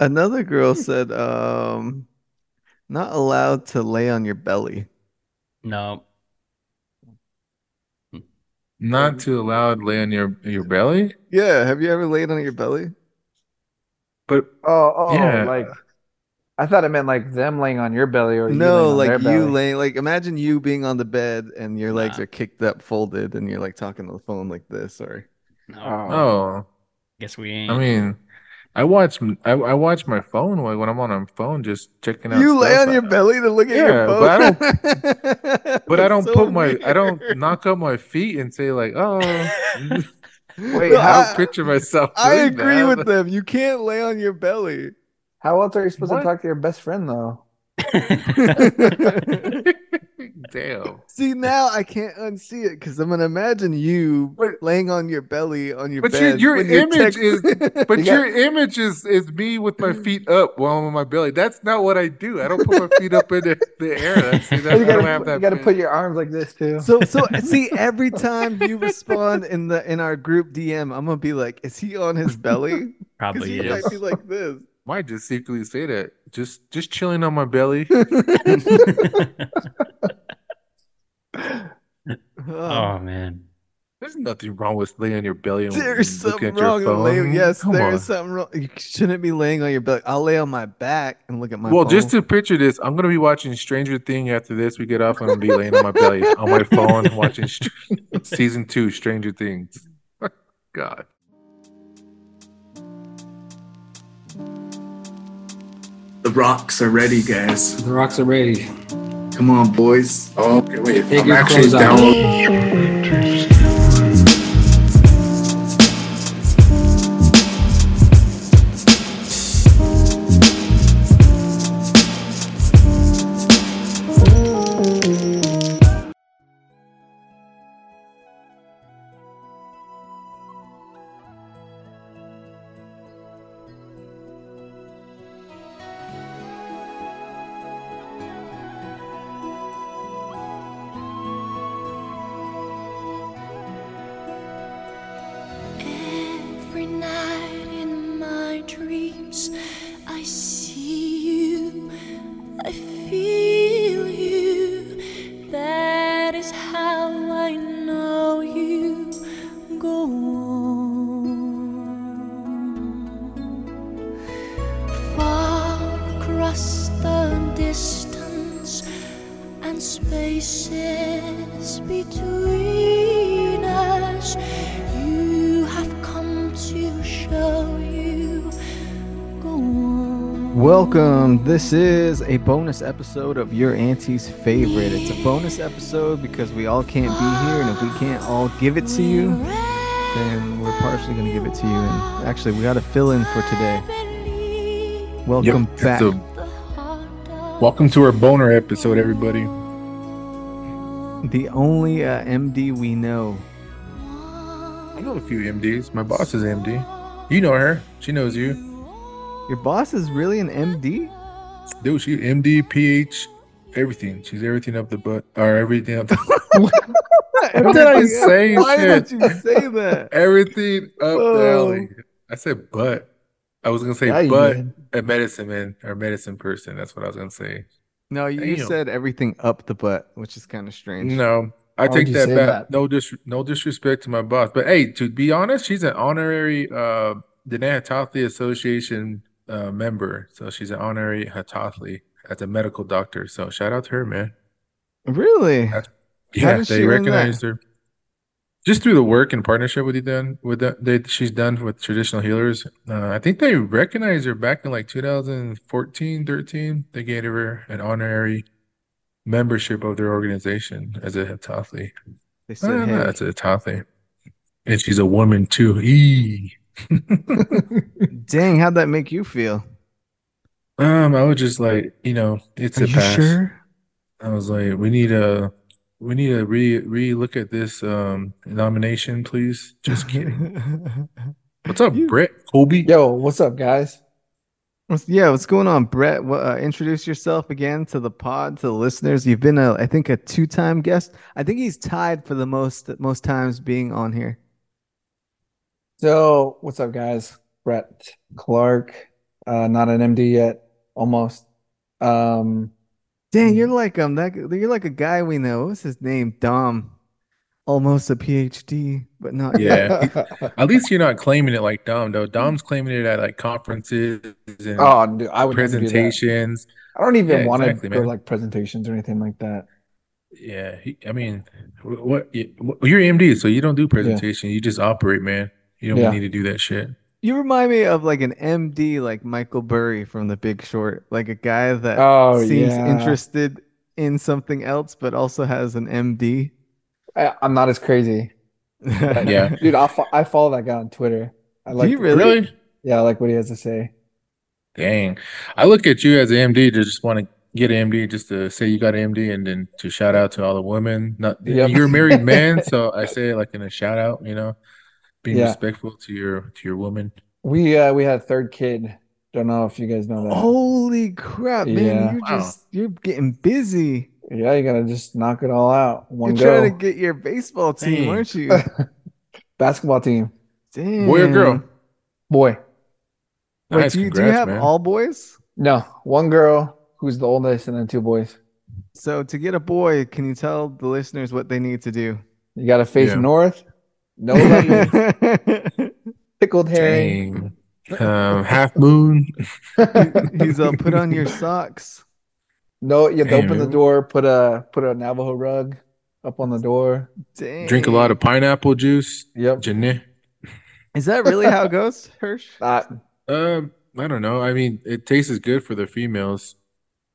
Another girl said, um, not allowed to lay on your belly. No. Not too loud, lay on your your belly. Yeah, have you ever laid on your belly? But Oh, oh, Yeah. like I thought it meant like them laying on your belly or you No, laying on like their you belly. laying, like imagine you being on the bed and your legs Nah. are kicked up, folded, and you're like talking to the phone like this, or No. Oh. oh, Guess we ain't. I mean, I watch I, I watch my phone when when I'm on a phone, just checking out. you lay stuff. on your belly to look at Yeah, your phone. but I don't- But I don't so put my I don't knock up my feet and say like, oh, Wait, No, I how don't picture myself. I agree that. with them. You can't lay on your belly. how else are you supposed What? to talk to your best friend though? Damn. See now I can't unsee it because I'm gonna imagine you But- laying on your belly on your But your- bed. your when you're image is- But You your image is is me with my feet up while I'm on my belly. That's not what I do. I don't put my feet up in the, the air. That's, see, that, you gotta, have put- that. you gotta put your arms like this too. so so see every time you respond in the in our group DM, I'm gonna be like, is he on his belly? Probably he is. might be like this. Might just secretly say that. Just just chilling on my belly. Oh, man. There's nothing wrong with laying on your belly and there's something at wrong. with phone. laying- yes, Come there's on. something wrong. You shouldn't be laying on your belly. I'll lay on my back and look at my Well, phone. just to picture this, I'm gonna be watching Stranger Thing after this. We get off, I'm gonna be laying on my belly on my phone watching Str- season two, Stranger Things. God. The rocks are ready, guys. The rocks are ready. Come on, boys. Oh, okay, wait. Take I'm actually down. This is a bonus episode of Your Auntie's Favorite. It's a bonus episode because we all can't be here, and if we can't all give it to you, then we're partially going to give it to you. And actually, we got to fill in for today. Welcome Yep, back. a- welcome to our boner episode, everybody. The only uh, MD we know. I know a few MDs. My boss is MD. You know her. She knows you. Your boss is really an MD? Dude, she MD, PH, everything. She's everything up the butt or everything up the What did I say? Why Shit. did you say that? everything up the Oh. alley. I said butt. I was gonna say Yeah, butt did. a medicine man or medicine person. That's what I was gonna say. No, you Damn. said everything up the butt, which is kind of strange. No, I Why take that back. that? No dis no disrespect to my boss. But hey, to be honest, she's an honorary uh the Nahatali Association uh member. So she's an honorary Hatatli as a medical doctor. So shout out to her, man. Really? That's- Yeah, they recognized her. Just through the work and partnership with you done with that they she's done with traditional healers. Uh, I think they recognized her back in like 2014, 13. They gave her an honorary membership of their organization as a Hatatli. They said, hey. that's a Hatatli. And she's a woman too. Eee. Dang, how'd that make you feel? Um, I was just like, you know, it's Are a you pass. sure? I was like, we need a we need to re re look at this um nomination, please. Just kidding. What's up, You- Brett? Kobe? Yo, what's up, guys? What's- yeah, what's going on, Brett? What, uh, introduce yourself again to the pod, to the listeners. You've been, a, I think, a two-time guest. I think he's tied for the most most times being on here. So, what's up, guys? Brett Clark. Uh, not an MD yet. Almost. Um, Dang, you're like um that you're like a guy we know. What's his name? Dom. Almost a PhD, but not. Yeah. At least you're not claiming it like Dom, though. Dom's claiming it at like conferences and oh, dude, I would never do presentations. I don't even Yeah, want to exactly, to man. like presentations or anything like that. Yeah, he, I mean, wh- what you- wh- you're MD, so you don't do presentation. You just operate, man. You don't Yeah. need to do that shit. You remind me of like an MD, like Michael Burry from The Big Short, like a guy that Oh, seems yeah. interested in something else, but also has an MD. I, I'm not as crazy. Yeah. Dude, I, fo- I follow that guy on Twitter. I Do like you really? Yeah, I like what he has to say. Dang. I look at you as an MD to just want to get an MD just to say you got an MD and then to shout out to all the women. Not Yep. you're a married man, so I say it like in a shout out, you know, being Yeah. respectful to your to your woman. We uh we had a third kid. Don't know if you guys know that. Holy crap, man! Yeah. You're Wow. just you're getting busy. Yeah, you gotta just knock it all out. One You're trying to get your baseball team, Dang. aren't you? Basketball team. Damn. Boy or girl? Boy. Wait, Nice, do you, do you have man. all boys? No, one girl who's the oldest and then two boys. So to get a boy, can you tell the listeners what they need to do? You gotta face Yeah. north. No lemons, pickled herring. Um, half moon. He's uh, put on your socks. No, you have to open the door, put a put a Navajo rug up on the door. Dang. Drink a lot of pineapple juice. Yep. Janae. Is that really how it goes, Hirsch? Uh, Um, I don't know. I mean, it tastes good for the females.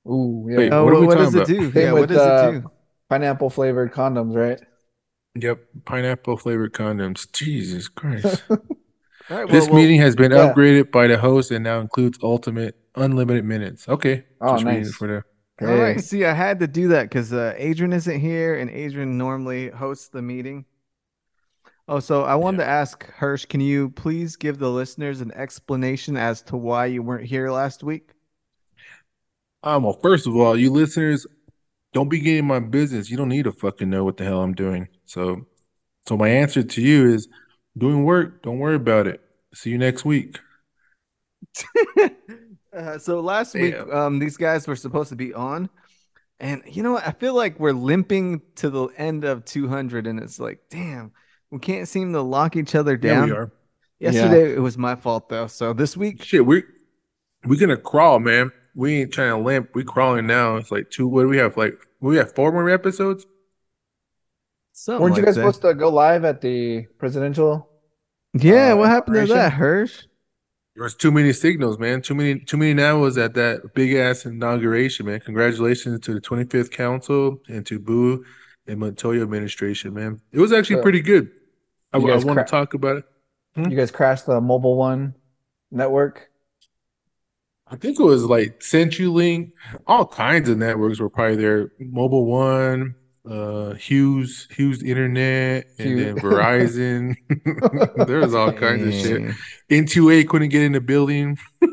ooh, yeah. Wait, Oh, what what, what does talking it do? Same Yeah, what does uh, it do? Pineapple flavored condoms, right? Yep, pineapple flavored condoms. Jesus Christ. All right, This well, well, meeting has been yeah. upgraded by the host and now includes ultimate unlimited minutes. Okay. Oh, Just nice. for the All right. See, I had to do that because uh, Adrian isn't here, and Adrian normally hosts the meeting. Oh, so I wanted to ask Hirsch, can you please give the listeners an explanation as to why you weren't here last week? Um, well, first of all, you listeners, don't be getting my business. You don't need to fucking know what the hell I'm doing. So so my answer to you is doing work, don't worry about it. See you next week. Uh, so last week, um, these guys were supposed to be on, and you know what? I feel like we're limping to the end of 200, and it's like, damn, we can't seem to lock each other Yeah, down. we are. Yesterday, it was my fault though. So this week, Shit, we we're gonna crawl, man. We ain't trying to limp. We crawling now. It's like two. What do we have? Like we have four more episodes. Something Weren't you guys that. supposed to go live at the presidential? Yeah, uh, what happened to that, inauguration? Hirsch? was too many signals, man. Too many, too many now was at that big ass inauguration, man. Congratulations to the 25th Council and to Buu and Montoya administration, man. It was actually So, pretty good. I, I want cra- to talk about it. Hmm? You guys crashed the mobile one network. I think it was like CenturyLink, all kinds of networks were probably there. Mobile One, uh, Hughes, Hughes Internet, and Hugh- then Verizon. there was all kinds of shit. Dang. N2A couldn't get in the building.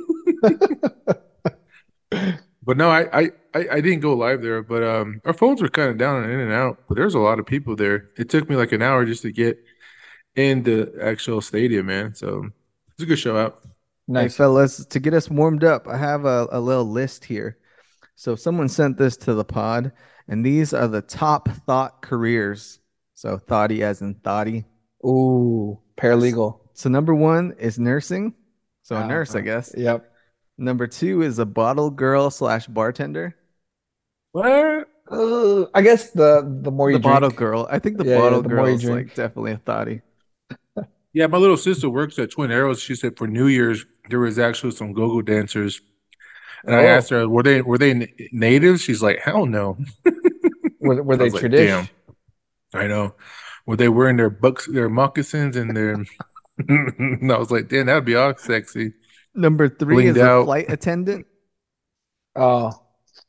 But no, I, I, I, I didn't go live there, but um our phones were kind of down and in and out. But there's a lot of people there. It took me like an hour just to get in the actual stadium, man. So it's a good show out. Hey, Nice. fellas, to get us warmed up, I have a, a little list here. So someone sent this to the pod, and these are the top thought careers. So thoughty as in thoughty. Ooh, paralegal. So number one is nursing. So a Ah, nurse, I ah. guess. Yep. Number two is a bottle girl slash bartender. What? Uh, I guess the the more you The bottle girl. I think the Yeah, yeah, bottle the girl more you is like definitely a thoughty. Yeah, my little sister works at Twin Arrows. She said for New Year's there was actually some go-go dancers, and I Oh. asked her, "Were they were they na- natives?" She's like, "Hell no." were, were they was like, tradition? I know. Were they wearing their bucks, their moccasins, and their? and I was like, "Damn, that'd be all sexy." Number three Blinged is a flight attendant. Oh,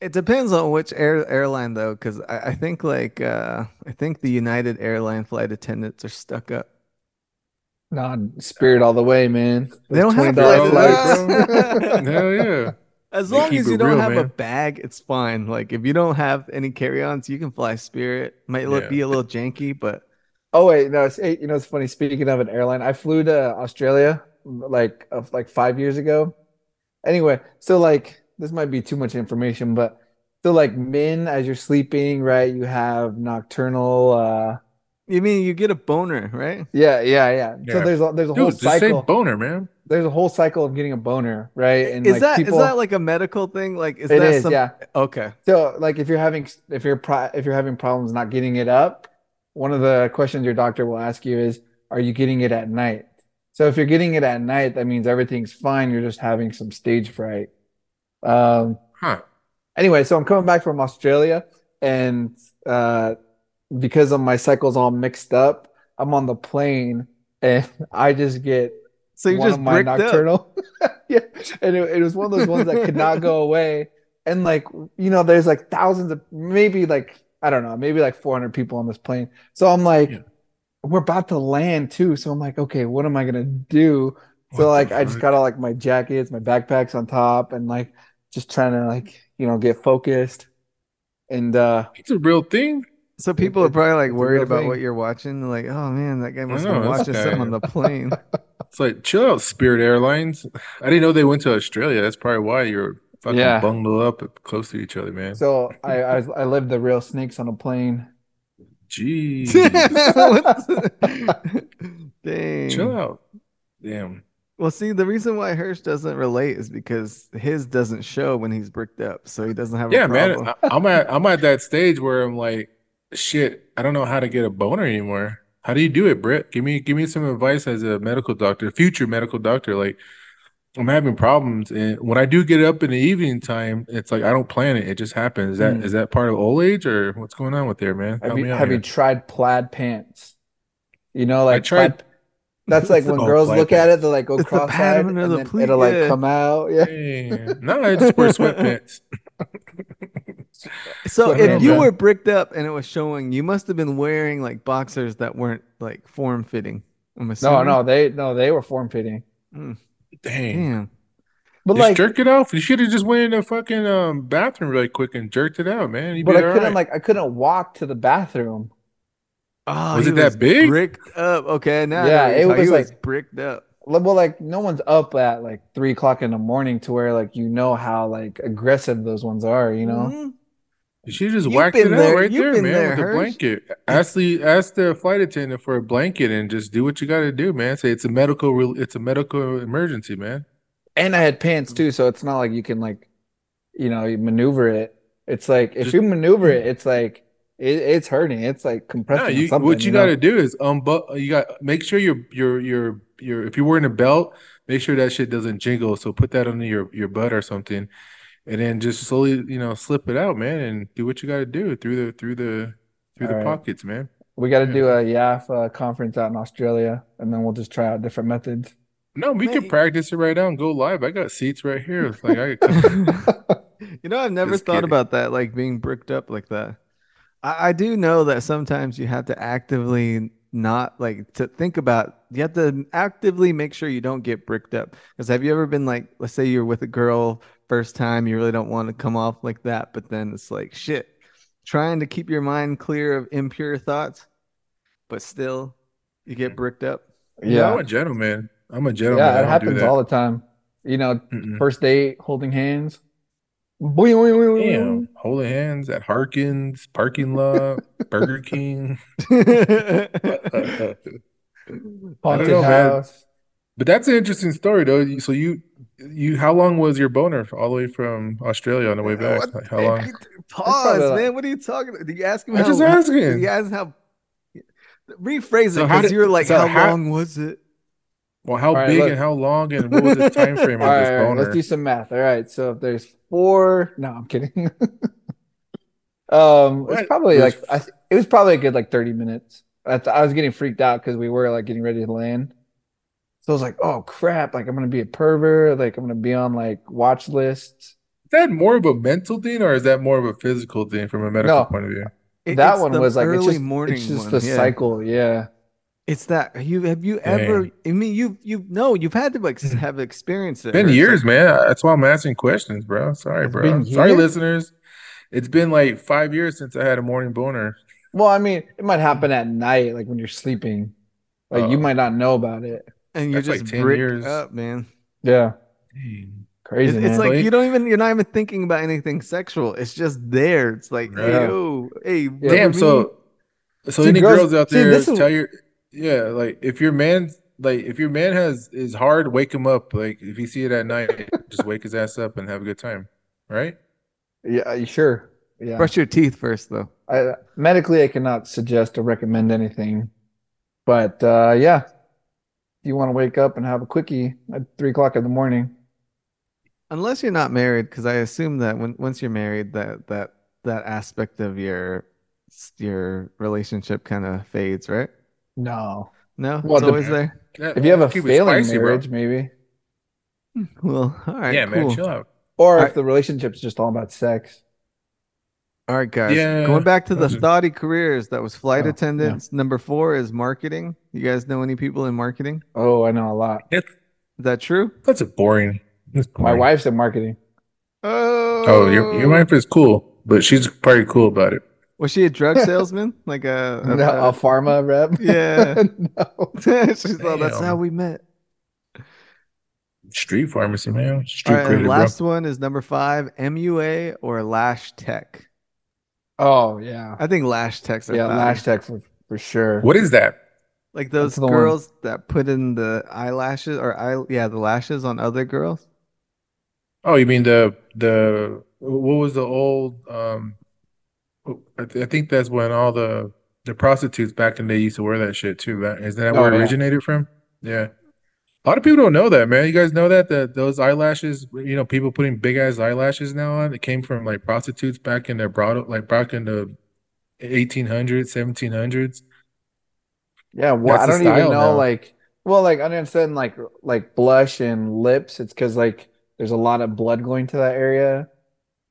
It depends on which air airline though, because I, I think like uh I think the United airline flight attendants are stuck up. nah, spirit all the way, man. They don't have flight $20 flights. Hell yeah. As They long as you don't real, have a bag, it's fine. Like if you don't have any carry-ons, you can fly Spirit. Might look Yeah. be a little janky, but Oh wait, no, it's hey, you know it's funny. Speaking of an airline, I flew to Australia like of like five years ago, Anyway, so like this might be too much information, but so like men as you're sleeping, right? You have nocturnal. uh You mean you get a boner, right? Yeah, yeah, yeah. So there's a, there's a whole cycle. Dude, just say cycle. boner, man. There's a whole cycle of getting a boner, right? And is like that is people, that like a medical thing? Like is it that is, some yeah. okay. So like if you're having if you're pro- if you're having problems not getting it up, one of the questions your doctor will ask you is, are you getting it at night? So if you're getting it at night, that means everything's fine. You're just having some stage fright. Um, Huh. anyway, so I'm coming back from Australia, and uh, because of my cycles all mixed up, I'm on the plane, and I just get So you one just of my nocturnal. yeah, and it, it was one of those ones that could not go away. And like you know, there's like thousands of maybe like I don't know, maybe like 400 people on this plane. So I'm like, Yeah. we're about to land too. So I'm like, okay, what am I gonna do? So What like I just got all like my jackets, my backpacks on top, and like just trying to like you know get focused. And uh It's a real thing. So people are probably like worried about thing. what you're watching. Like, oh man, that guy must know, be this watching something on the plane. It's like chill out, Spirit Airlines. I didn't know they went to Australia. That's probably why you're fucking Yeah. bundled up close to each other, man. so I I, I lived the real snakes on a plane. Jeez. What's- Dang. Chill out. Damn. Well, see, the reason why Hirsch doesn't relate is because his doesn't show when he's bricked up, so he doesn't have a Yeah, man. I, I'm at I'm at that stage where I'm like, shit, I don't know how to get a boner anymore. How do you do it, Britt? Give me give me some advice as a medical doctor, future medical doctor. Like, I'm having problems, and when I do get up in the evening time, it's like I don't plan it; it just happens. Is that Hmm. is that part of old age or what's going on with there, man? Have Help you me out have you tried plaid pants? You know, like tried- plaid- That's like when Oh, girls plaid look at it, they're like "Oh, It's the cross-eyed, pattern and then pleat, it'll like come out. Yeah. Damn. No, I just wear sweatpants. So Sweater if you were bricked up and it was showing, you must have been wearing like boxers that weren't like form fitting. I'm No, assuming. no, they no, they were form fitting. Dang. Damn. But Just like, jerk it off. You should have just went in the fucking um, bathroom really quick and jerked it out, man. You'd but be I couldn't right. like I couldn't walk to the bathroom. Oh, Was he it that big? Bricked up. Okay, now Yeah, it talking- he was was bricked up. Well, like no one's up at like three o'clock in the morning to where like you know how like aggressive those ones are. You know. Mhm. You should just You've whacked been it out right You've there, man, there, with a blanket. Ask the ask the flight attendant for a blanket and just do what you got to do, man. Say it's a medical real it's a medical emergency, man. And I had pants too, so it's not like you can like, you know, you maneuver it. It's like if Just- you maneuver it, it's like it, it's hurting. It's like compressing on you something. what you know? got to do is unbu you got make sure your your your your if you're wearing a belt, make sure that shit doesn't jingle. So put that under your your butt or something, and then just slowly you know slip it out, man, and do what you got to do through the through the through the All right. pockets, man. We got to Yeah. do a YAF uh, conference out in Australia, and then we'll just try out different methods. No, we can Man. practice it right now and go live. I got seats right here. It's like I you know, I've never Just thought kidding. about that, like being bricked up like that. I, I do know that sometimes you have to actively not like to think about. You have to actively make sure you don't get bricked up. Because have you ever been like, let's say you're with a girl first time, you really don't want to come off like that, but then it's like shit, trying to keep your mind clear of impure thoughts, but still you get mm-hmm. bricked up. Yeah, I'm a gentleman. I'm a gentleman. Yeah, it happens that. all the time. You know, Mm-mm. first date, holding hands. Boing, boing, boing, boing, Damn, holding hands at Harkins parking lot, Burger King. boing. Haunted don't know, man. house. But that's an interesting story, though. So you, you, how long was your boner all the way from Australia on the way back? What? Like, how long? Pause, probably like- man. What are you talking about? Did you ask him I'm how? just asking. Did you ask how? Rephrase So it because did- you were like, so how, how- long was it? Well, how All right, big look. and how long, and what was the time frame of All this right, all right, boner? let's do some math. All right, so if there's four, no, I'm kidding. Um, it's probably It was- like I it was probably a good like 30 minutes. I, th I was getting freaked out because we were like getting ready to land. So I was like, oh crap, like I'm gonna be a pervert, like I'm gonna be on like watch lists. Is that more of a mental thing, or is that more of a physical thing from a medical No. point of view? It- That one was like it's early just morning it's just one. the yeah. cycle, yeah. It's that you have you ever? Dang. I mean, you you know you've had to like have experienced it. Been Hersh. years, man. That's why I'm asking questions, bro. Sorry, It's bro. Sorry, listeners. It's been like five years since I had a morning boner. Well, I mean, it might happen at night, like when you're sleeping. Like you Oh. might not know about it. And you're That's like just 10 bricked years. up, man. Yeah. Dang. Crazy, It's, it's like Like- you don't even you're not even thinking about anything sexual. It's just there. It's like, hey, Yeah. yo, hey, Damn. So, so See, any girls- girls, out see, there, this is- tell your yeah, like if your man, like if your man has is hard, wake him up. Like if you see it at night, just wake his ass up and have a good time, right? yeah, you sure? Yeah. brush your teeth first though. I, medically, I cannot suggest or recommend anything, but uh, yeah, if you want to wake up and have a quickie at three o'clock in the morning, Unless you're not married, because I assume that when once you're married, that that that aspect of your your relationship kind of fades, right? no. No, Well, it's the- always there. Yeah, If you have a keep it failing spicy, bro. marriage, maybe, hmm. Well, all right, yeah, cool. man, chill out. or Alright. if the relationship's just all about sex. All right, guys. Yeah, Going back to the those are- thoughty careers, that was flight Oh, yeah. attendants. Number four is marketing. You guys know any people in marketing? Oh, I know a lot. Is that true? That's a boring. That's My wife's in marketing. Oh, Oh, your your wife is cool, but she's probably cool about it. Was she a drug salesman? like a, a, No, a pharma rep. Yeah. no. She's like, that's how we met. Street pharmacy, man. Street All right, and credit, bro. last one is number five, MUA or Lash Tech. Oh yeah, I think Lash Techs are yeah. thotty. Lash tech for for sure. What is that? Like those That's the one. girls that put in the eyelashes or eye, yeah, the lashes on other girls. Oh, you mean the the what was the old um I, th- I think that's when all the the prostitutes back in the day used to wear that shit too. Right? Isn't that Oh, where it yeah. originated from? Yeah. A lot of people don't know that, man. You guys know that that those eyelashes, you know, people putting big ass eyelashes now on, it came from like prostitutes back in their broad like back in the 1800s, 1700s. Yeah, well, That's I don't even know. now. Like, well, like I understand, like like blush and lips. It's because like there's a lot of blood going to that area,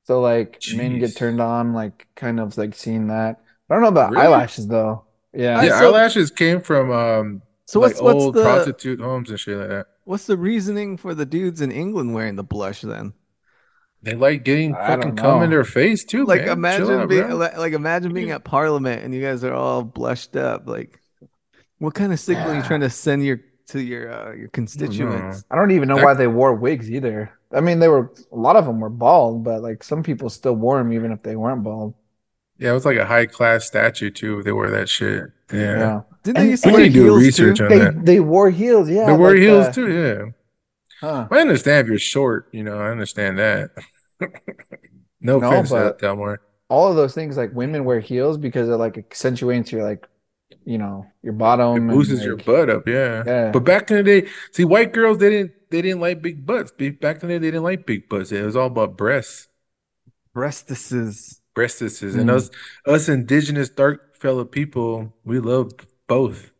so like men get turned on, like kind of like seeing that. I don't know about Really? eyelashes though. Yeah, Yeah, so- eyelashes came from um So like what's what's old the prostitute homes and shit like that. what's the reasoning for the dudes in England wearing the blush then? They like getting I fucking don't cum in their face too, Like man. Imagine out, being bro. like, like imagine being at Parliament and you guys are all blushed up. Like, what kind of signal are you trying to send your to your uh, your constituents? I don't even know why they wore wigs either. I mean, they were a lot of them were bald, but like some people still wore them even if they weren't bald. Yeah, it was like a high class statue too. If they wore that shit. Yeah, Yeah, Didn't they used to wear do heels research too? on they that. they wore heels. Yeah, They wore like, heels uh, too. Yeah, Huh. I understand if you're short. You know, I understand that. no No, offense, but- Delmore. all of those things like women wear heels because it like accentuates your like you know your bottom It and, boosts your butt up. Yeah. Yeah. But back in the day, see, white girls they didn't they didn't like big butts. Back in the day, they didn't like big butts. It was all about breasts, Breastises. breastises, and Mm. us us indigenous dark fellow people, we love both.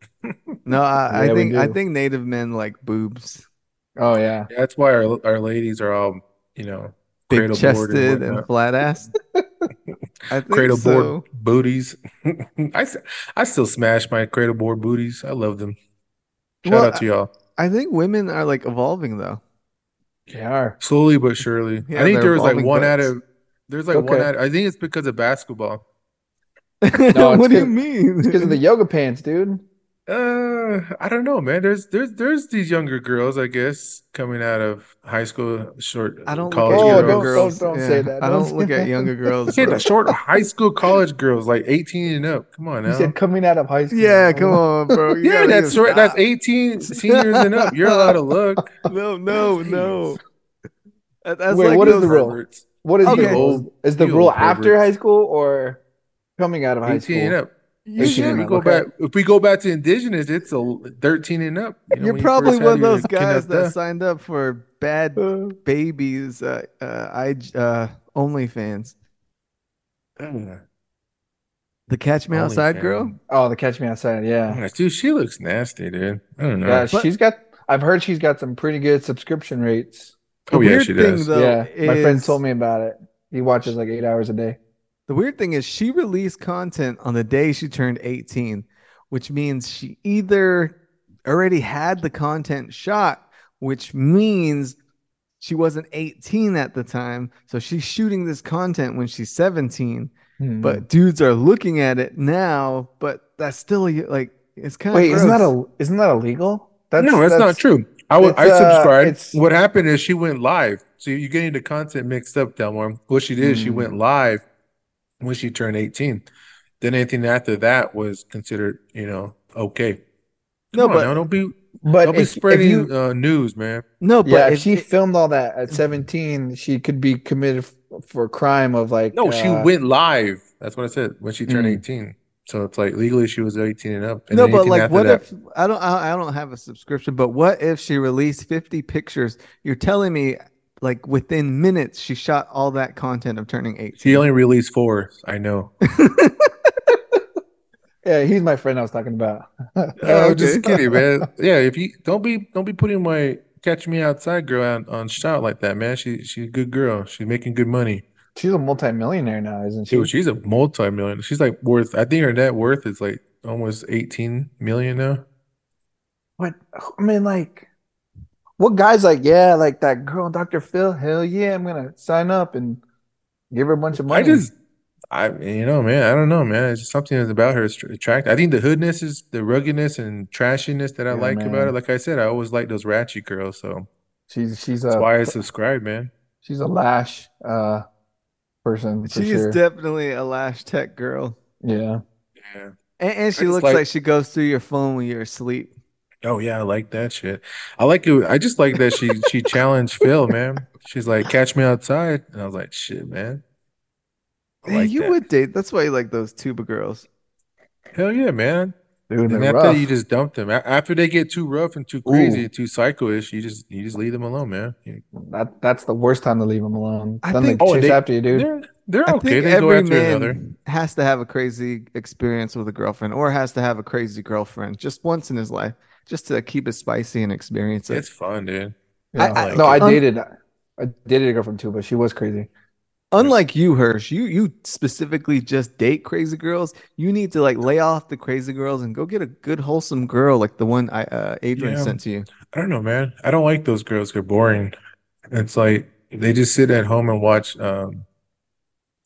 No, I, I Yeah, we think I think native men like boobs, oh yeah That's why our our ladies are all you know big cradle chested and and flat ass. I think cradle so. board booties. I, s- I still smash my cradle board booties. I love them. Shout Well, out to y'all. I think women are like evolving though. they are Slowly but surely. Yeah, I think they're there was like one butts. out of there's like one Okay. out. I think it's because of basketball. it's what do you mean? It's because of the yoga pants dude Uh, I don't know, man. There's there's there's these younger girls, I guess, coming out of high school, short I don't college look at Oh, younger don't- girls. don't- don't Yeah, say that. I Don't don't look at younger girls. said bro. short high school, college girls, like 18 and up. Come on you now. said coming out of high school Yeah, come on, bro. You yeah, that's just right. That's 18 seniors and up. You're allowed to look. No, no, no. That's Wait, like what is the rule? What is Okay. the rule is the rule after high school or coming out of high 18 and school up. You should- If we go okay. back, if we go back to indigenous, it's a 13 and up. You know, You're when you probably one of those guys that kindergarten. signed up for bad Uh, babies, uh, uh, I, uh, OnlyFans. The Catch Me Outside girl. oh the catch me outside yeah Yeah, Dude, she looks nasty, dude. I don't know. yeah But- she's got i've heard she's got some pretty good subscription rates The oh yeah, weird she thing, does. though, yeah my friend told me about it he watches like eight hours a day The weird thing is she released content on the day she turned 18, which means she either already had the content shot, which means she wasn't 18 at the time. So she's shooting this content when she's 17, Hmm. but dudes are looking at it now, but that's still like it's kind of wait isn't that a isn't that illegal that's no, that's, not true. I would. I uh, subscribed. it's- What happened is she went live. So you're getting the content mixed up, Delmore. What she did, is she Hmm. went live when she turned 18. Then anything after that was considered, you know, okay. No, on but- now, don't be But don't be if, if spreading you, uh, news, man. No, but yeah, if if she it- filmed all that at 17, she could be committed for a crime of like. No, she uh, went live. That's what I said when she turned Mm. 18. So it's like legally she was 18 and up. And no, but like, what that- if I don't? I, I don't have a subscription. But what if she released fifty pictures? You're telling me, like within minutes, she shot all that content of turning eighteen. she only released four? I know. Yeah, he's my friend I was talking about. Oh, just kidding, man. Yeah, if you don't be don't be putting my catch me outside girl on, on shout like that, man. She she's a good girl. She's making good money. She's a multimillionaire now, isn't she? Dude, she's a multi-million. She's like worth. I think her net worth is like almost 18 million now. What I mean, like, what guy's like, yeah, like that girl, Dr. Phil, hell yeah, I'm gonna sign up and give her a bunch of money. I just, I you know, man, I don't know, man. It's just something that's about her is attractive. I think the hoodness is the ruggedness and trashiness that I Yeah, like about man. it. Like I said, I always like those ratchet girls, so she's she's that's a why I subscribe, man. she's a lash uh person for She sure. is definitely a lash tech girl, yeah. Yeah. and, and she looks like- like she goes through your phone when you're asleep. Oh yeah, I like that shit. I like it. I just like that she she challenged Phil, man. She's like, "Catch me outside," and I was like, "Shit, man." I Man, like you that. would date. That's why you like those tuba girls. Hell yeah, man. Dude, And they're after rough. you just dump them. After they get too rough and too crazy, Ooh. too psycho-ish, you just you just leave them alone, man. That that's the worst time to leave them alone. I Then they think- Oh, chase they- after you, dude. They're they're I okay. think They go every after another. man has to have a crazy experience with a girlfriend, or has to have a crazy girlfriend just once in his life, just to keep it spicy and experience it. It's fun, dude. Yeah. I- I- no, I um, dated I dated a girl from two, but she was crazy. Unlike you, Hirsch, you you specifically just date crazy girls. You need to like lay off the crazy girls and go get a good wholesome girl like the one I uh, Adrian Yeah. sent to you. I don't know, man. I don't like those girls. They're boring. It's like they just sit at home and watch um,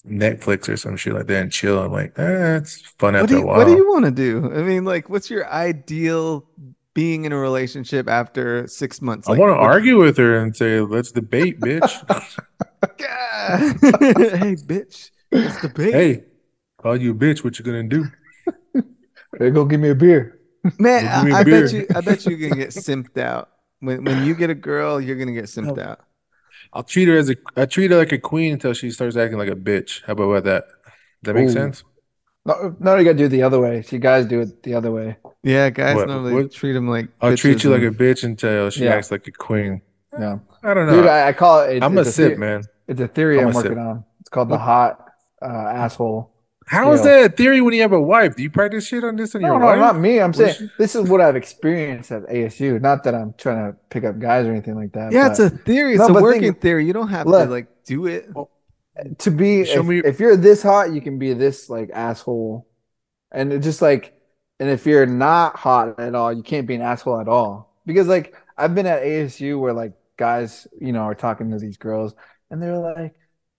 Netflix or some shit like that and chill. I'm like, eh, it's fun What after do a while. what do you want to do? I mean, like, what's your ideal being in a relationship after six months? I Like, want to argue with her and say, let's debate, bitch. Yeah. hey, bitch, it's debate. hey, call you a bitch. What you gonna do? Hey, go give me a beer. Man, Well, give me a I, I bet you, I bet you're gonna get simped out. When when you get a girl, you're gonna get simped oh. out. I'll treat her as a I treat her like a queen until she starts acting like a bitch. How about that? Does that make Ooh. sense? No, no, you gotta do it the other way. See, guys do it the other way. Yeah, guys What- normally what- treat them like. I'll treat bitches you like a and- bitch until she Yeah. acts like a queen. Yeah, I don't know. dude, I, I call it. It's, I'm a it's sip, theory- man. It's a theory I'm I'm, a working sip. on. It's called the hot uh, asshole. How is Yeah. that a theory when you have a wife? Do you practice shit on this on No, your no, wife? not me. I'm What saying is- this is what I've experienced at ASU. Not that I'm trying to pick up guys or anything like that. Yeah, but it's a theory. It's No, a but working think- theory. You don't have Look. to like do it. To be if, me- if you're this hot, you can be this like asshole, and it just like, and if you're not hot at all, you can't be an asshole at all. Because like I've been at ASU where like guys, you know, are talking to these girls, and they're like,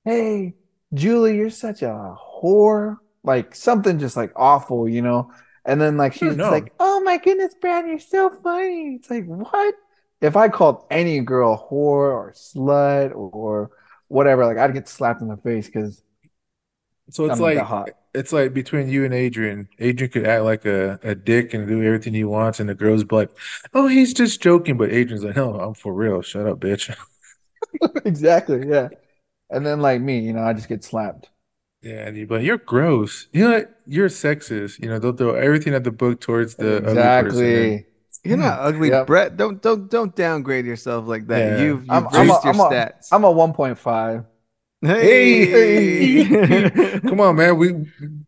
"Hey, Julie, you're such a whore," like something just like awful, you know. And then like she's no. like, "Oh my goodness, Brad, you're so funny." It's like what? If I called any girl whore or slut or whatever, like I'd get slapped in the face because So it's I'm like hot. it's like between you and Adrian. Adrian could act like a, a dick and do everything he wants, and the girls be like, "Oh, he's just joking." But Adrian's like, "No, I'm for real. Shut up, bitch." exactly, yeah. And then like me, you know, I just get slapped. Yeah, and you but you're gross. You know? You're sexist. You know, they'll throw everything at the book towards the exactly. You're not hmm. ugly, Yep. Brett. Don't don't don't downgrade yourself like that. Yeah. You've you've I'm- raised I'm a- your I'm stats. I'm a 1.5. hey, Come on, man. We,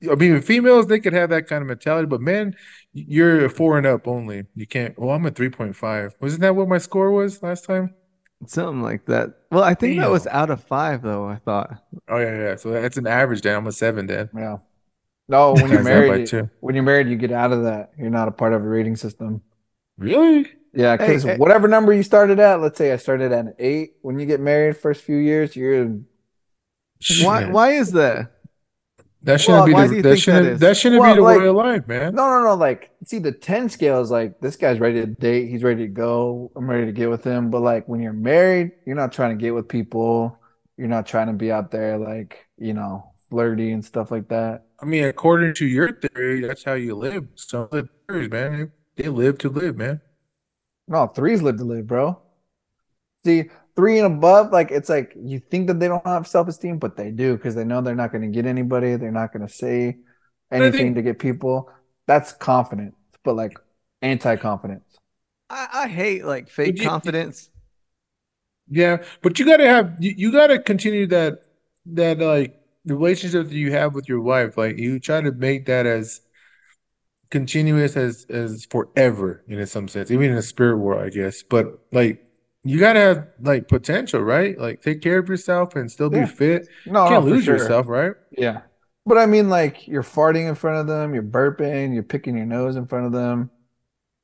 I mean, females they could have that kind of mentality, but men, you're a four and up only. You can't. Well, I'm a three point five. Wasn't that what my score was last time? something like that. Well, I think that was out of five, though. I thought. Oh yeah, yeah. So that's an average. Then I'm a seven. Then Yeah. No, when you're Times that by married, two. when you're married, you get out of that. You're not a part of a rating system. Really? Yeah, because Hey, hey. whatever number you started at, let's say I started at an eight. When you get married, first few years, you're Why Shit. why is that? That shouldn't Well, be the, that shouldn't is? that shouldn't Well, be the like- way of life, man. No, no, no. Like, see, the 10 scale is like, this guy's ready to date. He's ready to go. I'm ready to get with him. But, like, when you're married, you're not trying to get with people. You're not trying to be out there, like, you know, flirty and stuff like that. I mean, according to your theory, that's how you live. Some of the theories, man, they, they live to live, man. No, threes live to live, bro. See, three and above, like, it's like you think that they don't have self esteem, but they do because they know they're not going to get anybody. They're not going to say anything think- to get people. That's confidence, but like anti confidence. I, I hate like fake you- confidence. Yeah, but you gotta have you, you gotta continue that that like relationship that you have with your wife. Like you try to make that as continuous as as forever in some sense, even in the spirit world, I guess. But like you gotta have like potential, right? Like take care of yourself and still be Yeah. fit. No, You can't for lose sure. yourself, right? Yeah. But I mean, like, you're farting in front of them, you're burping, you're picking your nose in front of them.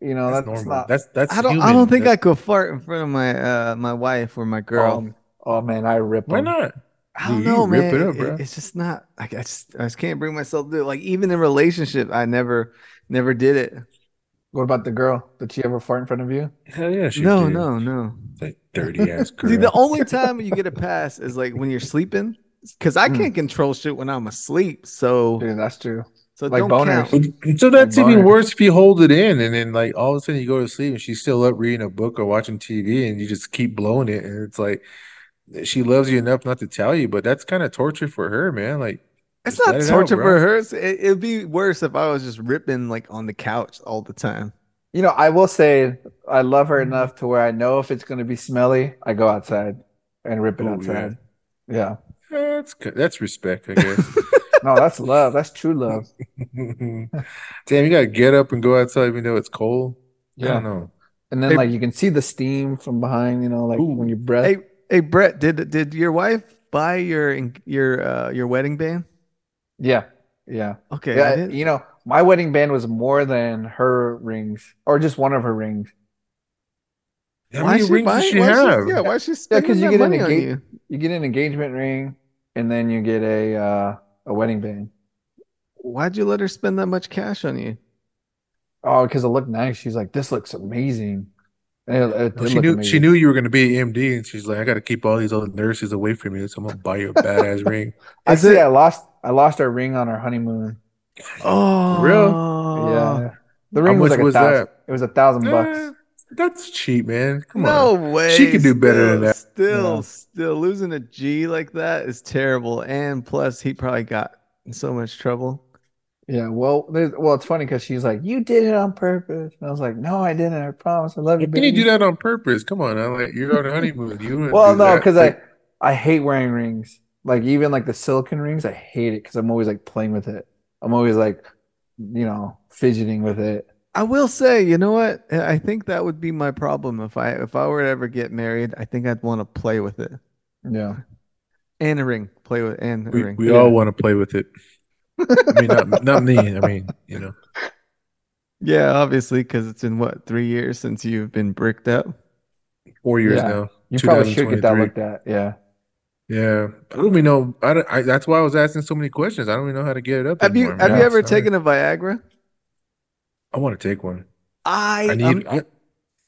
You know, That's that's, normal. not. That's that's I don't. I don't think I could fart in front of my uh my wife or my girl. Um, oh man, I rip Why them. not? I don't Dude, you know, rip man. it up, It- it's just not like I just I just can't bring myself to do it. Like even in relationship, I never never did it. What about the girl? Did she ever fart in front of you? Hell yeah, she no, did. no, no. That dirty ass girl. See, the only time you get a pass is like when you're sleeping, because I Mm. can't control shit when I'm asleep. So, Dude, that's true. so like don't boners. count. So that's Like even boners. worse if you hold it in and then like all of a sudden you go to sleep and she's still up reading a book or watching TV and you just keep blowing it and it's like she loves you enough not to tell you, but that's kind of torture for her, man. Like It's just not let out, torture for her. It, it'd be worse if I was just ripping like on the couch all the time. You know, I will say I love her enough to where I know if it's going to be smelly, I go outside and rip it Oh, yeah. outside. Yeah. That's good. That's respect, I guess. No, that's love. That's true love. Damn, you gotta get up and go outside even though it's cold. I Yeah. don't know. And then Hey- like you can see the steam from behind, you know, like Ooh. when you breath. Hey, hey, Brett, did did your wife buy your your uh your wedding band? Yeah. Yeah. Okay, Yeah, you know, my wedding band was more than her rings, or just one of her rings. How why many is she rings does buying- she why is have? yeah, why is she Yeah, spending because you that get an money on engage- you? you get an engagement ring, and then you get a uh, a wedding band. Why'd you let her spend that much cash on you? Oh, because it looked nice. She's like, "This looks amazing." And it, it she knew amazing. she knew you were gonna be an MD and she's like, I gotta keep all these other nurses away from you, so I'm gonna buy you a badass ring. I Actually, it- I lost I lost our ring on our honeymoon. Oh, real? yeah, the How ring was much like a was thousand. that? It was a thousand bucks. Eh, that's cheap, man. Come No on. No way. She could do better than that. Still, Yeah. still losing a G like that is terrible. And plus, he probably got in so much trouble. Yeah, well, there's, well, it's funny because she's like, "You did it on purpose," and I was like, "No, I didn't. I promise. I love you, How can you do that on purpose? Come on, I'm like you're on a honeymoon. You wouldn't Well, no, because I I hate wearing rings. Like even like the silicon rings, I hate it because I'm always like playing with it. I'm always like, you know, fidgeting with it. I will say, you know what? I think that would be my problem if I if I were to ever get married. I think I'd want to play with it Yeah. and a ring, play with and a we ring. we Yeah. all want to play with it. I mean, not not me. I mean, you know. Yeah, obviously, because it's in what three years since you've been bricked up. Four years Yeah. now. You probably should get that 2023. looked at. Yeah. Yeah, I don't even know. I, don't, I that's why I was asking so many questions. I don't even know how to get it up Have you have man. you ever Sorry. taken a Viagra? I want to take one. I, I need. um, I,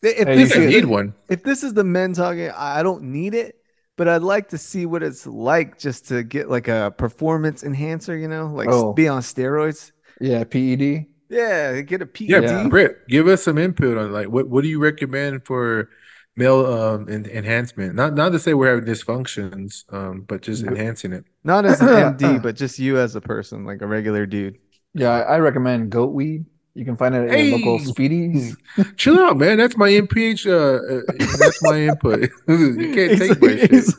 if Hey, this you is need one. if this is the men talking, I don't need it, but I'd like to see what it's like just to get like a performance enhancer, you know, like Oh. be on steroids. Yeah. PED. Yeah, get a PED. Yeah, Yeah. Britt, give us some input on like what what do you recommend for male um en- enhancement? Not not to say we're having dysfunctions, um, but just enhancing it. Not as an MD, but just you as a person, like a regular dude. Yeah. I, I recommend goat weed. You can find it at your local Speedies. Chill out, man. That's my MPH. Uh, uh that's my input. you can't take my shit. He's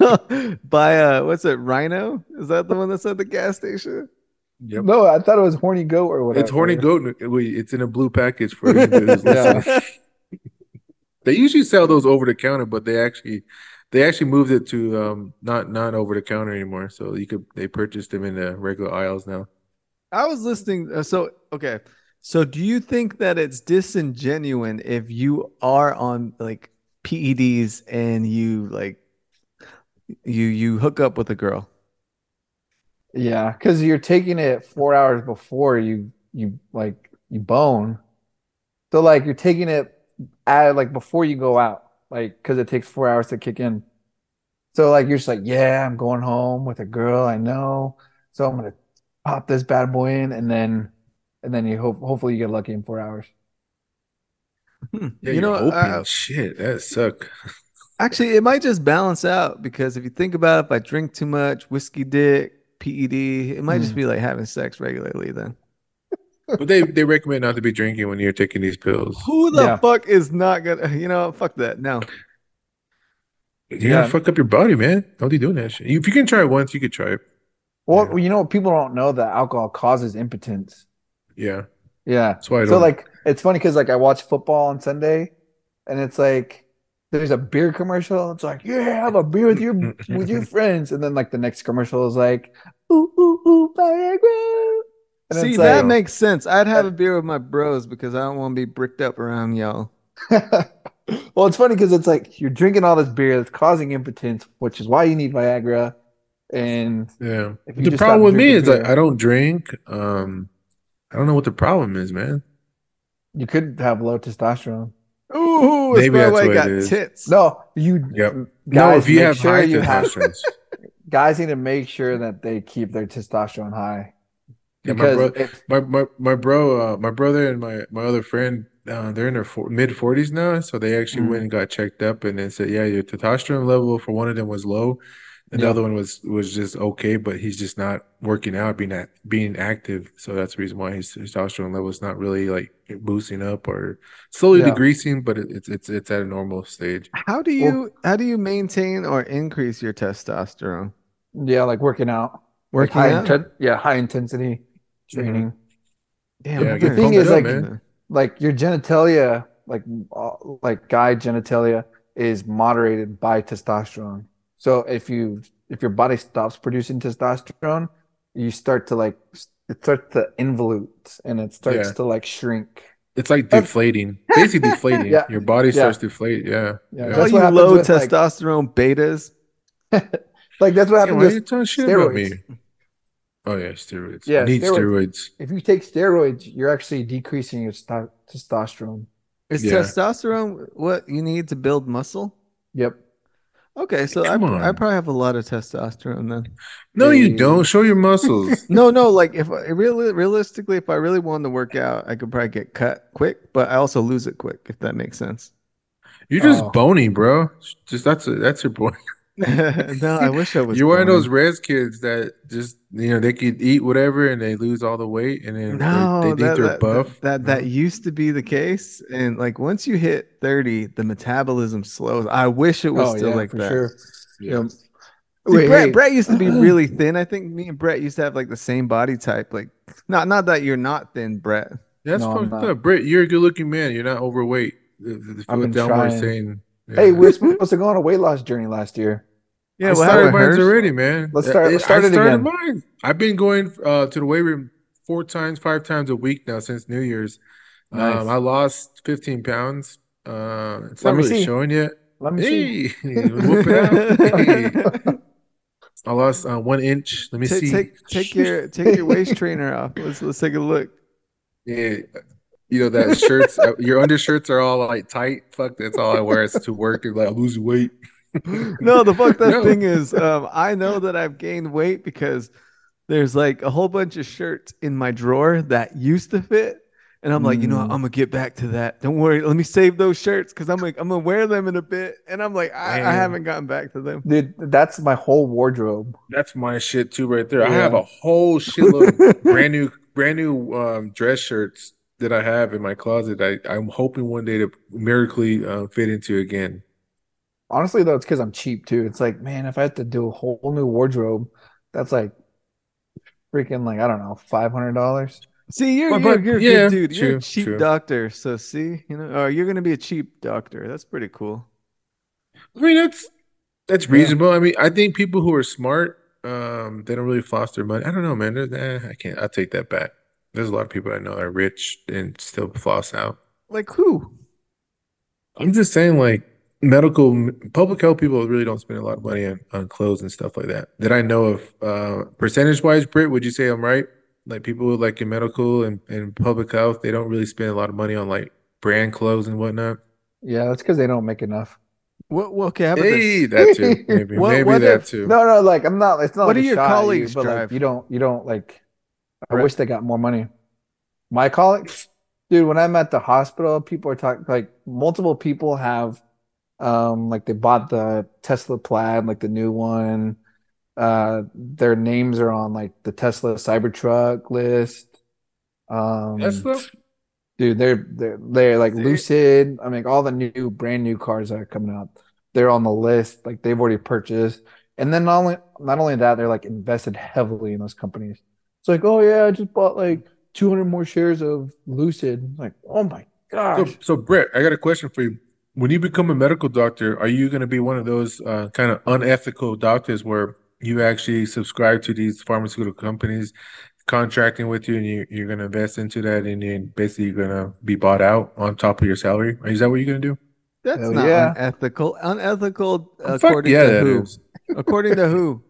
by uh, what's it? Rhino? Is that the one that's at the gas station? Yep. No, I thought it was horny goat or whatever. It's horny goat. Wait, it's in a blue package for anybody who's Yeah. Listening. They usually sell those over the counter, but they actually they actually moved it to um not not over the counter anymore. So you could they purchased them in the regular aisles now. I was listening. Uh, so, okay. So, do you think that it's disingenuous if you are on like PEDs and you like you you hook up with a girl? Yeah, because you're taking it four hours before you you like you bone. So like you're taking it at like before you go out, like because it takes four hours to kick in. So like you're just like, yeah, I'm going home with a girl I know, so I'm gonna pop this bad boy in, and then and then you hope hopefully you get lucky in four hours. Hmm. Yeah, you know, you're hoping. Shit, that suck. actually, it might just balance out because if you think about it, if I drink too much, whiskey dick, PED, it might just Hmm. be like having sex regularly then. But they they recommend not to be drinking when you're taking these pills. Who the Yeah. fuck is not gonna, you know, fuck that. No. You Yeah. gotta fuck up your body, man. Don't be doing that shit. If you can try it once, you could try it. Well, Yeah. you know, people don't know that alcohol causes impotence. Yeah, Yeah. that's why I So don't. like it's funny because like I watch football on Sunday and it's like there's a beer commercial. It's like, yeah, have a beer with your with your friends. And then like the next commercial is like, ooh, ooh, ooh, Viagra. And See, it's that like makes sense. I'd have a beer with my bros because I don't want to be bricked up around y'all. well, it's funny because it's like you're drinking all this beer that's causing impotence, which is why you need Viagra. And yeah. The problem with me is drinking like I don't drink. Um, I don't know what the problem is, man. you could have low testosterone. Ooh, that's Maybe that's why I got it is. tits. No, you Yep. No, if you have sure high you have testosterone. guys need to make sure that they keep their testosterone high. Yeah, my bro- My my my bro, uh, my brother and my my other friend, uh, they're in their four, mid forties now, so they actually Mm. went and got checked up, and they said, yeah, your testosterone level for one of them was low, and the other one was was just okay, but he's just not working out, being at, being active, so that's the reason why his testosterone level is not really like boosting up or slowly Yeah. decreasing, but it, it's it's it's at a normal stage. How do you how do you maintain or increase your testosterone? yeah, like working out. Like Working high out? inten- yeah, high intensity training. Damn, Yeah, I'm get very thing is, pumped like- man. Like your genitalia, like uh, like guy genitalia is moderated by testosterone. So if you if your body stops producing testosterone, you start to like it starts to involute and it starts Yeah. to like shrink. It's like deflating, basically deflating. Yeah. Your body starts to deflate. Yeah, Yeah, yeah. That's you what happens low with, like- testosterone betas. Like that's what Yeah, happens why are you talking shit about me? Steroids. Oh yeah, steroids. Yeah, I need steroids. steroids. If you take steroids, you're actually decreasing your sto- testosterone. Is Yeah. testosterone what you need to build muscle? Yep. Okay, so I, I probably have a lot of testosterone then. No, Hey. you don't. Show your muscles. No, no, like if I really realistically, if I really wanted to work out, I could probably get cut quick, but I also lose it quick, if that makes sense. You're just Oh. bony, bro. Just that's a, that's your point. no, I wish I was. You're one of those res kids that just you know they could eat whatever and they lose all the weight and then No, they, they think that, they're that, buff. That, that that used to be the case, and like once you hit thirty, the metabolism slows. I wish it was Oh still yeah, like for that. sure. Yeah. Yep. See, Wait, Brett, hey. Brett used to be really thin. I think me and Brett used to have like the same body type. Like, not not that you're not thin, Brett. That's No, fucked up, Britt. You're a good-looking man. You're not overweight. The, the, the I've been downward trying. Saying. Hey, we're supposed to go on a weight loss journey last year. Yeah, I what started mine already, man. Let's start- let's start I started again. mine. I've been going uh, to the weight room four times, five times a week now since New Year's. Nice. Um, I lost 15 pounds. Uh, it's Let not really see. showing yet. Let me see. Hey, out. Hey. I lost uh, one inch. Let me take, see. take take your take your waist trainer off. Let's let's take a look. Yeah, you know that shirts, uh, your undershirts are all like tight. Fuck, that's all I wear. It's to work and like I'm losing weight. No, the fuck that No. thing is, um, I know that I've gained weight because there's like a whole bunch of shirts in my drawer that used to fit. And I'm like, you know, what? Mm. I'm gonna get back to that. Don't worry, let me save those shirts because I'm like, I'm gonna wear them in a bit. And I'm like, I, I haven't gotten back to them. Dude, that's my whole wardrobe. That's my shit too, right there. I have a whole shitload of brand new, brand new um, dress shirts that I have in my closet. I, I'm hoping one day to miraculously uh, fit into again. Honestly, though, it's because I'm cheap too. It's like, man, if I have to do a whole new wardrobe, that's like freaking like I don't know, five hundred dollars. See, you're But- you're, you're a yeah, good dude. You're a cheap true. doctor. So see, you know, or you're gonna be a cheap doctor. That's pretty cool. I mean, that's that's Yeah. reasonable. I mean, I think people who are smart, um, they don't really floss their money. I don't know, man. There's, eh, I can't. I take that back. There's a lot of people I know that are rich and still floss out. Like who? I'm just saying, like medical public health people really don't spend a lot of money on, on clothes and stuff like that. That I know of. Uh, percentage wise, Britt, would you say I'm right? Like people like in medical and, and public health, they don't really spend a lot of money on like brand clothes and whatnot. Yeah, that's because they don't make enough. Well, well, okay, how about Hey, this? that too. Maybe What- maybe what that if- too. No, no, like I'm not. It's not What like do a your shot at you, colleagues but like you don't, you don't like. I Right. wish they got more money. My colleagues, dude. When I'm at the hospital, people are talking like multiple people have, um, like they bought the Tesla Plaid, like the new one. Uh, their names are on like the Tesla Cybertruck list. Um, Tesla? Dude, they're they're they're like See? Lucid. I mean, all the new brand new cars that are coming out, they're on the list. Like they've already purchased. And then not only not only that, they're like invested heavily in those companies. It's like, oh yeah, I just bought like 200 more shares of Lucid. Like, oh my So, gosh. so Brett, I got a question for you. When you become a medical doctor, are you going to be one of those uh, kind of unethical doctors where you actually subscribe to these pharmaceutical companies contracting with you and you, you're going to invest into that and then basically you're going to be bought out on top of your salary? Is that what you're going to do? That's Hell not yeah. unethical. Unethical Fuck according yeah, to that who? is. According to who?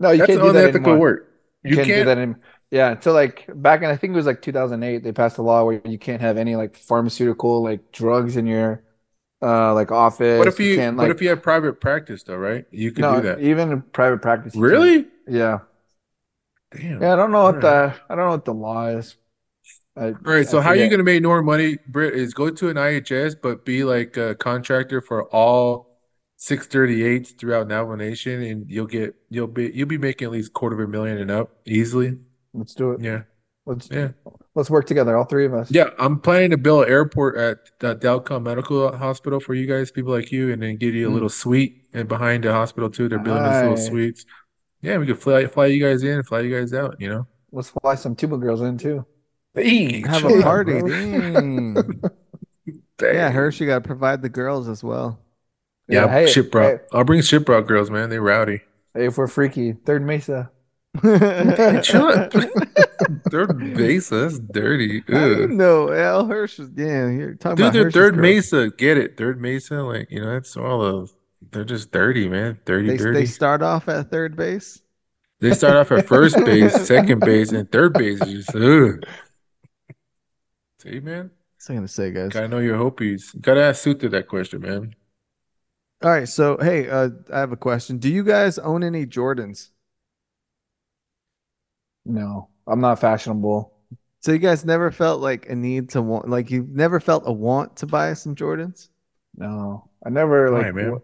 No, you That's can't do that unethical anymore. work. You You can't can't. that anymore. Yeah, so like back in I think it was like 2008, they passed a law where you can't have any like pharmaceutical like drugs in your uh like office. What if you can't what if you have private practice though, right? You can no, do that. even in private practice. you. Really? Yeah. Damn. Yeah, I don't know what the I don't know what the law is. I, All right, so how are you going to make more money, Britt, is go to an IHS, but be like a contractor for all 638s throughout Navajo Nation, and you'll get you'll be you'll be making at least quarter of a million and up easily. Let's do it. Yeah, Let's yeah, let's work together, all three of us. yeah. I'm planning to build an airport at the Delcom Medical Hospital for you guys, people like you, and then give you a Mm. little suite and behind the hospital too. They're building these little suites. Yeah, we could fly fly you guys in, fly you guys out. You know, Let's fly some tuba girls in too. hey, Have shut a party. bro. Yeah, Dang. Hershey got to provide the girls as well. Yeah, hey, ship bro. hey, I'll bring ship bro girls, man. They rowdy. hey, if we're freaky, Third Mesa. Chill out. Third Mesa, that's dirty. How do you Ugh. know Al Hirsch is yeah, you're talking Dude, about they're Third girls. Mesa. Get it? Third Mesa, like you know, that's all of. They're just dirty, man. Dirty, They dirty. they start off at third base. They start off at first base, second base, and third base is just ugh. See, man, What's I'm gonna say, guys? gotta know your Hopies. Gotta ask Suter that question, man. All right, so hey, uh, I have a question. Do you guys own any Jordans? No, I'm not fashionable. So you guys never felt like a need to want, like you never felt a want to buy some Jordans? No, I never Why, like. man? What,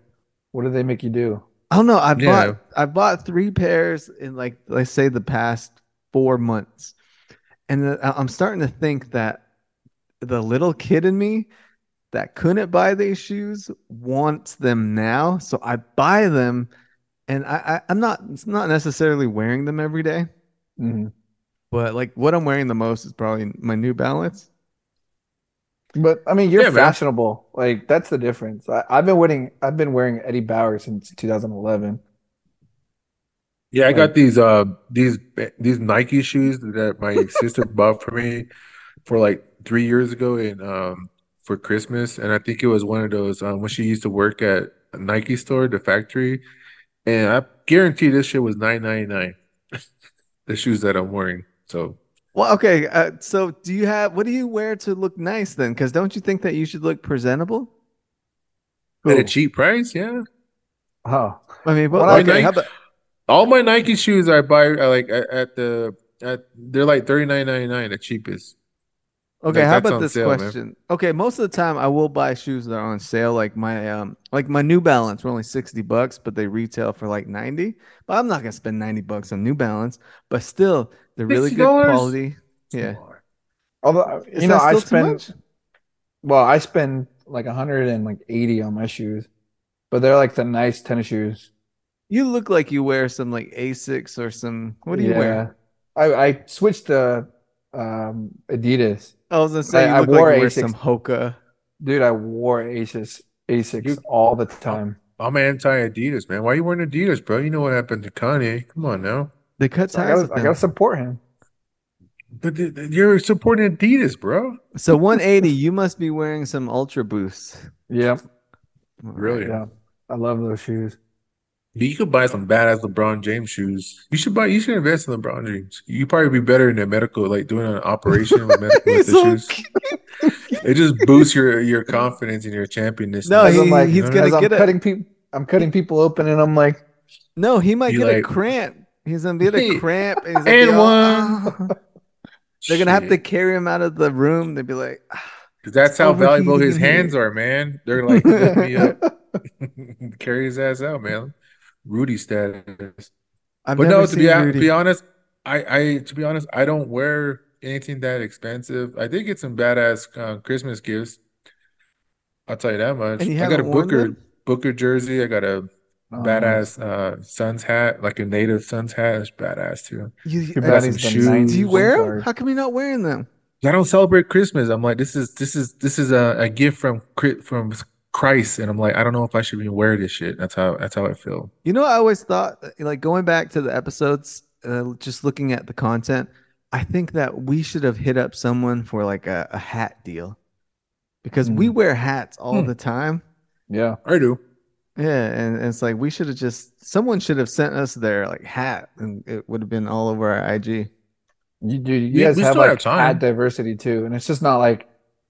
what do they make you do? I don't know. I Yeah. bought I bought three pairs in like let's say the past four months, and then I- I'm starting to think that the little kid in me that couldn't buy these shoes wants them now. So I buy them, and I, I I'm not it's not necessarily wearing them every day, Mhm. but like what I'm wearing the most is probably my New Balance. But I mean, you're Yeah, man. fashionable. Like that's the difference. I, I've been wearing I've been wearing Eddie Bauer since 2011. Yeah, I Like- got these uh these these Nike shoes that my sister bought for me for like three years ago in um for Christmas, and I think it was one of those um when she used to work at a Nike store, the factory, and I guarantee this shit was nine ninety nine. The shoes that I'm wearing. So Well, okay. Uh, so do you have what do you wear to look nice then? Because don't you think that you should look presentable? at a cheap price, yeah. Oh, I mean, but Well, like, Nike- how about All my Nike shoes I buy are like at, at the at they're like thirty nine ninety nine, the cheapest. Okay? Like, How about this sale, man. question? Okay, most of the time I will buy shoes that are on sale, like my um, like my New Balance were only sixty bucks, but they retail for like ninety. But I'm not gonna spend ninety bucks on New Balance. But still, they're really good $60? quality. Yeah. although Is you know, that I still too spend much? well, I spend like 180 on my shoes, but they're like the nice tennis shoes. You look like you wear some like Asics or some. What do you wear? Yeah. I I switched to um Adidas. I was gonna say you I- I look like wore you wear Asics. some Hoka. Dude, I wore Asics Asics You- all the time. I'm anti Adidas, man. Why are you wearing Adidas, bro? You know what happened to Kanye. Come on now. They cut So I gotta with I gotta support him. But th- th- you're supporting Adidas, bro. So 180, you must be wearing some Ultra Boosts. Yep. Really? Yeah, I love those shoes. You could buy some badass LeBron James shoes. You should buy. You should invest in LeBron James. You probably be better in the medical, like doing an operation with, medical, with the so shoes. It just boosts your your confidence and your championness. No, he- I'm like, he's gonna as I'm get a- cutting people. I'm cutting people open, and I'm like, No, he might You get a cramp. He's gonna get a cramp. And, he's and all, one. "Ah." They're gonna have to carry him out of the room. They'd be like, "Ah." 'Cause that's how valuable his overheating in hands are, man. They're like, lift me up, carry his ass out, man. Rudy status. I've but never no, to be, seen hon- Rudy. be honest, I, I to be honest, I don't wear anything that expensive. I did get some badass uh, Christmas gifts. I'll tell you that much. And you I got a Booker them? Booker jersey. I got a oh, badass uh Suns hat, like a native Suns hat. It's badass too. You, Too I got some shoes. do you wear them? How come you're not wearing them? I don't celebrate Christmas. I'm like, this is this is this is a, a gift from Chri- from Christ, and I'm like, I don't know if I should even wear this shit. That's how that's how I feel. You know, I always thought, like going back to the episodes, uh, just looking at the content, I think that we should have hit up someone for like a, a hat deal because we Hmm. wear hats all Hmm. the time. Yeah, I do. Yeah, and, and it's like we should have just someone should have sent us their like hat, and it would have been all over our IG. you do. You We- guys we have like have time. ad diversity too, and it's just not like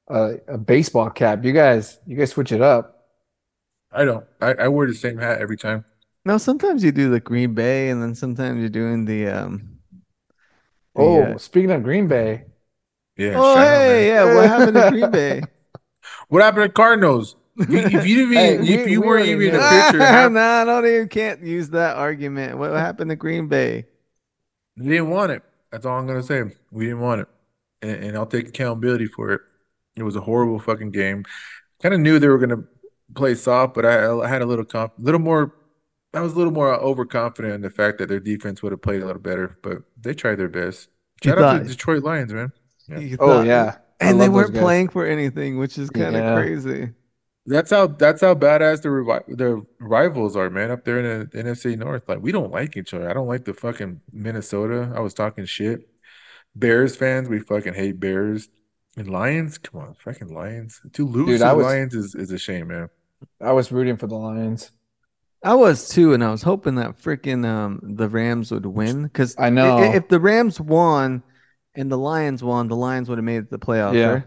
a, a baseball cap. You guys, you guys switch it up. I don't. I, I wear the same hat every time. No, sometimes you do the Green Bay, and then sometimes you're doing the um. the, Oh, uh, speaking of Green Bay, Yeah. oh, shout out, hey, yeah, what happened to Green Bay? What happened to Cardinals? If you, if you didn't Hey, even, we- if you we weren't even in knew. the picture, half- no, I don't even can't use that argument. What happened to Green Bay? they didn't want it. That's all I'm gonna say. We didn't want it, and, and I'll take accountability for it. It was a horrible fucking game. Kind of knew they were gonna play soft, but I, I had a little comp, little more. I was a little more overconfident in the fact that their defense would have played a little better, but they tried their best. You Shout out to the Detroit Lions, man. Yeah. You oh yeah, and they weren't playing for anything, which is kind of Yeah. crazy. That's how that's how badass the revi- the rivals are, man. Up there in the NFC North, like we don't like each other. I don't like the fucking Minnesota. I was talking shit. Bears fans, we fucking hate Bears. And Lions, come on, fucking Lions. To lose Dude, to I the was- Lions is, is a shame, man. I was rooting for the Lions. I was too, and I was hoping that freaking um the Rams would win because I know. if the Rams won and the Lions won, the Lions would have made it the playoffs. Yeah. right?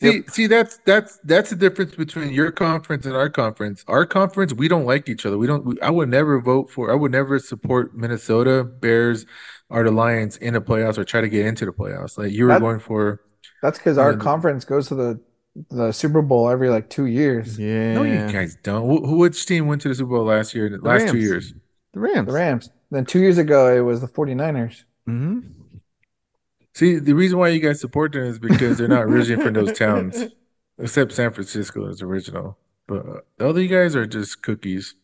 See, see, that's that's that's the difference between your conference and our conference. Our conference, we don't like each other. We don't. We, I would never vote for. I would never support Minnesota Bears or the Lions in the playoffs or try to get into the playoffs. Like you were That- going for. That's because our conference goes to the the Super Bowl every like two years. Yeah, No, you guys don't. Who, who- which team went to the Super Bowl last year? The last two years. the Rams. The Rams. Then two years ago, it was the 49ers. hmm See, the reason why you guys support them is because they're not originally from those towns, except San Francisco is original. But uh, the other guys are just cookies.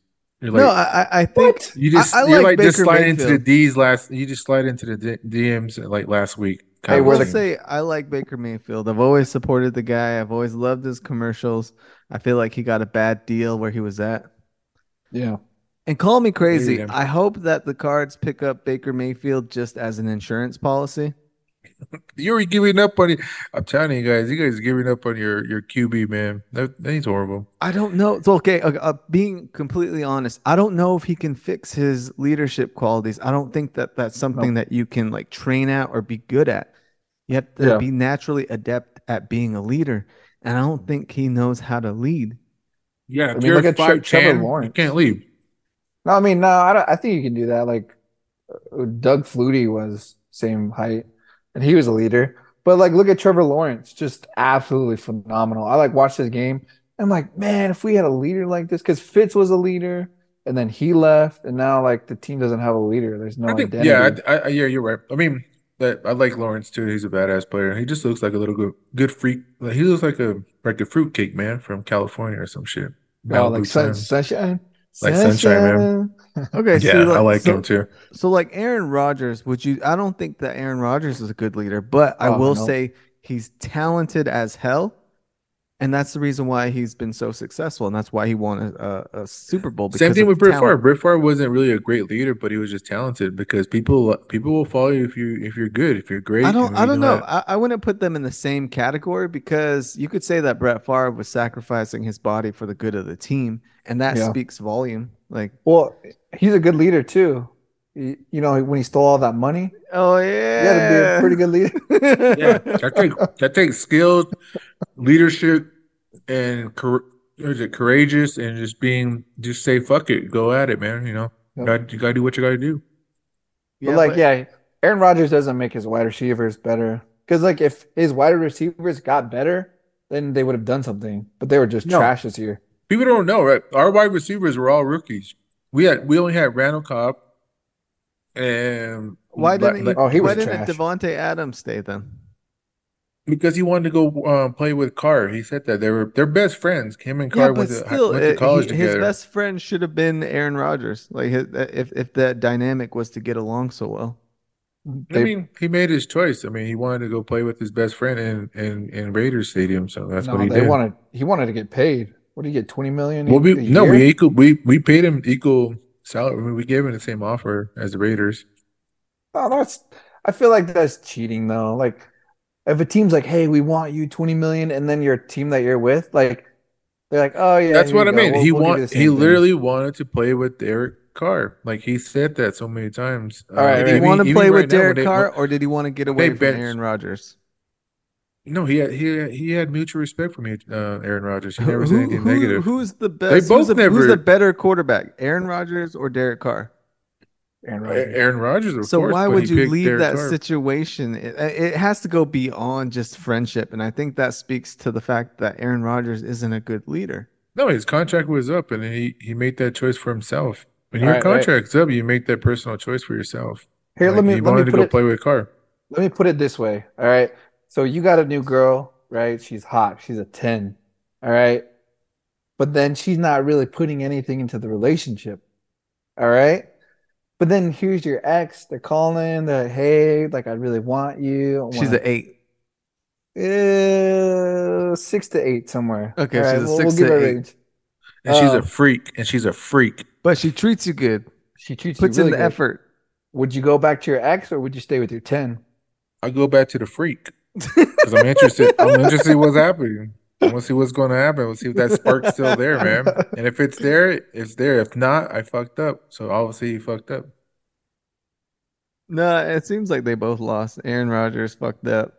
You're like no, I I- I think you just I, I you're like like just Baker slide into the D's last. You just slide into the D- DMs like last week. I will the- say I like Baker Mayfield. I've always supported the guy. I've always loved his commercials. I feel like he got a bad deal where he was at. Yeah. And call me crazy. I hope that the cards pick up Baker Mayfield just as an insurance policy. You're giving up on it. I'm telling you guys, you guys are giving up on your your QB man. That, that he's horrible. I don't know. It's okay. Uh, uh, being completely honest, I don't know if he can fix his leadership qualities. I don't think that that's something that you can like train at or be good at. You have to Yeah. be naturally adept at being a leader, and I don't think he knows how to lead. Yeah, if mean, you're look at Tre- five Trevor ten, you Lawrence. can't leave. No, I mean, no, I, don't, I think you can do that. Like uh, Doug Flutie was same height, and he was a leader. But like, look at Trevor Lawrence, just absolutely phenomenal. I like watched his game. I'm like, man, if we had a leader like this, because Fitz was a leader, and then he left, and now like the team doesn't have a leader. There's no I think, identity. yeah, I, I, yeah, you're right. I mean, that I like Lawrence too. He's a badass player. He just looks like a little good, good freak. Like, he looks like a like a fruitcake man from California or some shit. Oh, like sun, Sun. sunshine, Like Sunshine, man. Okay, Yeah, see, I like so, him too. So like Aaron Rodgers, would you? I don't think that Aaron Rodgers is a good leader, but I Oh, will no. say he's talented as hell. And that's the reason why he's been so successful, and that's why he won a, a, a Super Bowl. Same thing with Brett talent. Favre. Brett Favre wasn't really a great leader, but he was just talented because people people will follow you if you if you're good, if you're great. I don't. I don't know know. I, I wouldn't put them in the same category because you could say that Brett Favre was sacrificing his body for the good of the team, and that Yeah. speaks volume. Like, Well, he's a good leader too. You, you know, when he stole all that money, oh he yeah, to be a pretty good leader. Yeah, that takes that takes skill, leadership, and cour- what is it courageous and just being just say fuck it, go at it, man. You know, Yep. Gotta- you gotta do what you gotta do. But like, yeah, Aaron Rodgers doesn't make his wide receivers better. Because like, if his wide receivers got better, then they would have done something. But they were just No. trash this year. People don't know, right? Our wide receivers were all rookies. We had we only had Randall Cobb and Why didn't La- he, Oh, he why was didn't. Davante Adams stay then? because he wanted to go um, play with Carr. He said that they were they're best friends. Him and Carr yeah, went, but to, still, went to uh, college he- his best friend should have been Aaron Rodgers. Like, his, uh, if if that dynamic was to get along so well. I mean, he made his choice. I mean, he wanted to go play with his best friend in in, in Raiders Stadium, so that's no, what he they did. wanted. He wanted to get paid. What did he get? Twenty million? well, we a no, year? we equal we we paid him equal salary. I mean, we gave him the same offer as the Raiders. Oh, that's. I feel like that's cheating though. Like, if a team's like, "Hey, we want you twenty million, and then your team that you're with, like, they're like, "Oh yeah." That's what I go. mean. We'll- he we'll want the same he thing." literally wanted to play with Derek Carr. Like he said that so many times. All right, Did right. he want to even play right with now when Derek they- Carr, or did he want to get away from bench- Aaron Rodgers? No, he had he had, he had mutual respect for me, uh, Aaron Rodgers. He never said anything who- negative. Who's the best? They both who's, the, who's the better quarterback, Aaron Rodgers or Derek Carr? Aaron Rodgers. Aaron Rodgers, of so course. why would you leave Derek that Carr. situation? It, it has to go beyond just friendship, and I think that speaks to the fact that Aaron Rodgers isn't a good leader. No, his contract was up, and he he made that choice for himself. When All your right, right. contract's up, you make that personal choice for yourself. Here, Like, let me he let wanted me to go it. play with Carr. Let me put it this way. All right. So you got a new girl, right? She's hot. She's a 10. All right. But then she's not really putting anything into the relationship. All right. But then here's your ex. They're calling. They're like, hey, like, I really want you. She's wanna- an eight. Uh, six to eight somewhere. Okay, All she's a we'll, six we'll give to her a eight. range. And she's Uh, a freak, and she's a freak. but she treats you good, She treats puts you in the good. effort. Would you go back to your ex or would you stay with your 10? I go back to the freak because I'm interested. I'm interested in what's happening. I want to see what's going to happen. We'll see if that spark's still there, man. And if it's there, it's there. If not, I fucked up. So obviously, he fucked up. No, it seems like they both lost. Aaron Rodgers fucked up.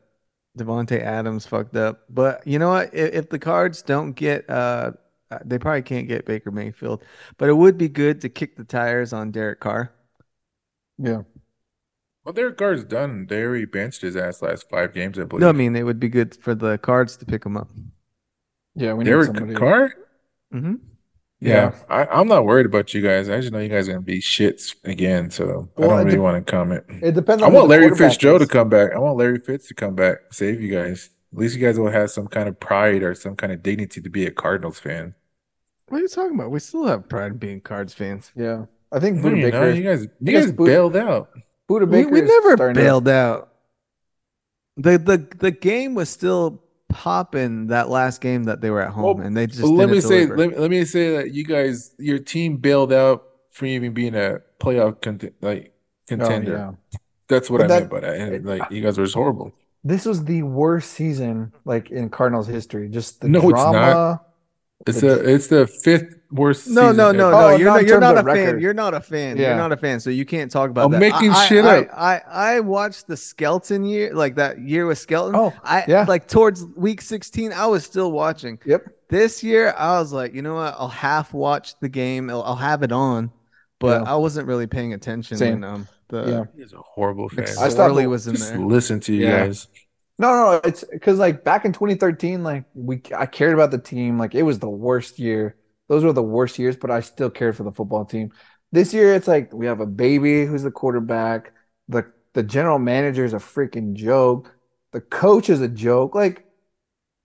Davante Adams fucked up. But you know what? If, if the Cards don't get, uh, uh, they probably can't get Baker Mayfield. But it would be good to kick the tires on Derek Carr. Yeah. Well, Derek Carr's done. They already benched his ass last five games, I believe. No, I mean it would be good for the Cards to pick him up. Yeah. We need Derek somebody. Carr? hmm Yeah, I, I'm not worried about you guys. I just know you guys are gonna be shits again, so I don't really de- want to comment. It depends I on who want Larry quarterback Fitzgerald to come back. I want Larry Fitz to come back, save you guys. At least you guys will have some kind of pride or some kind of dignity to be a Cardinals fan. What are you talking about? We still have pride in being Cards fans. Yeah. I think No, Budda you know, Baker. you guys, you guys Budda- bailed out. Budda We, Baker we is never bailed out. The the the game was still popping that last game that they were at home, Well, and they just Well, let me say, let me, let me say that you guys, your team bailed out from even being a playoff cont- like Oh, contender. yeah. That's what But I that- meant by that. And, like you guys were just horrible. This was the worst season like in Cardinals history. Just the No, it's not. drama. It's The- the it's the fifth worst. No, season no, no, ever. no. Oh, you're not not, you're not a of fan. You're not a fan. Yeah. You're not a fan, so you can't talk about I'm that. making I, shit I, up. I, I watched the Skelton year, like that year with Skelton. Oh, I yeah. like towards week 16, I was still watching. Yep. This year, I was like, you know what? I'll half watch the game. I'll, I'll have it on, but Yeah. I wasn't really paying attention Same. when um the Yeah. He's a horrible fan. I stopped- McSorley was in Just there. listen to you Yeah. guys. No, no, it's because like back in 2013, like we I cared about the team. Like it was the worst year. Those were the worst years, but I still cared for the football team. This year, it's like we have a baby who's the quarterback. The the general manager is a freaking joke. The coach is a joke. Like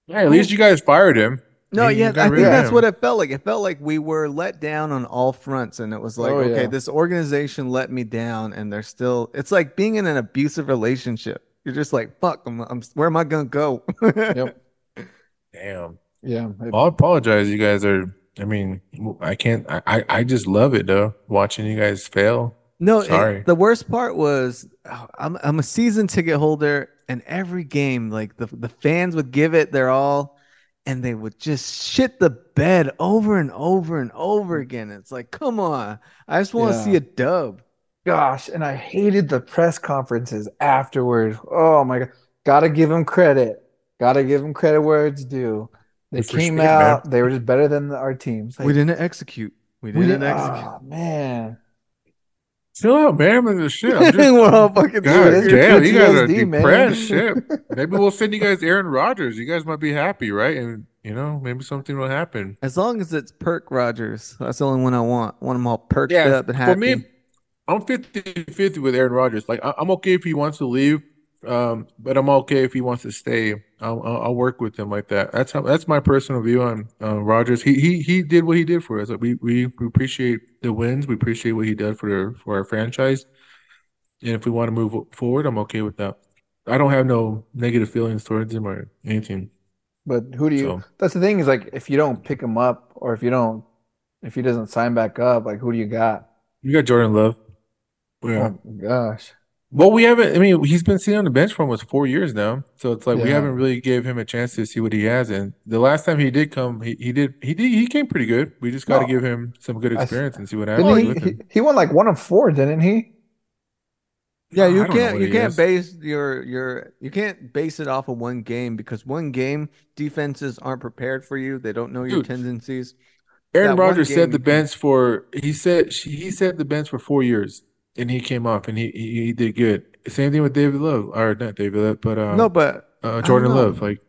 Yeah, at least you guys fired him. No, You- you yeah, I think that's him. what it felt like. It felt like we were let down on all fronts, and it was like, Oh, okay, yeah. this organization let me down, and they're still. It's like being in an abusive relationship. You're just like, fuck, I'm, I'm where am I gonna go? Yep. Damn. Yeah. I'll apologize. You guys are. I mean, I can't. I I, I just love it though. Watching you guys fail. No, it- Sorry. the worst part was oh, I'm I'm a season ticket holder, and every game, like the the fans would give it their all, and they would just shit the bed over and over and over again. It's like, come on, I just want to Yeah. see a dub. Gosh, and I hated the press conferences afterward. Oh my God. Gotta give them credit. Gotta give them credit where it's due. They With came respect, man. out, they were just better than our teams. we didn't execute. We we didn't didn't- ah, execute. oh, man. Chill out, man. I'm in the shit. I'm just, We're all fucking God Dude, it's damn, you guys are PTSD, man. depressed. Shit. Maybe we'll send you guys Aaron Rodgers. You guys might be happy, right? And you know, maybe something will happen. As long as it's Perk Rogers, that's the only one I want. I want them all perked Yeah, up and happy. for me, I'm 50-50 with Aaron Rodgers. Like I- I'm okay if he wants to leave, um, but I'm okay if he wants to stay. I'll, I'll, I'll work with him like that. That's how. That's my personal view on uh, Rodgers. He he he did what he did for us. Like, we, we we appreciate the wins. We appreciate what he did for the, for our franchise. And if we want to move forward, I'm okay with that. I don't have no negative feelings towards him or anything. But who do you? So- That's the thing is like if you don't pick him up or if you don't, if he doesn't sign back up, like who do you got? You got Jordan Love. Yeah. Oh gosh. Well, we haven't. I mean, he's been sitting on the bench for almost four years now, so it's like we haven't really gave him a chance to see what he has. And the last time he did come, he, he did he did he came pretty good. We just got to oh. No. give him some good I experience and see what happens he, with he? him. He won like one of four, didn't he? Yeah, you can't you can't is. base your your you can't base it off of one game because one game defenses aren't prepared for you. They don't know your Dude. tendencies. Aaron that Rodgers game said the bench for he said he said the bench for four years, and he came off and he he, he did good. Same thing with David Love, or not David Love, but um, no, but uh, Jordan. Love. Like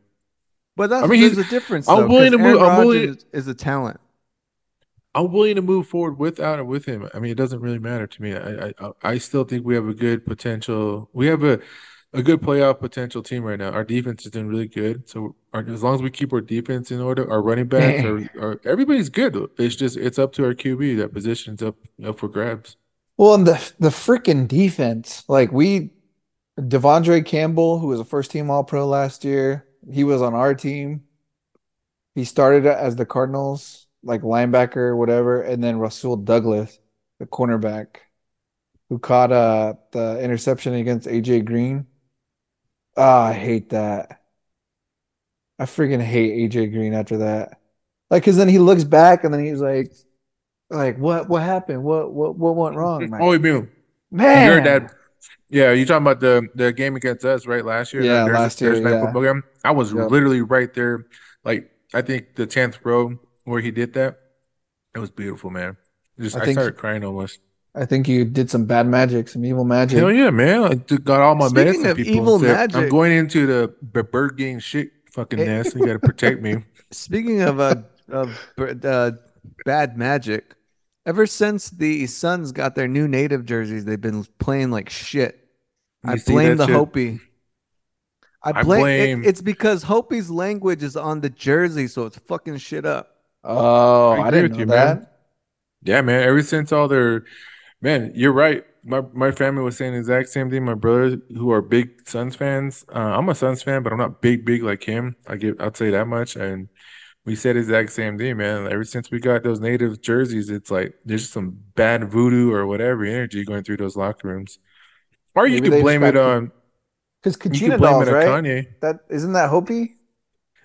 but that's I mean, there's he's- a difference. I'm though, willing to move- I'm willing- Rodgers is a talent. I'm willing to move forward without or with him. I mean, it doesn't really matter to me. I I, I still think we have a good potential. We have a a good playoff potential team right now. Our defense is doing really good. So our, as long as we keep our defense in order, our running backs are, are everybody's good. It's just it's up to our QB. That position's up up for grabs. Well, and the the freaking defense, like we, De'Vondre Campbell, who was a first team All Pro last year, he was on our team. He started as the Cardinals, like linebacker, whatever, and then Rasul Douglas, the cornerback, who caught uh the interception against AJ Green. Ah, I hate that. I freaking hate AJ Green after that. Like, cause then he looks back and then he's like, like what what happened? What what what went wrong? Like, Oh, you mean Man, you heard that? Yeah, you talking about the the game against us, right? Last year, Yeah, last year, yeah. game. I was Yep. literally right there, like I think the tenth row where he did that. It was beautiful, man. Just I I, think- started crying almost. I think you did some bad magic, some evil magic. Hell yeah, man! I got all my Speaking medicine of people. evil said, magic- I'm going into the bird gang shit fucking Eh. nest. You got to protect me. Speaking of uh, of uh, bad magic, ever since the Suns got their new native jerseys, they've been playing like shit. I You see blame the shit? Hopi. I I blame, it- it's because Hopi's language is on the jersey, so it's fucking shit up. Oh, I I, didn't with know you, that. man. Yeah, man. Ever since all their, man, you're right. My my family was saying the exact same thing. My brothers, who are big Suns fans, uh, I'm a Suns fan, but I'm not big, big like him. I give, I'll say that much. And we said the exact same thing, man. Ever since we got those native jerseys, it's like there's some bad voodoo or whatever energy going through those locker rooms. Or you Maybe can they blame it on Because you Kachina dolls, it on right? Kanye. That isn't that Hopi?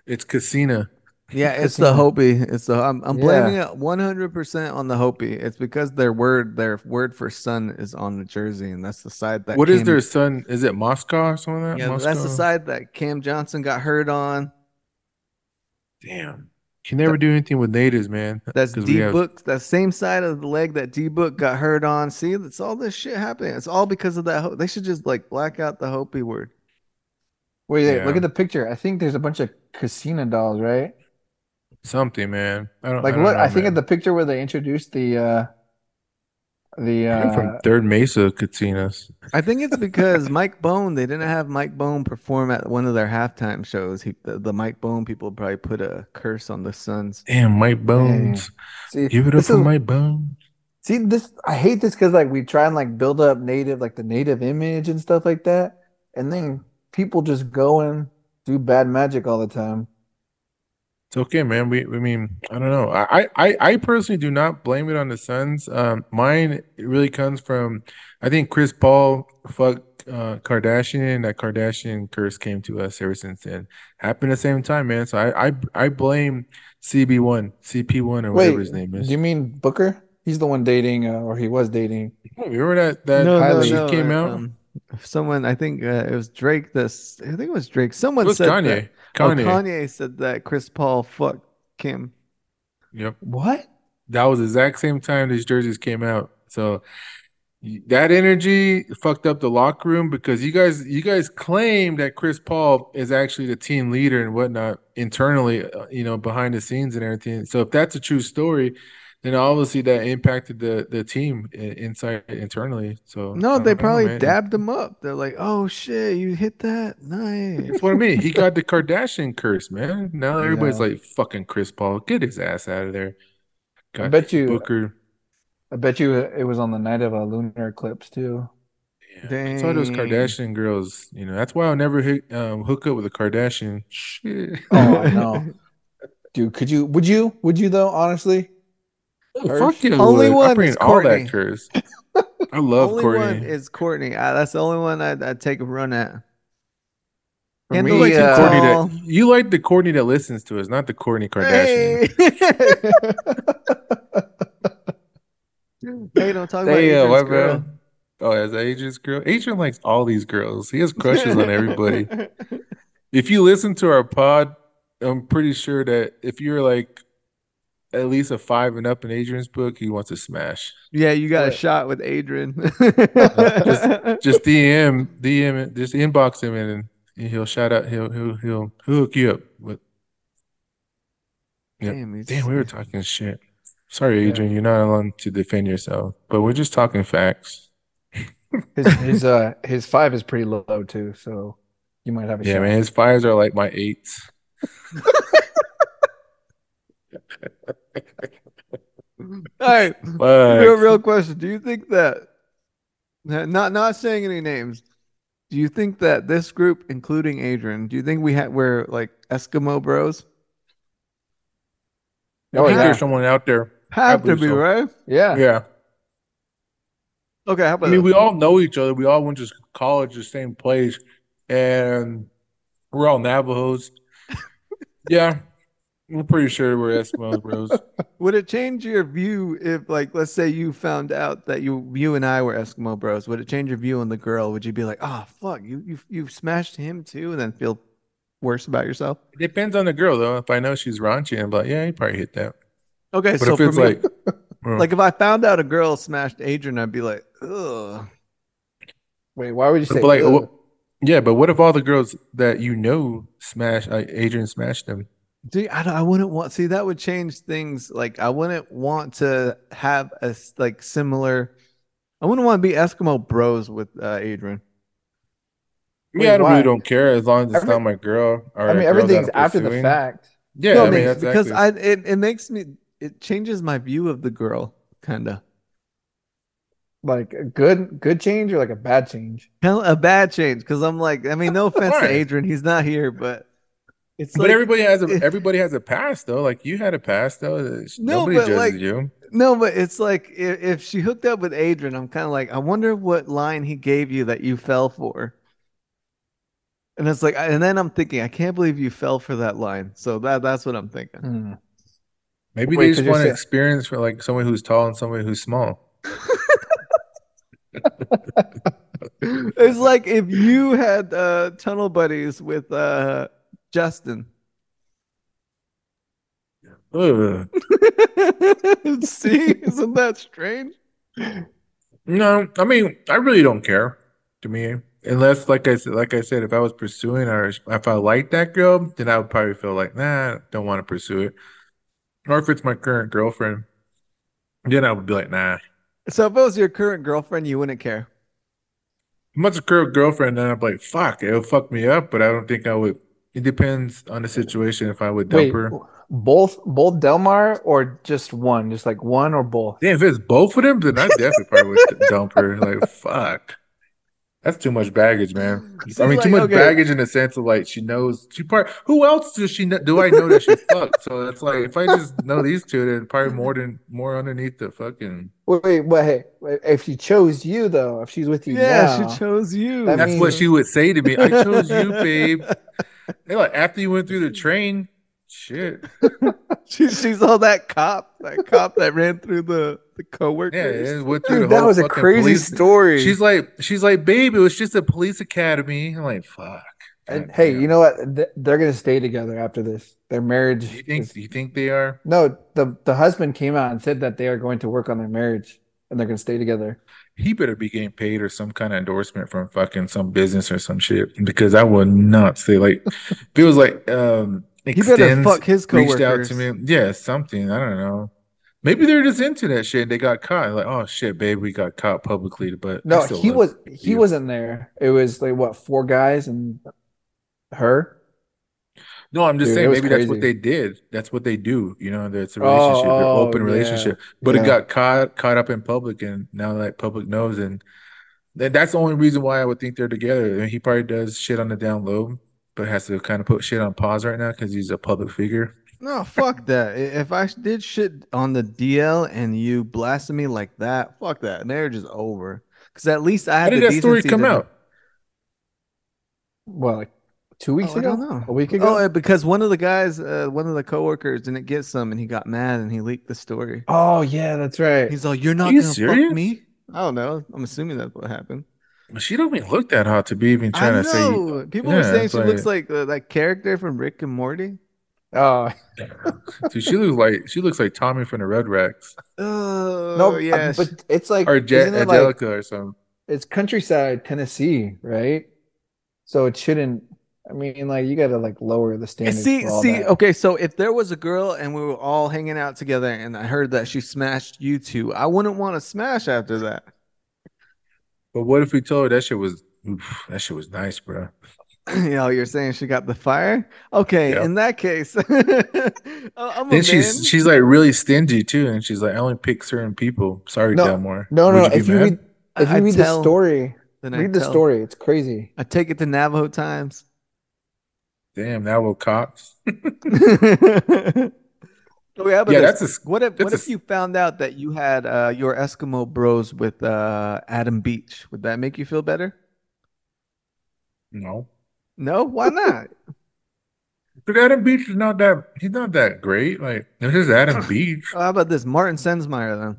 It's Katsina. Yeah, it's Casino. the Hopi. It's the I'm, I'm Yeah. blaming it 100% on the Hopi. It's because their word their word for sun is on the jersey, and that's the side that What is Cam- their sun? Is it Moscow or something like that? Yeah, that's the side that Cam Johnson got hurt on. Damn. Can never do anything with natives, man. That's D have- Book, that same side of the leg that D Book got hurt on. See, it's all this shit happening. It's all because of that. Ho- they should just like black out the Hopi word. Wait, wait, look at the picture. I think there's a bunch of Katsina dolls, right? Something, man. I don't Like I don't look, know, I think man. at the picture where they introduced the uh the I'm from uh Third Mesa Katsinas. I think it's because Mike Bone. They didn't have Mike Bone perform at one of their halftime shows. He, the, the Mike Bone people probably put a curse on the Suns. Damn, Mike Bones. see Give it up this for is- Mike Bones. See this I hate this because like we try and like build up native like the native image and stuff like that, and then people just go and do bad magic all the time. It's okay, man. We, I mean, I don't know. I, I, I personally do not blame it on the Suns. Um, mine really comes from, I think Chris Paul fucked uh, Kardashian. That Kardashian curse came to us ever since then. Happened at the same time, man. So I, I, I blame CB1, CP1, or whatever his name is. do is. you mean Booker? He's the one dating, uh, or he was dating. Remember that that no, no, Kylie no. came out? Um, someone, I think uh, it was Drake. This, I think it was Drake. Someone was said Kanye. that. Kanye. Oh, Kanye said that Chris Paul fucked Kim. Yep. What? That was the exact same time these jerseys came out. So that energy fucked up the locker room because you guys you guys claim that Chris Paul is actually the team leader and whatnot internally, uh, you know, behind the scenes and everything. So if that's a true story, then obviously that impacted the the team inside internally. So No, they don't know, probably man. dabbed him up. They're like, "Oh shit, you hit that, nice." That's what I mean. He got the Kardashian curse, man. Now everybody's Yeah. like, "Fucking Chris Paul, get his ass out of there." I bet you. Booker. I bet you it was on the night of a lunar eclipse too. Yeah, that's why those Kardashian girls, you know, that's why I'll never hit, um, hook up with a Kardashian. Shit. Oh no, dude, could you? Would you? Would you though? Honestly, Fuck yeah, I Only would. one I bring is all Courtney. that curse. I love only Courtney. one is Courtney. Uh, that's the only one I'd, I'd take a run at. For Kendall You like the uh, Courtney that you like the Courtney that listens to us, not the Kourtney Kardashian. Hey, hey, don't talk about Hey, uh, Adrian's what, girl. bro? Oh, as Adrian's girl. Adrian likes all these girls. He has crushes on everybody. If you listen to our pod, I'm pretty sure that if you're like at least a five and up in Adrian's book, he wants to smash. yeah, you got a shot with Adrian. Just DM, DM, just inbox him and he'll shout out. He'll he'll he'll, he'll hook you up with. Yep. Damn, Damn, we were talking shit. Sorry, Yeah. Adrian, you're not allowed to defend yourself, but we're just talking facts. his his uh his five is pretty low too, so you might have a shot. Yeah, shot. man, his fives are like my eights. All right, Fuck. real, real question. Do you think that, not not saying any names, do you think that this group, including Adrian, do you think we had we're like Eskimo bros? I Oh think yeah, there's someone out there. Have to be so. right. yeah. Yeah. Okay, how I mean, this? we all know each other. We all went to college, the same place, and we're all Navajos. Yeah, I'm pretty sure we're Eskimos, bros. Would it change your view if, like, let's say you found out that you you and I were Eskimo bros? Would it change your view on the girl? Would you be like, oh fuck, you you you smashed him too, and then feel worse about yourself? It depends on the girl, though. If I know she's raunchy, I'm like, yeah, you probably hit that. Okay, But so if for it's me, like, well, like if I found out a girl smashed Adrian, I'd be like, ugh. Wait, why would you say but like, ugh? what- yeah, but what if all the girls that you know smash, like Adrian smashed them? See, I, don't- I wouldn't want. See, that would change things. Like, I wouldn't want to have a like similar. I wouldn't want to be Eskimo bros with uh, Adrian. Yeah, I don't really don't care as long as it's Every- not my girl. Or I mean, girl everything's after the fact. Yeah, No, I mean, because- that's because actually- I it, it makes me it changes my view of the girl, kind of. Like a good good change or like a bad change? Kind a bad change because I'm like, I mean, no offense to Adrian, he's not here, but it's But like everybody has a everybody has a past though. Like you had a past though. No, Nobody but, like, you. no, but it's like if, if she hooked up with Adrian, I'm kind of like, I wonder what line he gave you that you fell for. And it's like, and then I'm thinking, I can't believe you fell for that line. So that that's what I'm thinking. Hmm. Maybe Wait, they 'cause just want to experience for like someone who's tall and someone who's small. It's like if you had uh, tunnel buddies with uh, Justin. Ugh. See, isn't that strange? No, I mean, I really don't care. To me, unless like I said, like I said, if I was pursuing or if I liked that girl, then I would probably feel like, nah, don't want to pursue it. Or if it's my current girlfriend, then I would be like, nah. So if it was your current girlfriend, you wouldn't care. If it's a current girlfriend, then I'm like, fuck, it'll fuck me up, but I don't think I would. It depends on the situation if I would dump Wait, her. both both Delmar or just one? Just like one or both? Yeah, if it's both of them, then I definitely probably would dump her. Like, fuck. That's too much baggage, man. See, I mean, too much okay. baggage in the sense of like she knows she part. Who else does she know, do I know that she fucked? So it's like if I just know these two, then probably more than more underneath the fucking. Wait, wait, wait, hey, wait, if she chose you though, if she's with you Yeah, now, she chose you. That That's means- what she would say to me. I chose you, babe. They're like after you went through the train. Shit. she, she's all that cop, that cop that ran through the the Yeah, coworkers. it went through dude, the that was a crazy police- story. She's like, she's like, babe, it was just a police academy. I'm like, fuck. and God hey, damn. you know what? They're gonna stay together after this. Their marriage. You think? is- You think they are? No, the the husband came out and said that they are going to work on their marriage and they're gonna stay together. He better be getting paid or some kind of endorsement from fucking some business or some shit. Because I would not say like, if it was like, um, He better fuck his coworkers. reached out to me. Yeah, something. I don't know. Maybe they're just into that shit. And They got caught. Like, oh shit, babe, we got caught publicly. But No, he was he wasn't there. It was like what four guys and her. No, I'm just Dude, saying maybe that's what they did. That's what they do. You know, that's a Oh, relationship, an oh, open yeah, relationship. But it got caught caught up in public, and now that public knows, and that's the only reason why I would think they're together. I mean, he probably does shit on the down low, but has to kind of put shit on pause right now because he's a public figure. No, fuck that. If I did shit on the DL and you blasted me like that, fuck that. Marriage is over. Because at least I How had did the that story come to- out? Well, like two weeks Oh, I ago, don't know. a week ago. Oh, uh, because one of the guys, uh, one of the coworkers didn't get some, and he got mad and he leaked the story. Oh yeah, that's right. He's like, "You're not you gonna serious? fuck me." I don't know. I'm assuming that's what happened. She don't even look that hot to be even trying I to say. know. People were saying it's she looks like uh, that character from Rick and Morty. Oh Dude, she looks like she looks like Tommy from the Red Racks Oh, no, yeah. but it's like or Je- isn't it like Angelica or something. it's countryside Tennessee, right? So it shouldn't. I mean, like you got to like lower the eh, standards. See, for all see, that. okay, so if there was a girl and we were all hanging out together and I heard that she smashed you two, I wouldn't want to smash after that. But what if we told her that shit was oof, that shit was nice, bro? you know, you're saying she got the fire? Okay, Yeah. in that case, uh, I'm a Then she's man. she's like really stingy too, and she's like, I only pick certain people. Sorry, No, Delmore. No, no. Would if be you read, if you I read tell- the story, then I read the story. It's crazy. I take it to Navajo Times. Damn, now we'll cops. okay, how about Yeah, that's a s- what if what a if you found out that you had uh, your Eskimo bros with uh, Adam Beach? Would that make you feel better? no. No, why not? But Adam Beach is not that he's not that great. Like this is Adam Beach. Oh, how about this? Martin Sensmeier then.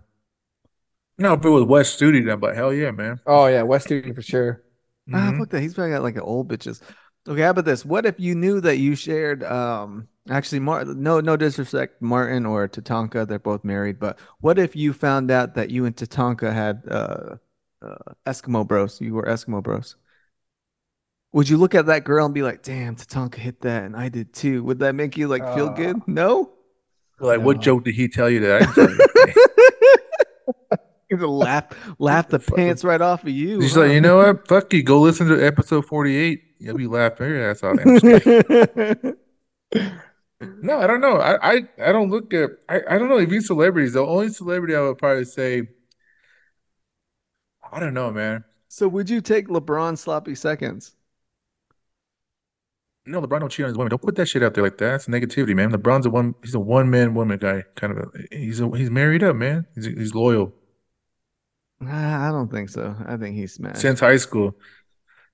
No, if it was Wes Studi, then but hell yeah, man. Oh yeah, Wes Studi for sure. Ah, Mhm. fuck that. He's probably got like an old bitches. Okay, how about this? What if you knew that you shared um actually Mar no no disrespect Martin or Tatanka, they're both married, but what if you found out that you and Tatanka had uh, uh Eskimo bros? You were Eskimo bros. Would you look at that girl and be like, "Damn, Tatanka hit that and I did too." Would that make you like feel Uh, good? No? Like, what joke did he tell you that I didn't tell you? You're gonna laugh laugh the pants right off of you. He's huh? like, you know what? Fuck you. Go listen to episode 48. You'll be laughing your ass off. I'm just kidding. No, I don't know. I, I, I don't look at I, I don't know if you celebrities. The only celebrity I would probably say I don't know, man. so would you take LeBron sloppy seconds? No, LeBron don't cheat on his women. Don't put that shit out there like that. That's negativity, man. LeBron's a one he's a one man woman guy, kind of a he's a, he's married up, man. He's he's loyal I don't think so. I think he's smashed. since high school.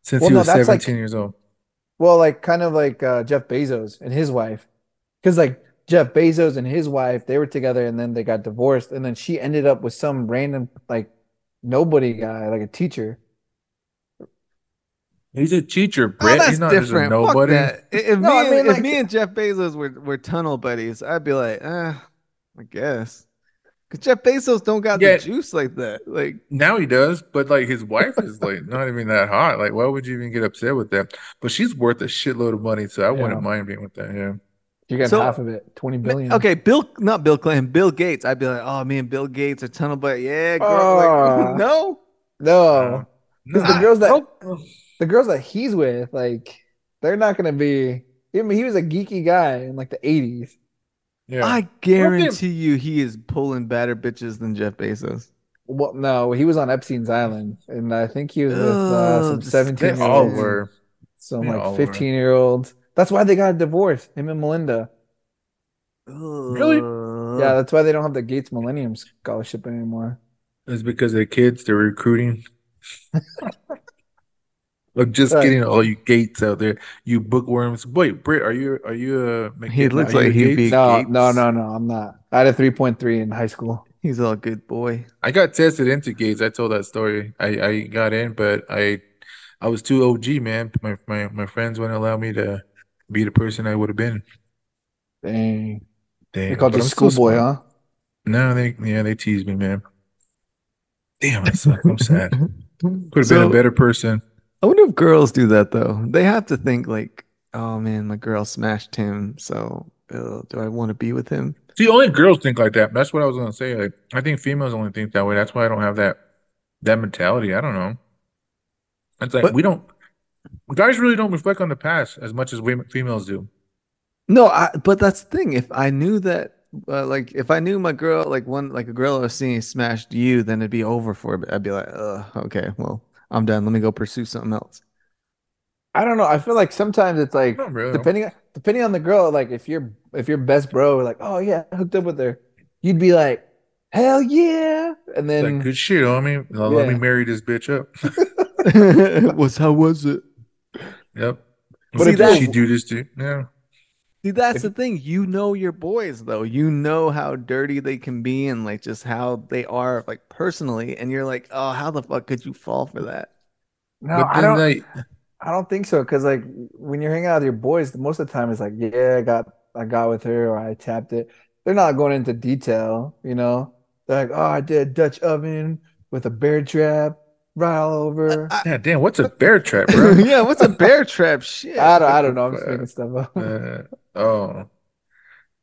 Since Well, he no, was that's like- 17 years old. Well, like kind of like uh, Jeff Bezos and his wife, because like Jeff Bezos and his wife, they were together and then they got divorced, and then she ended up with some random like nobody guy, like a teacher. He's a teacher, Oh, Brett. that's he's not just a different. Fuck nobody. If, No, me, I and- mean, if like- me and Jeff Bezos were, were tunnel buddies, I'd be like, ah, I guess. Because Jeff Bezos don't got Yeah. the juice like that. Like, Now he does, but like his wife is like not even that hot. Like, why would you even get upset with that? But she's worth a shitload of money, so I Yeah. wouldn't mind being with that. Yeah. You got So- half of it, 20 billion. okay, Bill, not Bill Clinton, Bill Gates. I'd be like, oh, me and Bill Gates are tunnel buddies. Yeah, girl. Ah. like, no. No, because the girls that Oh. the girls that he's with, like, they're not gonna be. I mean, he was a geeky guy in like the 80s. Yeah. I guarantee you he is pulling better bitches than Jeff Bezos. Well, no, he was on Epstein's Island, and I think he was with uh, some this- seventeen They year all olds, were. some they like fifteen year olds. That's why they got a divorce. Him and Melinda. Really? Yeah, that's why they don't have the Gates Millennium Scholarship anymore. It's because of the kids they're recruiting. Look, just Right. kidding, all you Gates out there, you bookworms. Wait, Britt, are you are you a? He looks are like he'd be- No, Gates. no, no, no. I'm not. I had a three point three in high school. He's all good boy. I got tested into Gates. I told that story. I I got in, but I I was too OG, man. My my my friends wouldn't allow me to be the person I would have been. Dang. Damn, They called but you I'm schoolboy, huh? No, they yeah they teased me, man. Damn, I suck. I'm sad. Could have been a better person. I wonder if girls do that though. They have to think like, oh man, my girl smashed him, so uh, do I want to be with him? See, only girls think like that. That's what I was gonna say. Like, I think females only think that way. That's why I don't have that that mentality. I don't know. It's like But- we don't. Guys really don't reflect on the past as much as we females do. No, I, but that's the thing. If I knew that, uh, like, if I knew my girl, like one, like a girl I was seeing smashed you, then it'd be over for it. I'd be like, okay, well, I'm done. Let me go pursue something else. I don't know. I feel like sometimes it's like really. depending depending on the girl. Like if you're if your best bro, like oh yeah, I hooked up with her, you'd be like hell yeah, and then like good shit, homie. Now Let me marry this bitch up. was how was it? Yep. But What did she do this to? Yeah. See, that's the thing. You know your boys, though. You know how dirty they can be and like just how they are, like personally. And you're like, oh, how the fuck could you fall for that? no, I don't. like, I don't think so. Because like when you're hanging out with your boys, most of the time it's like yeah, I got I got with her or I tapped it. They're not going into detail, you know. They're like oh, I did a Dutch oven with a bear trap right all over. I- yeah, damn, what's a bear trap, bro? yeah, what's a bear trap? Shit. I don't. I don't know. I'm just making stuff up. Uh, Oh,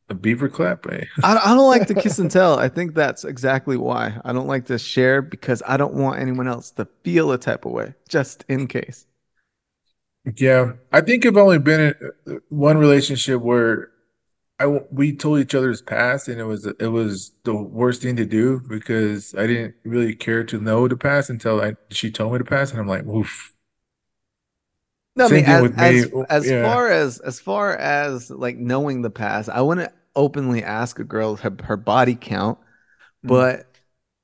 a beaver clap, eh? I, I don't like to kiss and tell. I think that's exactly why. I don't like to share because I don't want anyone else to feel a type of way, just in case. Yeah, I think I've only been in uh, one relationship where I we told each other's past, and it was it was the worst thing to do because I didn't really care to know the past until I she told me the past, and I'm like, oof. No, I mean, as, with as, me. as Yeah. far as as far as like knowing the past, I wouldn't openly ask a girl her, her body count, Mm. but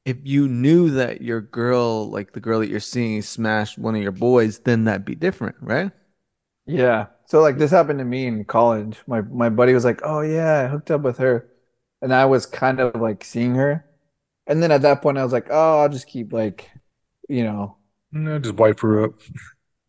if you knew that your girl, like the girl that you're seeing, smashed one of your boys, then that'd be different, right? Yeah. So like this happened to me in college. My my buddy was like, "Oh yeah, I hooked up with her." And I was kind of like seeing her. And then at that point I was like, "Oh, I'll just keep like, you know, No, just wipe her up.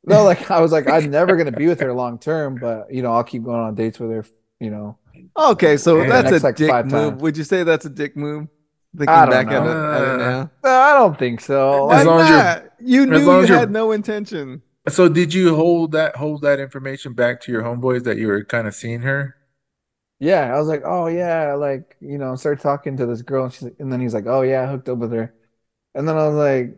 no, like I was like I'm never going to be with her long term, but you know, I'll keep going on dates with her, you know." Okay, so that's next, a like, dick move. times. Would you say that's a dick move? Thinking I don't back at it, know. at it now. No, I don't think so. As Why long as you're- not? You as knew long you as had no intention. So did you hold that hold that information back to your homeboys that you were kind of seeing her? Yeah, I was like, "Oh yeah, like, you know, start talking to this girl and she's and then he's like, "Oh yeah, I hooked up with her." And then I was like,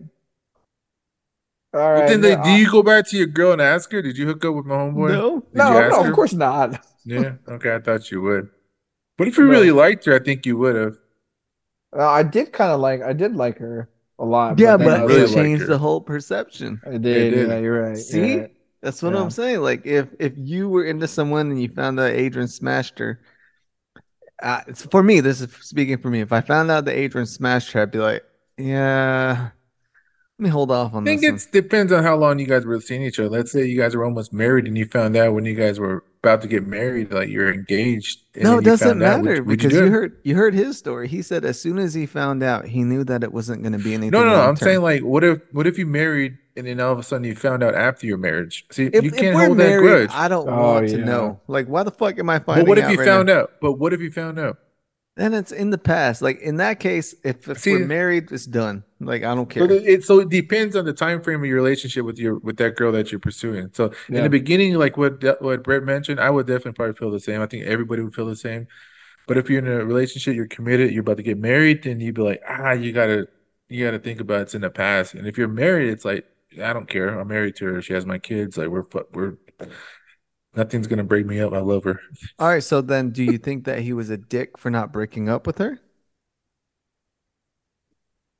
"All But then they, no, do you go back to your girl and ask her, did you hook up with my homeboy? No. Did no, no, her? of course not. Yeah, okay, I thought you would. But if you No. really liked her, I think you would have. Uh, I did kind of like I did like her a lot. Yeah, then I but was really it like, like changed the whole perception. I did. did. Yeah, you're right. See? You're. That's what Yeah. I'm saying. Like if if you were into someone and you found out Adrian smashed her, uh, it's for me. This is speaking for me. If I found out that Adrian smashed her, I'd be like, yeah, let me hold off on. This. I think this. it depends on how long you guys were seeing each other. Let's say you guys were almost married and you found out when you guys were about to get married, like you're engaged. and no, it doesn't found out. Would- matter because do you heard you heard his story. He said as soon as he found out, he knew that it wasn't going to be anything. No, no, no. I'm saying like, what if, what if you married and then all of a sudden you found out after your marriage? See, if, you can't we're hold that married, grudge. I don't Oh, want to know. Like, why the fuck am I finding But what if you right found now? out? But what if you found out? Then it's in the past. Like in that case, if, if See- we're married, it's done. Like I don't care. it, it so it depends on the time frame of your relationship with your with that girl that you're pursuing. So in the beginning, like what what Brett mentioned, I would definitely probably feel the same. I think everybody would feel the same. But if you're in a relationship, you're committed, you're about to get married, then you'd be like, ah, you gotta you gotta think about it's in the past. And if you're married, it's like I don't care. I'm married to her. She has my kids. Like we're we're nothing's gonna break me up. I love her. All right. So then, do you think that he was a dick for not breaking up with her?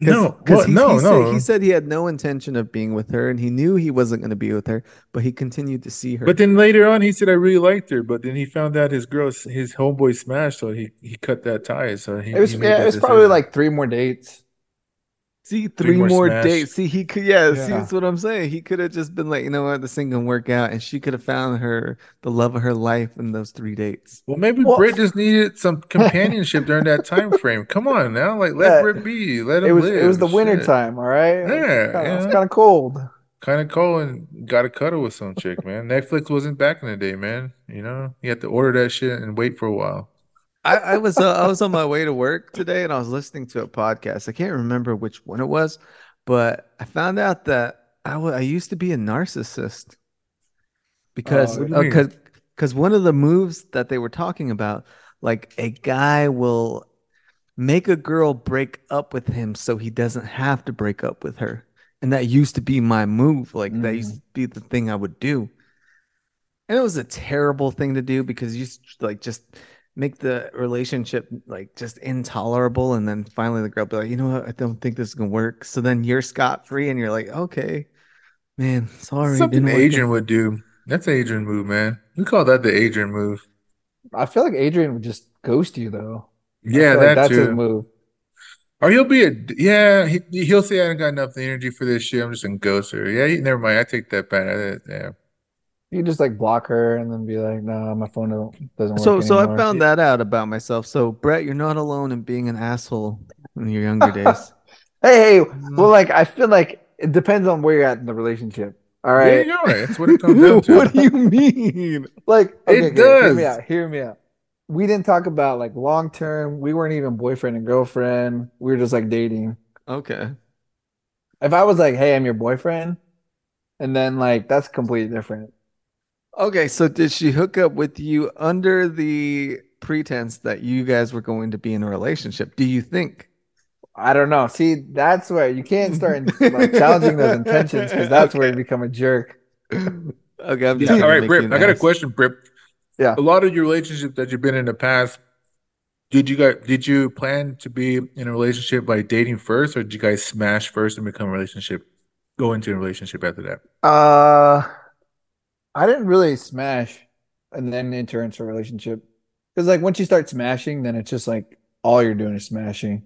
No, what? he, no, he no. Said, he said he had no intention of being with her, and he knew he wasn't going to be with her, but he continued to see her. But then later on, he said I really liked her. But then he found out his girl, his homeboy smashed, so he he cut that tie. So he It was yeah, it was probably like three more dates. See, three, more more, smash. dates. See, he could, yeah, see, that's what I'm saying. He could have just been like, you know what, this thing gonna work out, and she could have found her the love of her life in those three dates. Well, maybe Well- Britt just needed some companionship during that time frame. Come on now, like let Yeah. Britt be, let him It was live. it was the winter time, all right? Yeah, It's kinda- yeah. kind of cold. Kind of cold and got to cuddle with some chick, man. Netflix wasn't back in the day, man. You know, you had to order that shit and wait for a while. I, I was uh, I was on my way to work today, and I was listening to a podcast. I can't remember which one it was, but I found out that I I used to be a narcissist because Oh, what do because because one of the moves that they were talking about, like a guy will make a girl break up with him so he doesn't have to break up with her, and that used to be my move. Like that used to be the thing I would do, and it was a terrible thing to do because you like just make the relationship like just intolerable and then finally the girl be like you know what i don't think this is gonna work so then you're scot-free and you're like okay man sorry Something Adrian out." would do. That's Adrian move, man. We call that the Adrian move. I feel like Adrian would just ghost you though. Yeah, feel like that that's his too. move. Or he'll be a yeah. He he'll say I don't got enough energy for this shit. I'm just gonna ghost her. Yeah, he- never mind. I take that back. I- Yeah. You just like block her and then be like, "No, my phone doesn't work so so i anymore." found that out about myself so brett you're not alone in being an asshole in your younger days Hey, hey, Mm. well, like I feel like it depends on where you're at in the relationship. All right, There right, you go. That's what it comes down to. what do you mean like It okay, okay, Hear me out. Hear me out. We didn't talk about like long term. We weren't even boyfriend and girlfriend. We were just like dating. okay If I was like, "Hey, I'm your boyfriend," and then like that's completely different. Okay so did she hook up with you under the pretense that you guys were going to be in a relationship do you think I don't know. See, that's where you can't start like challenging those intentions because that's where you become a jerk. okay I'm just All gonna right, make Britt. you an I got a question, Britt. Yeah. A lot of your relationships that you've been in the past, did you guys did you plan to be in a relationship by dating first, or did you guys smash first and become a relationship, go into a relationship after that? Uh, I didn't really smash and then enter into a relationship because like once you start smashing, then it's just like all you're doing is smashing,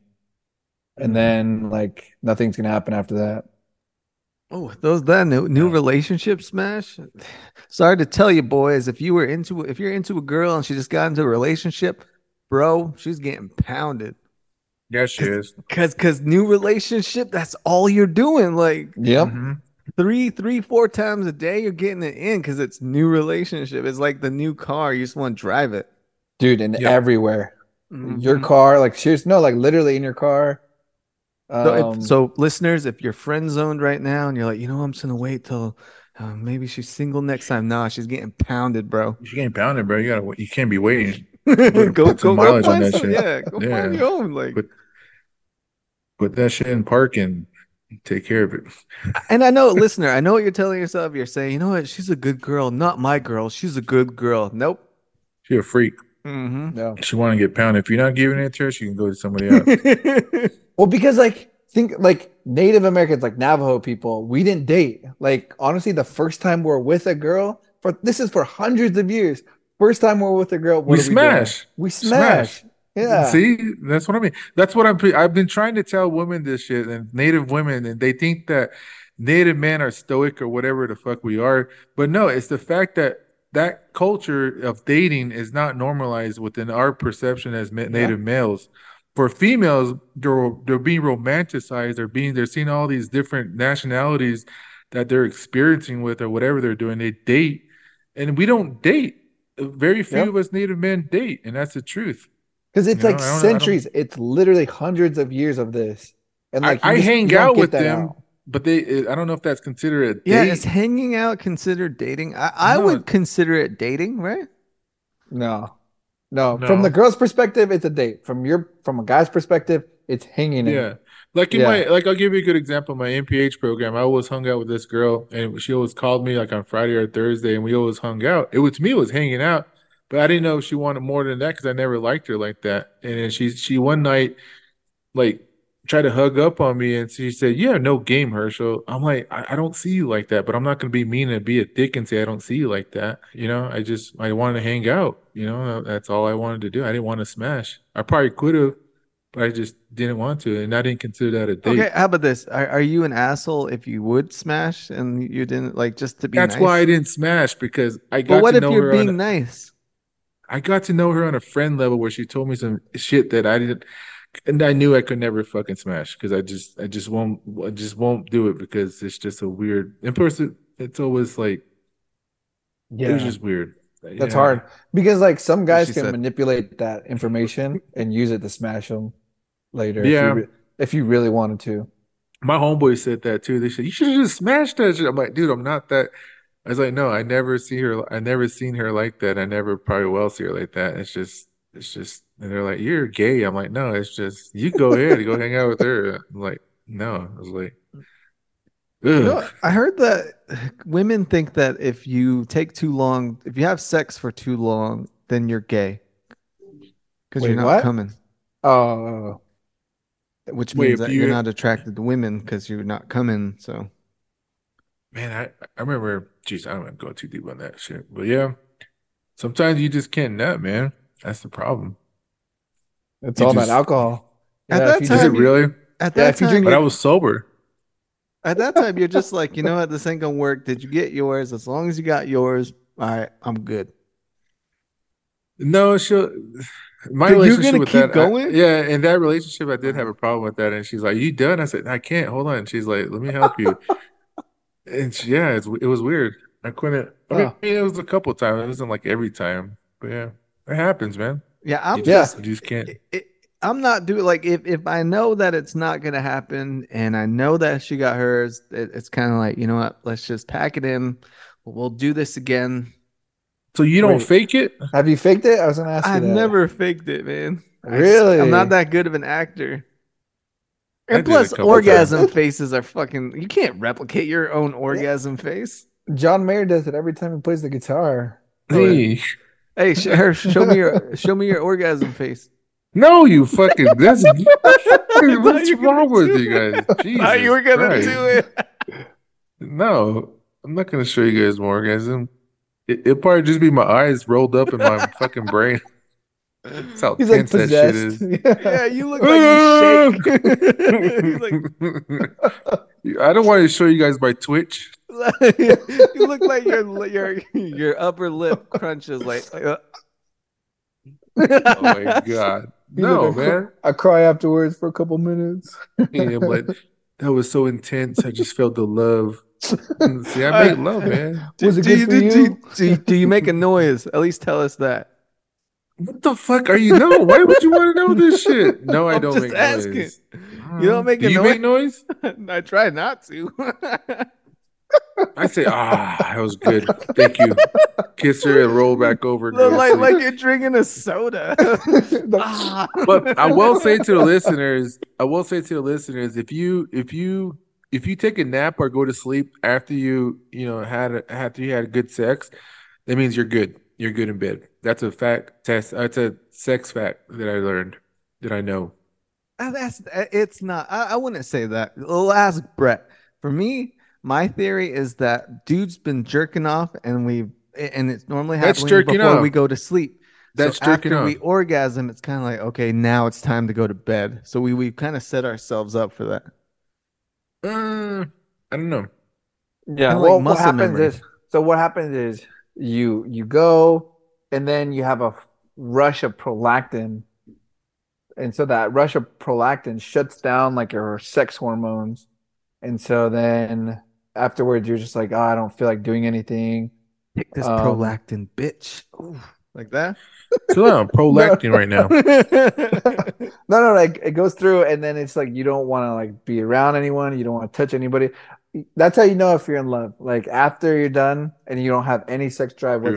and then like nothing's gonna happen after that. Oh, those that new new Yeah. relationship smash. Sorry to tell you, boys, if you were into if you're into a girl and she just got into a relationship, bro, she's getting pounded. Yes, she is. Cause cause new relationship, that's all you're doing. Like Yep. Mhm. Three, three, four times a day, you're getting it in because it's new relationship. It's like the new car. You just want to drive it. Dude, and Yep. everywhere. Your Mhm. car, like seriously, no, like literally in your car. So, Um, if, so listeners, if you're friend zoned right now and you're like, you know, I'm just gonna wait till uh, maybe she's single next time. Nah, she's getting pounded, bro. She's getting pounded, bro. You gotta you can't be waiting. go put go go mileage find some, yeah, go find your own. Like, Put put that shit in park and take care of it. and I know, listener, I know what you're telling yourself. You're saying, you know what? She's a good girl, not my girl. She's a good girl. Nope. She a freak. Mm-hmm. no. She want to get pounded. If you're not giving it to her, she can go to somebody else. Well, because like think like Native Americans, like Navajo people, we didn't date. Like honestly, the first time we're with a girl for this is for hundreds of years. First time we're with a girl, what we are we doing? smash. We smash. Yeah. See, that's what I mean. That's what I'm. I've been trying to tell women this shit, and Native women, and they think that Native men are stoic or whatever the fuck we are. But no, it's the fact that that culture of dating is not normalized within our perception as ma- Native males. For females, they're they're being romanticized. They're being they're seeing all these different nationalities that they're experiencing with or whatever they're doing. They date, and we don't date. Very few Yep. of us Native men date, and that's the truth. Because it's You like I don't- I don't- centuries. It's literally hundreds of years of this. And like you I just- hang out with them. out. But they, I don't know if that's considered a yeah, date. is hanging out considered dating? I, I No. would consider it dating, right? No. No. No. From the girl's perspective, it's a date. From your from a guy's perspective, it's hanging in. Yeah. Like in Yeah. my, like I'll give you a good example. My MPH program, I always hung out with this girl, and she always called me like on Friday or Thursday, and we always hung out. It was to me, it was hanging out, but I didn't know she wanted more than that because I never liked her like that. And then she, she one night, like tried to hug up on me, and she said, "You have no game, Herschel." I'm like, I, I don't see you like that, but I'm not gonna be mean and be a dick and say I don't see you like that. You know, I just I wanted to hang out. You know, that's all I wanted to do. I didn't want to smash. I probably could have, but I just didn't want to, and I didn't consider that a date. Okay, how about this? Are, are you an asshole if you would smash and you didn't like just to be That's nice? why I didn't smash because I got But what to if know you're being a- nice? I got to know her on a friend level where she told me some shit that I didn't, and I knew I could never fucking smash because I just, I just won't, I just won't do it because it's just a weird. In person, it's always like yeah it was just weird. That's Yeah. hard because like some guys can said. manipulate that information and use it to smash them later. Yeah. If you, re- if you really wanted to. My homeboy said that too. They said you should have just smashed that shit. I'm like, dude, I'm not that. I was like, no, I never see her. I never seen her like that. I never probably will see her like that. It's just, it's just. And they're like, you're gay. I'm like, no, it's just you go ahead, go hang out with her. I'm like, no. I was like. You know, I heard that women think that if you take too long, if you have sex for too long, then you're gay because you're not what? coming. Oh, oh, oh. Which means if that you're not attracted to women because you're not coming. So Man, I, I remember, geez, I don't want to go too deep on that shit. But yeah, sometimes you just can't nut, man. That's the problem. it's You all just- that alcohol. At Yeah, that if you Is it time, drink- you- really? at Yeah, that if you time, drink- But I was sober. at that time, you're just like, you know what, this ain't gonna work. Did you get yours? As long as you got yours, all right, I'm good. No, she'll. My But you're relationship with keep that, I- yeah, in that relationship, I did have a problem with that, and she's like, "You done?" I said, "I can't. Hold on." She's like, "Let me help you." And yeah, it's, it was weird. I couldn't. I mean, Oh. it was a couple times. It wasn't like every time, but yeah, it happens, man. Yeah, I'm You Yeah. just, you just can't. it, it- I'm not doing like if if I know that it's not gonna happen and I know that she got hers, it, it's kind of like you know what, let's just pack it in. We'll do this again. So you don't Wait. fake it? Have you faked it? I was gonna ask you I've that. never faked it, man. I Really? I'm not that good of an actor. I And did plus, orgasm times. faces are fucking. You can't replicate your own orgasm face. John Mayer does it every time he plays the guitar. Hey, Hey, sh- her, show me your show me your orgasm face. no, you fucking. That's what's you were gonna wrong with do you guys? Thought you were gonna Christ. do it. No, I'm not gonna show you guys more orgasm. It, it'll probably just be my eyes rolled up in my fucking brain. That's how He's like tense that shit possessed. is. Yeah, you look like you shake. He's like, I don't want to show you guys my Twitch. you look like your your your upper lip crunches like. uh, Oh my god, no, like, I, cry, man. I cry afterwards for a couple minutes. Yeah, but that was so intense. I just felt the love. See, I make love, man. Was it do, good for do, you? do, do, you- do you make a noise? At least tell us that. What the fuck are you know? Why would you want to know this shit? No, I don't make asking. noise. You don't make Do a you noise? make noise? I try not to. I say, ah, that was good. Thank you. Kiss her and roll back over. go Look to like like you're drinking a soda. Ah. but I will say to the listeners, I will say to the listeners, if you if you if you take a nap or go to sleep after you you know had a, after you had good sex, that means you're good. You're good in bed. That's a fact test. That's a sex fact that I learned that I know. Uh, That's it's not. I, I wouldn't say that. We'll ask Brett. For me, my theory is that dude's been jerking off, and we and it's normally That's happening jerking before off. we go to sleep. That's so jerking after off. we orgasm, it's kind of like okay, now it's time to go to bed. So we we kind of set ourselves up for that. Uh, I don't know. Yeah. Kinda like what happens memory. is so what happens is you you go and then you have a rush of prolactin, and so that rush of prolactin shuts down like your sex hormones, and so then afterwards you're just like, oh, I don't feel like doing anything. Pick this Um, prolactin, bitch. Ooh, like that. Chill out. I'm prolactin right now. No, no, like it goes through, and then it's like you don't want to like be around anyone, you don't want to touch anybody. That's how you know if you're in love. Like after you're done and you don't have any sex drive True.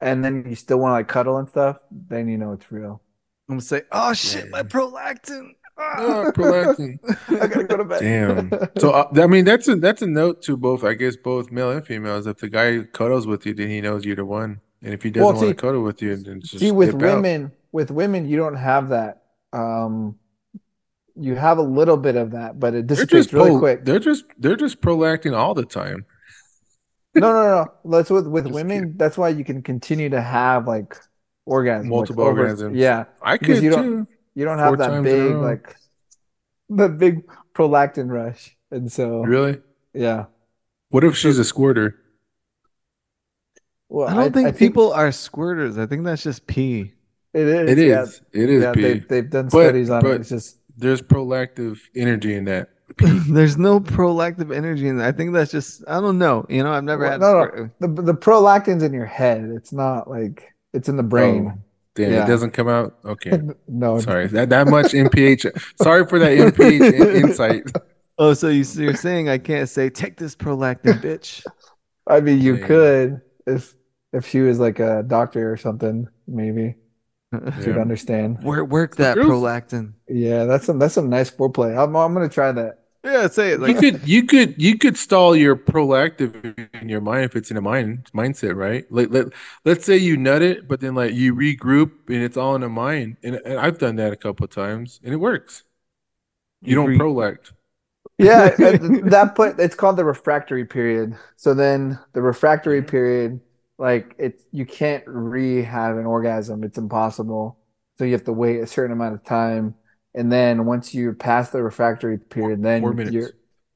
Whatsoever, and then you still want to like cuddle and stuff, then you know it's real. I'm gonna say, oh shit, my prolactin. Ah. Oh, prolactin. I gotta go to bed. Damn. So uh, I mean, that's a that's a note to both. I guess both male and females. If the guy cuddles with you, then he knows you're the one. And if he doesn't Well, want to cuddle with you, then just See, with dip out. women, with women, you don't have that. Um, you have a little bit of that, but it They're dissipates really pro- quick. They're just they're just prolacting all the time. No, no, no. That's with with Just women. That's why you can continue to have like orgasms, like, Multiple over- Yeah, I could you don't- too. you don't Four have that times in a big like the big prolactin rush, and so Really? yeah. What if she's a squirter? Well, I don't think people are squirters. I think that's just pee. It is. It is. Yeah. It is Yeah, pee. they, they've done But- studies on but- it. It's just There's prolactive energy in that. There's no prolactive energy in that. I think that's just I don't know. You know, I've never Well, had. no, no. the the prolactin's in your head. It's not like it's in the brain. Oh, damn, Yeah. it doesn't come out. Okay. no, Sorry. That that much MPH. Sorry for that MPH in- insight. Oh, so you, you're saying I can't say take this prolactin, bitch? I mean you Yeah. could if if she was like a doctor or something, maybe she'd understand. Work work that Truth. prolactin. Yeah, that's some that's some nice foreplay. I'm I'm gonna try that. Yeah, say it Like, You could you could you could stall your prolactive in your mind if it's in a mind mindset, right? Like let let's say you nut it, but then like you regroup and it's all in the mind. And, and I've done that a couple of times and it works. You don't Re- prolact. Yeah, that point it's called the refractory period. So then the refractory mm-hmm. period, like it's you can't re-have an orgasm. It's impossible. So you have to wait a certain amount of time, and then once you pass the refractory period, then Four minutes.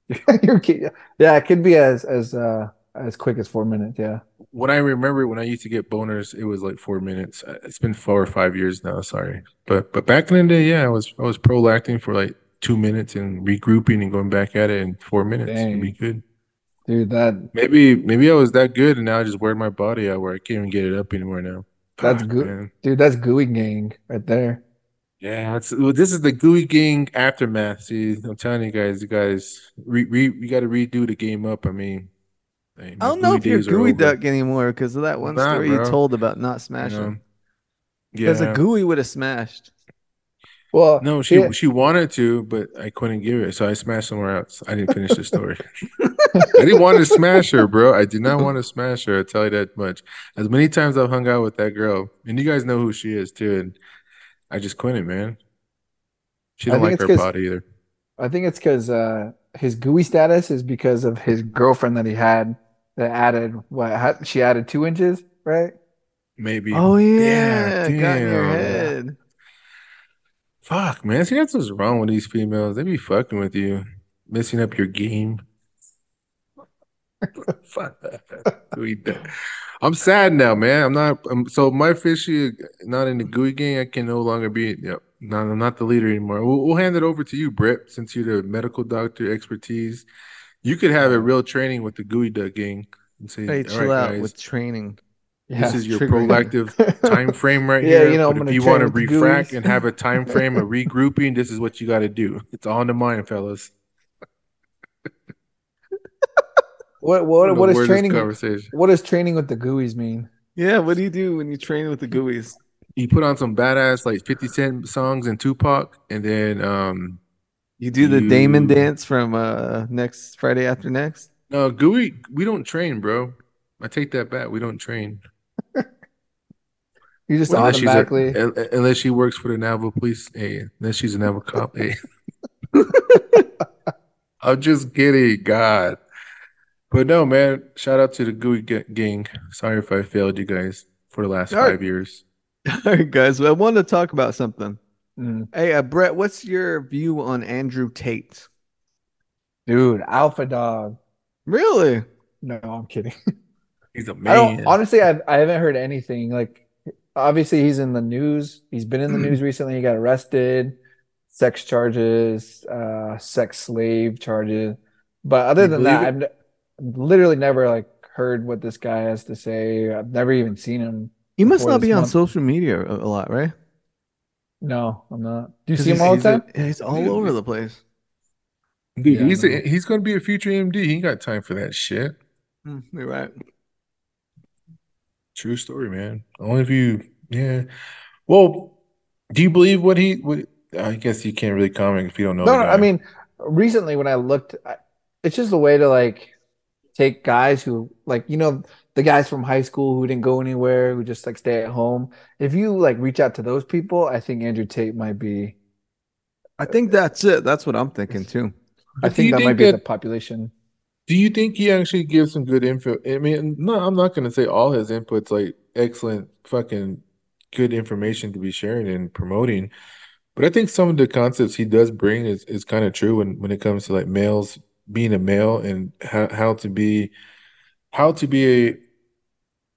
you're you're yeah, it could be as as uh as quick as four minutes. Yeah. When I remember when I used to get boners, it was like four minutes. Uh, It's been four or five years now. Sorry, but but back in the day, yeah, I was I was prolacting for like two minutes and regrouping and going back at it in four minutes. It'd be good. Dude, that Maybe maybe I was that good and now I just wear my body out where I can't even get it up anymore now. That's Fuck, good. man. dude, that's gooey gang right there. Yeah, it's, well, this is the Gooey Gang aftermath. See, I'm telling you guys, you guys, re, re, we got to redo the game up. I mean, I don't know if you're days gooey duck anymore because of that one Not, story you told about not you smashing. know? Because a gooey would have smashed. Well, no, she yeah, she wanted to, but I couldn't give it, so I smashed somewhere else. I didn't finish the story. I didn't want to smash her, bro. I did not want to smash her. I tell you that much. As many times I've hung out with that girl, and you guys know who she is too, and I just quit it, man. She don't like her her 'cause- body either. I think it's because uh, his gooey status is because of his girlfriend that he had that added what had, she added two inches, right? Maybe. Oh Yeah, yeah, got in your damn. head. Fuck, man. See, that's what's wrong with these females. They be fucking with you, messing up your game. Fuck. Gooey duck. I'm sad now, man. I'm not. I'm, so my fishy not in the Gooey gang. I can no longer be. Yep. No, I'm not the leader anymore. We'll, we'll hand it over to you, Brett, since you're the medical doctor expertise. You could have a real training with the Gooey duck gang and say, Hey, chill right, out guys, with training. this is your prolactive time frame right Yeah, here. you know, I'm if you want to refract and have a time frame of regrouping, this is what you got to do. It's on the mind, fellas. What I what what is training? conversation? What does training with the gooeys mean? Yeah, what do you do when you train with the gooeys? You put on some badass like 50 Cent songs and Tupac, and then um You do the Damon dance from uh next Friday after next. no gooey. We don't train, bro. I take that back. We don't train You just unless she's a, automatically. unless she works for the naval police. Hey, unless she's a naval cop. Hey. I'm just kidding, God. But no, man. Shout out to the Gooey Ga- Gang. Sorry if I failed you guys for the last All right. five years. All right, guys. Well, I wanted to talk about something. Mm. Hey, uh, Brett, what's your view on Andrew Tate? Dude, alpha dog. Really? No, I'm kidding. He's a I don't honestly I I haven't heard anything. Like obviously he's in the news. He's been in the news recently. He got arrested, sex charges, uh sex slave charges. But other You than that, I've ne- literally never like heard what this guy has to say. I've never even seen him. You must not this be on social media a, a lot, right? No, I'm not. Do you see him all he's the a- time? he's all over the place. Dude, Yeah, he's a, he's gonna be a future MD. He ain't got time for that shit. Hmm, you're right. True story, man. Only if you, yeah. Well, do you believe what he? What I guess you can't really comment if you don't know. No, no. I mean, recently when I looked, I, it's just a way to like take guys who like you know the guys from high school who didn't go anywhere, who just like stay at home. If you like reach out to those people, I think Andrew Tate might be I think that's it. That's what I'm thinking too. I think that think might be the population. Do you think he actually gives some good info? I mean, no, I'm not going to say all his inputs like excellent, fucking good information to be sharing and promoting, but I think some of the concepts he does bring is is kind of true when when it comes to like males being a male and how how to be how to be a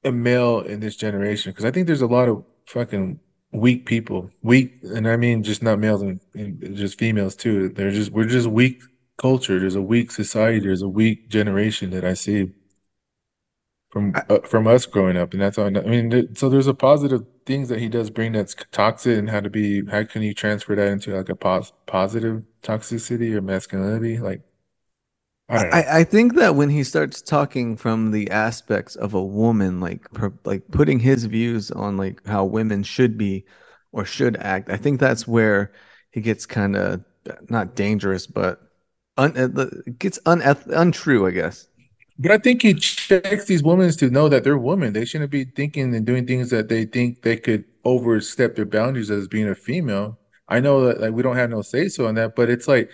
a male in this generation. Because I think there's a lot of fucking weak people, weak, and I mean just not males and, and just females too. They're just we're just weak culture. There's a weak society. There's a weak generation that I see from uh, from us growing up, and that's all. I mean, th- so there's a positive things that he does bring that's toxic, and how to be. How can you transfer that into like a pos positive toxicity or masculinity? Like, I. I, I think that when he starts talking from the aspects of a woman, like per, like putting his views on like how women should be or should act, I think that's where he gets kind of not dangerous, but un, uh, gets uneth- untrue, I guess. But I think he checks these women to know that they're women. They shouldn't be thinking and doing things that they think they could overstep their boundaries as being a female. I know that like we don't have no say so on that, but it's like,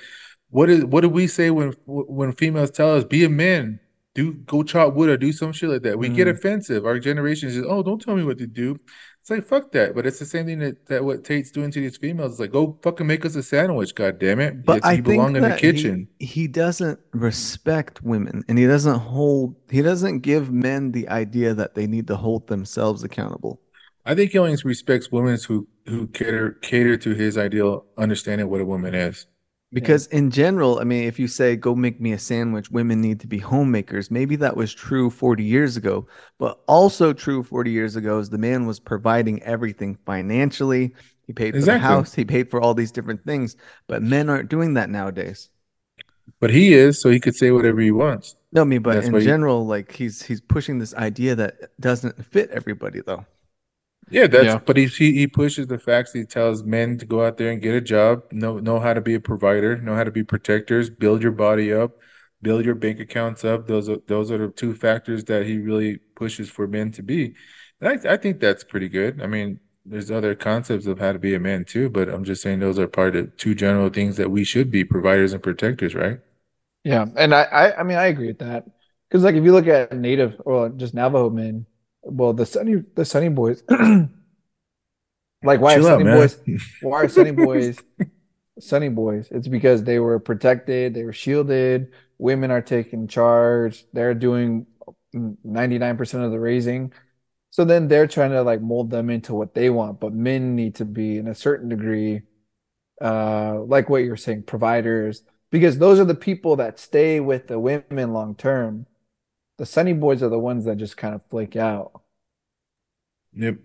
what is what do we say when when females tell us be a man, do go chop wood or do some shit like that? We get Mm. offensive. Our generation is just, oh, don't tell me what to do. It's like fuck that. But it's the same thing that, that what Tate's doing to these females. It's like go fucking make us a sandwich, god damn it. But It's- I you belong think in the that he- kitchen. He, doesn't respect women, and he doesn't hold. He doesn't give men the idea that they need to hold themselves accountable. I think he only respects women who who cater cater to his ideal understanding of what a woman is. Because in general, I mean, if you say go make me a sandwich, women need to be homemakers. Maybe that was true 40 years ago, but also true 40 years ago is the man was providing everything financially. He paid for the house, he paid for all these different things, but men aren't doing that nowadays. But he is, so he could say whatever he wants. No, I mean, but That's in general, like he's he's pushing this idea that doesn't fit everybody though. Yeah, that's Yeah. but he he he pushes the facts. He tells men to go out there and get a job, know know how to be a provider, know how to be protectors, build your body up, build your bank accounts up. Those are those are the two factors that he really pushes for men to be. And I I think that's pretty good. I mean, there's other concepts of how to be a man too, but I'm just saying those are part of two general things that we should be providers and protectors, right? Yeah, and I, I, I mean, I agree with that because, like, if you look at Native or just Navajo men, well, the Sunny, the Sunny Boys, like, why are Chill out, Sunny. Boys, why are Sunny Boys, Sunny Boys? It's because they were protected, they were shielded. Women are taking charge. They're doing 99% of the raising. So then they're trying to like mold them into what they want, but men need to be in a certain degree, uh, like what you're saying, providers, because those are the people that stay with the women long term. The Sunny Boys are the ones that just kind of flake out. Yep.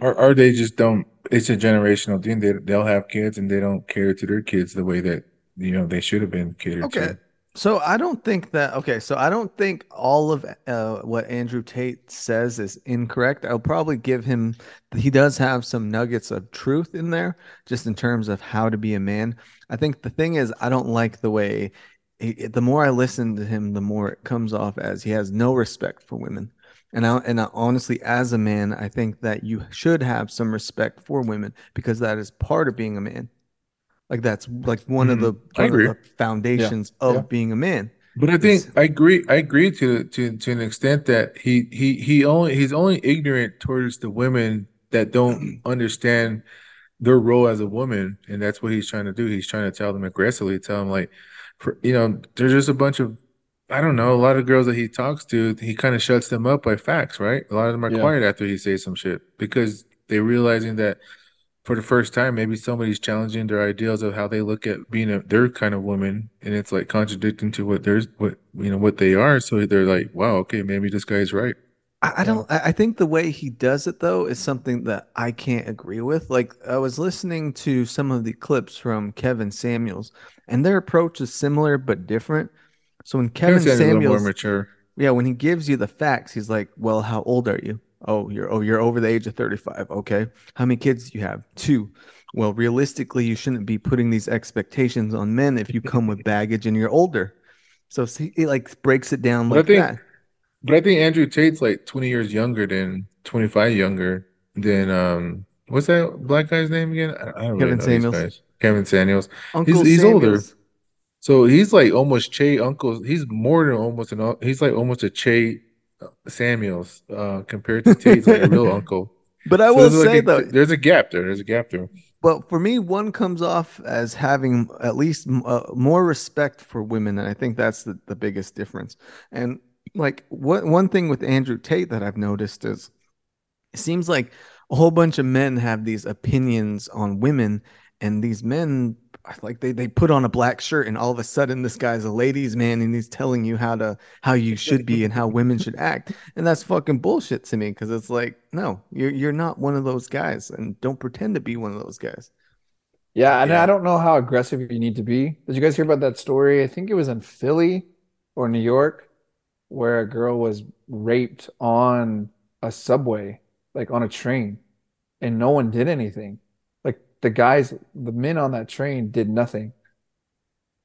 Or or they just don't. It's a generational thing. They they'll have kids and they don't cater to their kids the way that you know they should have been catered Okay. to. So I don't think that okay, so I don't think all of uh, what Andrew Tate says is incorrect. I'll probably give him he does have some nuggets of truth in there just in terms of how to be a man. I think the thing is I don't like the way he, the more I listen to him, the more it comes off as he has no respect for women. And I, and I, honestly, as a man, I think that you should have some respect for women because that is part of being a man. Like that's like one of Mhm. the, one of agree. the foundations of Yeah. being a man. But I think I agree. I agree to to to an extent that he he he only he's only ignorant towards the women that don't understand their role as a woman, and that's what he's trying to do. He's trying to tell them aggressively, tell them like, for you know, there's just a bunch of I don't know, a lot of girls that he talks to, he kind of shuts them up by facts, right? A lot of them are Yeah. quiet after he says some shit because they're realizing that for the first time, maybe somebody's challenging their ideals of how they look at being a their kind of woman, and it's like contradicting to what there's what you know what they are. So they're like, wow, okay, maybe this guy's right. I, I don't. I think the way he does it though is something that I can't agree with. Like I was listening to some of the clips from Kevin Samuels, and their approach is similar but different. So when Kevin Samuels more mature. yeah, when he gives you the facts, he's like, "Well, how old are you? Oh, you're oh you're over the age of 35. Okay. How many kids do you have? Two. Well, realistically, you shouldn't be putting these expectations on men if you come with baggage and you're older. So see, it like breaks it down But I like think- that. But I think Andrew Tate's like 20 years younger than 25 younger than um what's that black guy's name again? I, I don't really Kevin know these Samuels. guys. Kevin Samuels. Uncle he's older. Samuels. So he's like almost Che Uncle. He's more than almost an. He's like almost a Che uh, Samuels uh, compared to Tate's like a real uncle. But I So will there's like say a- though, there's a gap there. There's a gap there. But for me, one comes off as having at least uh, more respect for women, and I think that's the, the biggest difference. And like what one thing with Andrew Tate that I've noticed is it seems like a whole bunch of men have these opinions on women, and these men like they they put on a black shirt, and all of a sudden this guy's a ladies' man, and he's telling you how to how you should be and how women should act, and that's fucking bullshit to me because it's like no, you're you're not one of those guys, and don't pretend to be one of those guys. Yeah, and Yeah. I don't know how aggressive you need to be. Did you guys hear about that story? I think it was in Philly or New York, where a girl was raped on a subway, like on a train, and no one did anything. Like the guys, the men on that train did nothing.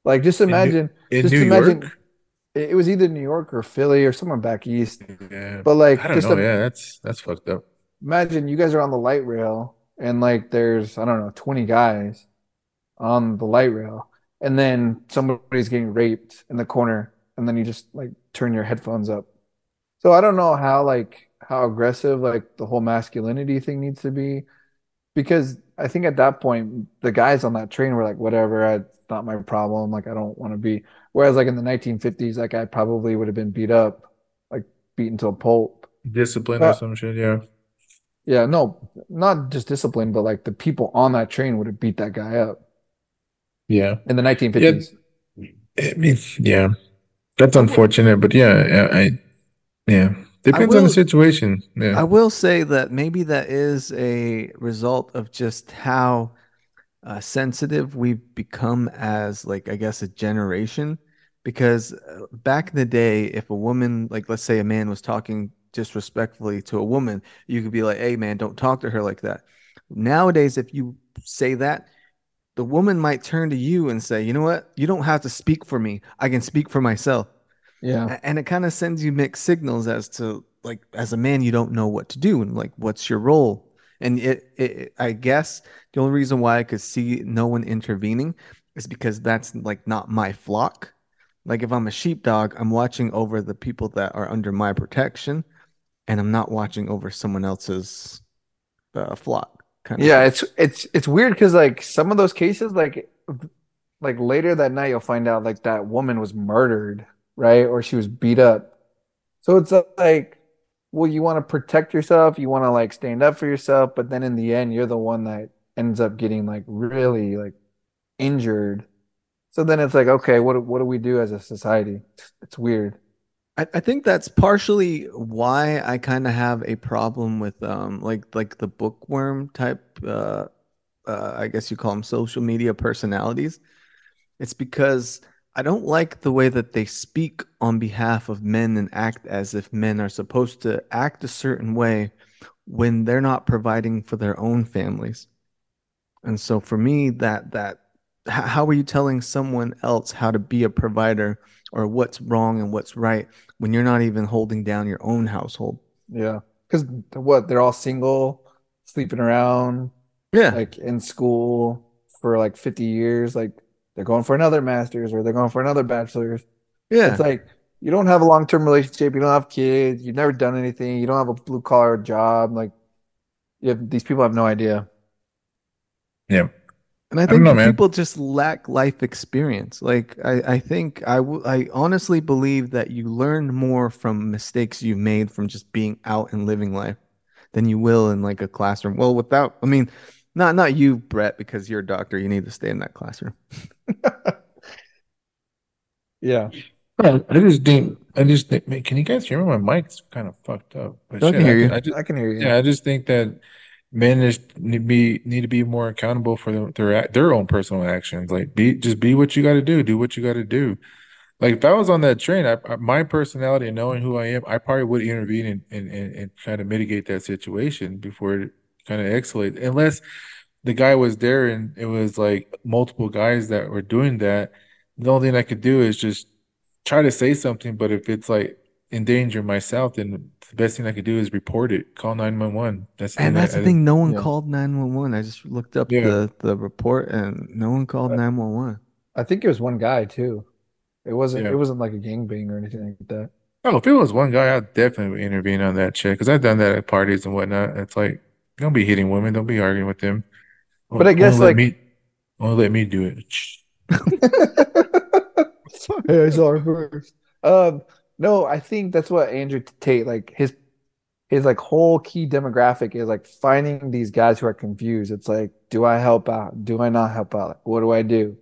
Like just imagine, In just New imagine York. it was either New York or Philly or somewhere back east. Yeah. But like I don't just know. Yeah, that's that's fucked up. imagine you guys are on the light rail and like there's I don't know 20 guys on the light rail and then somebody's getting raped in the corner and then you just like turn your headphones up. So I don't know how like how aggressive like the whole masculinity thing needs to be because I think at that point the guys on that train were like whatever I, it's not my problem like I don't want to be whereas like in the 1950s that guy probably would have been beat up like beaten to a pulp. Discipline or some shit. Yeah. Yeah, no, not just discipline, but like the people on that train would have beat that guy up Yeah. in the 1950s. I mean, yeah. That's unfortunate, but yeah, I, I yeah. Depends on will- the situation. Yeah. I will say that maybe that is a result of just how uh, sensitive we've become as, like, I guess, a generation. Because uh, back in the day, if a woman, like, let's say a man was talking disrespectfully to a woman, you could be like, hey, man, don't talk to her like that. Nowadays, if you say that, the woman might turn to you and say, you know what? You don't have to speak for me. I can speak for myself. Yeah. And it kind of sends you mixed signals as to like as a man you don't know what to do and like what's your role and it, it i guess the only reason why i could see no one intervening is because that's like not my flock like if i'm a sheepdog i'm watching over the people that are under my protection and i'm not watching over someone else's uh, flock kind of Yeah, thing. it's it's it's weird because like some of those cases, like like later that night, you'll find out like that woman was murdered, right? Or she was beat up. So it's like, well, you want to protect yourself, you want to like stand up for yourself, but then in the end, you're the one that ends up getting like really like injured. So then it's like, okay, what what do we do as a society? It's weird. I, I think that's partially why I kind of have a problem with um like like the bookworm type uh, uh I guess you call them social media personalities. It's because I don't like the way that they speak on behalf of men and act as if men are supposed to act a certain way when they're not providing for their own families. And so for me that that how are you telling someone else how to be a provider or what's wrong and what's right when you're not even holding down your own household? Yeah. Because what, they're all single, sleeping around, Yeah. like in school for like 50 years. Like they're going for another master's or they're going for another bachelor's. yeah. It's like you don't have a long-term relationship, you don't have kids, you've never done anything, you don't have a blue collar job. Like you have these people have no idea. Yeah. And I don't think know, that man. people just lack life experience. Like I, think I think I, w- I honestly believe that you learn more from mistakes you've made from just being out and living life than you will in like a classroom. Well, without, I mean, not not you, Brett, because you're a doctor. You need to stay in that classroom. Yeah. I I just think I just think man, can you guys hear me? My mic's kind of fucked up. But I can hear you. I just I can hear you. yeah, I just think that men need be need to be more accountable for their their, their own personal actions. Like be just be what you got to do. Do what you got to do. Like if I was on that train, I, I, my personality and knowing who I am, I probably would intervene and, and, and, and try to mitigate that situation before it kind of escalates. Unless the guy was there and it was like multiple guys that were doing that, the only thing I could do is just try to say something. But if it's like endanger myself, then the best thing I could do is report it, call 911. That's And that's I the think- thing. No one Yeah. called 911. I just looked up Yeah. the, the report and no one called 911. I think it was one guy too. It wasn't. Yeah. It wasn't like a gangbang or anything like that. Oh, if it was one guy, I'd definitely intervene on that shit because I've done that at parties and whatnot. It's like, don't be hitting women, don't be arguing with them. But I guess, Only let like- me, only let me do it. Shh. hey, I saw her first. Um, no, I think that's what Andrew Tate like his his like whole key demographic is like finding these guys who are confused. It's like, do I help out? Do I not help out? Like, what do I do?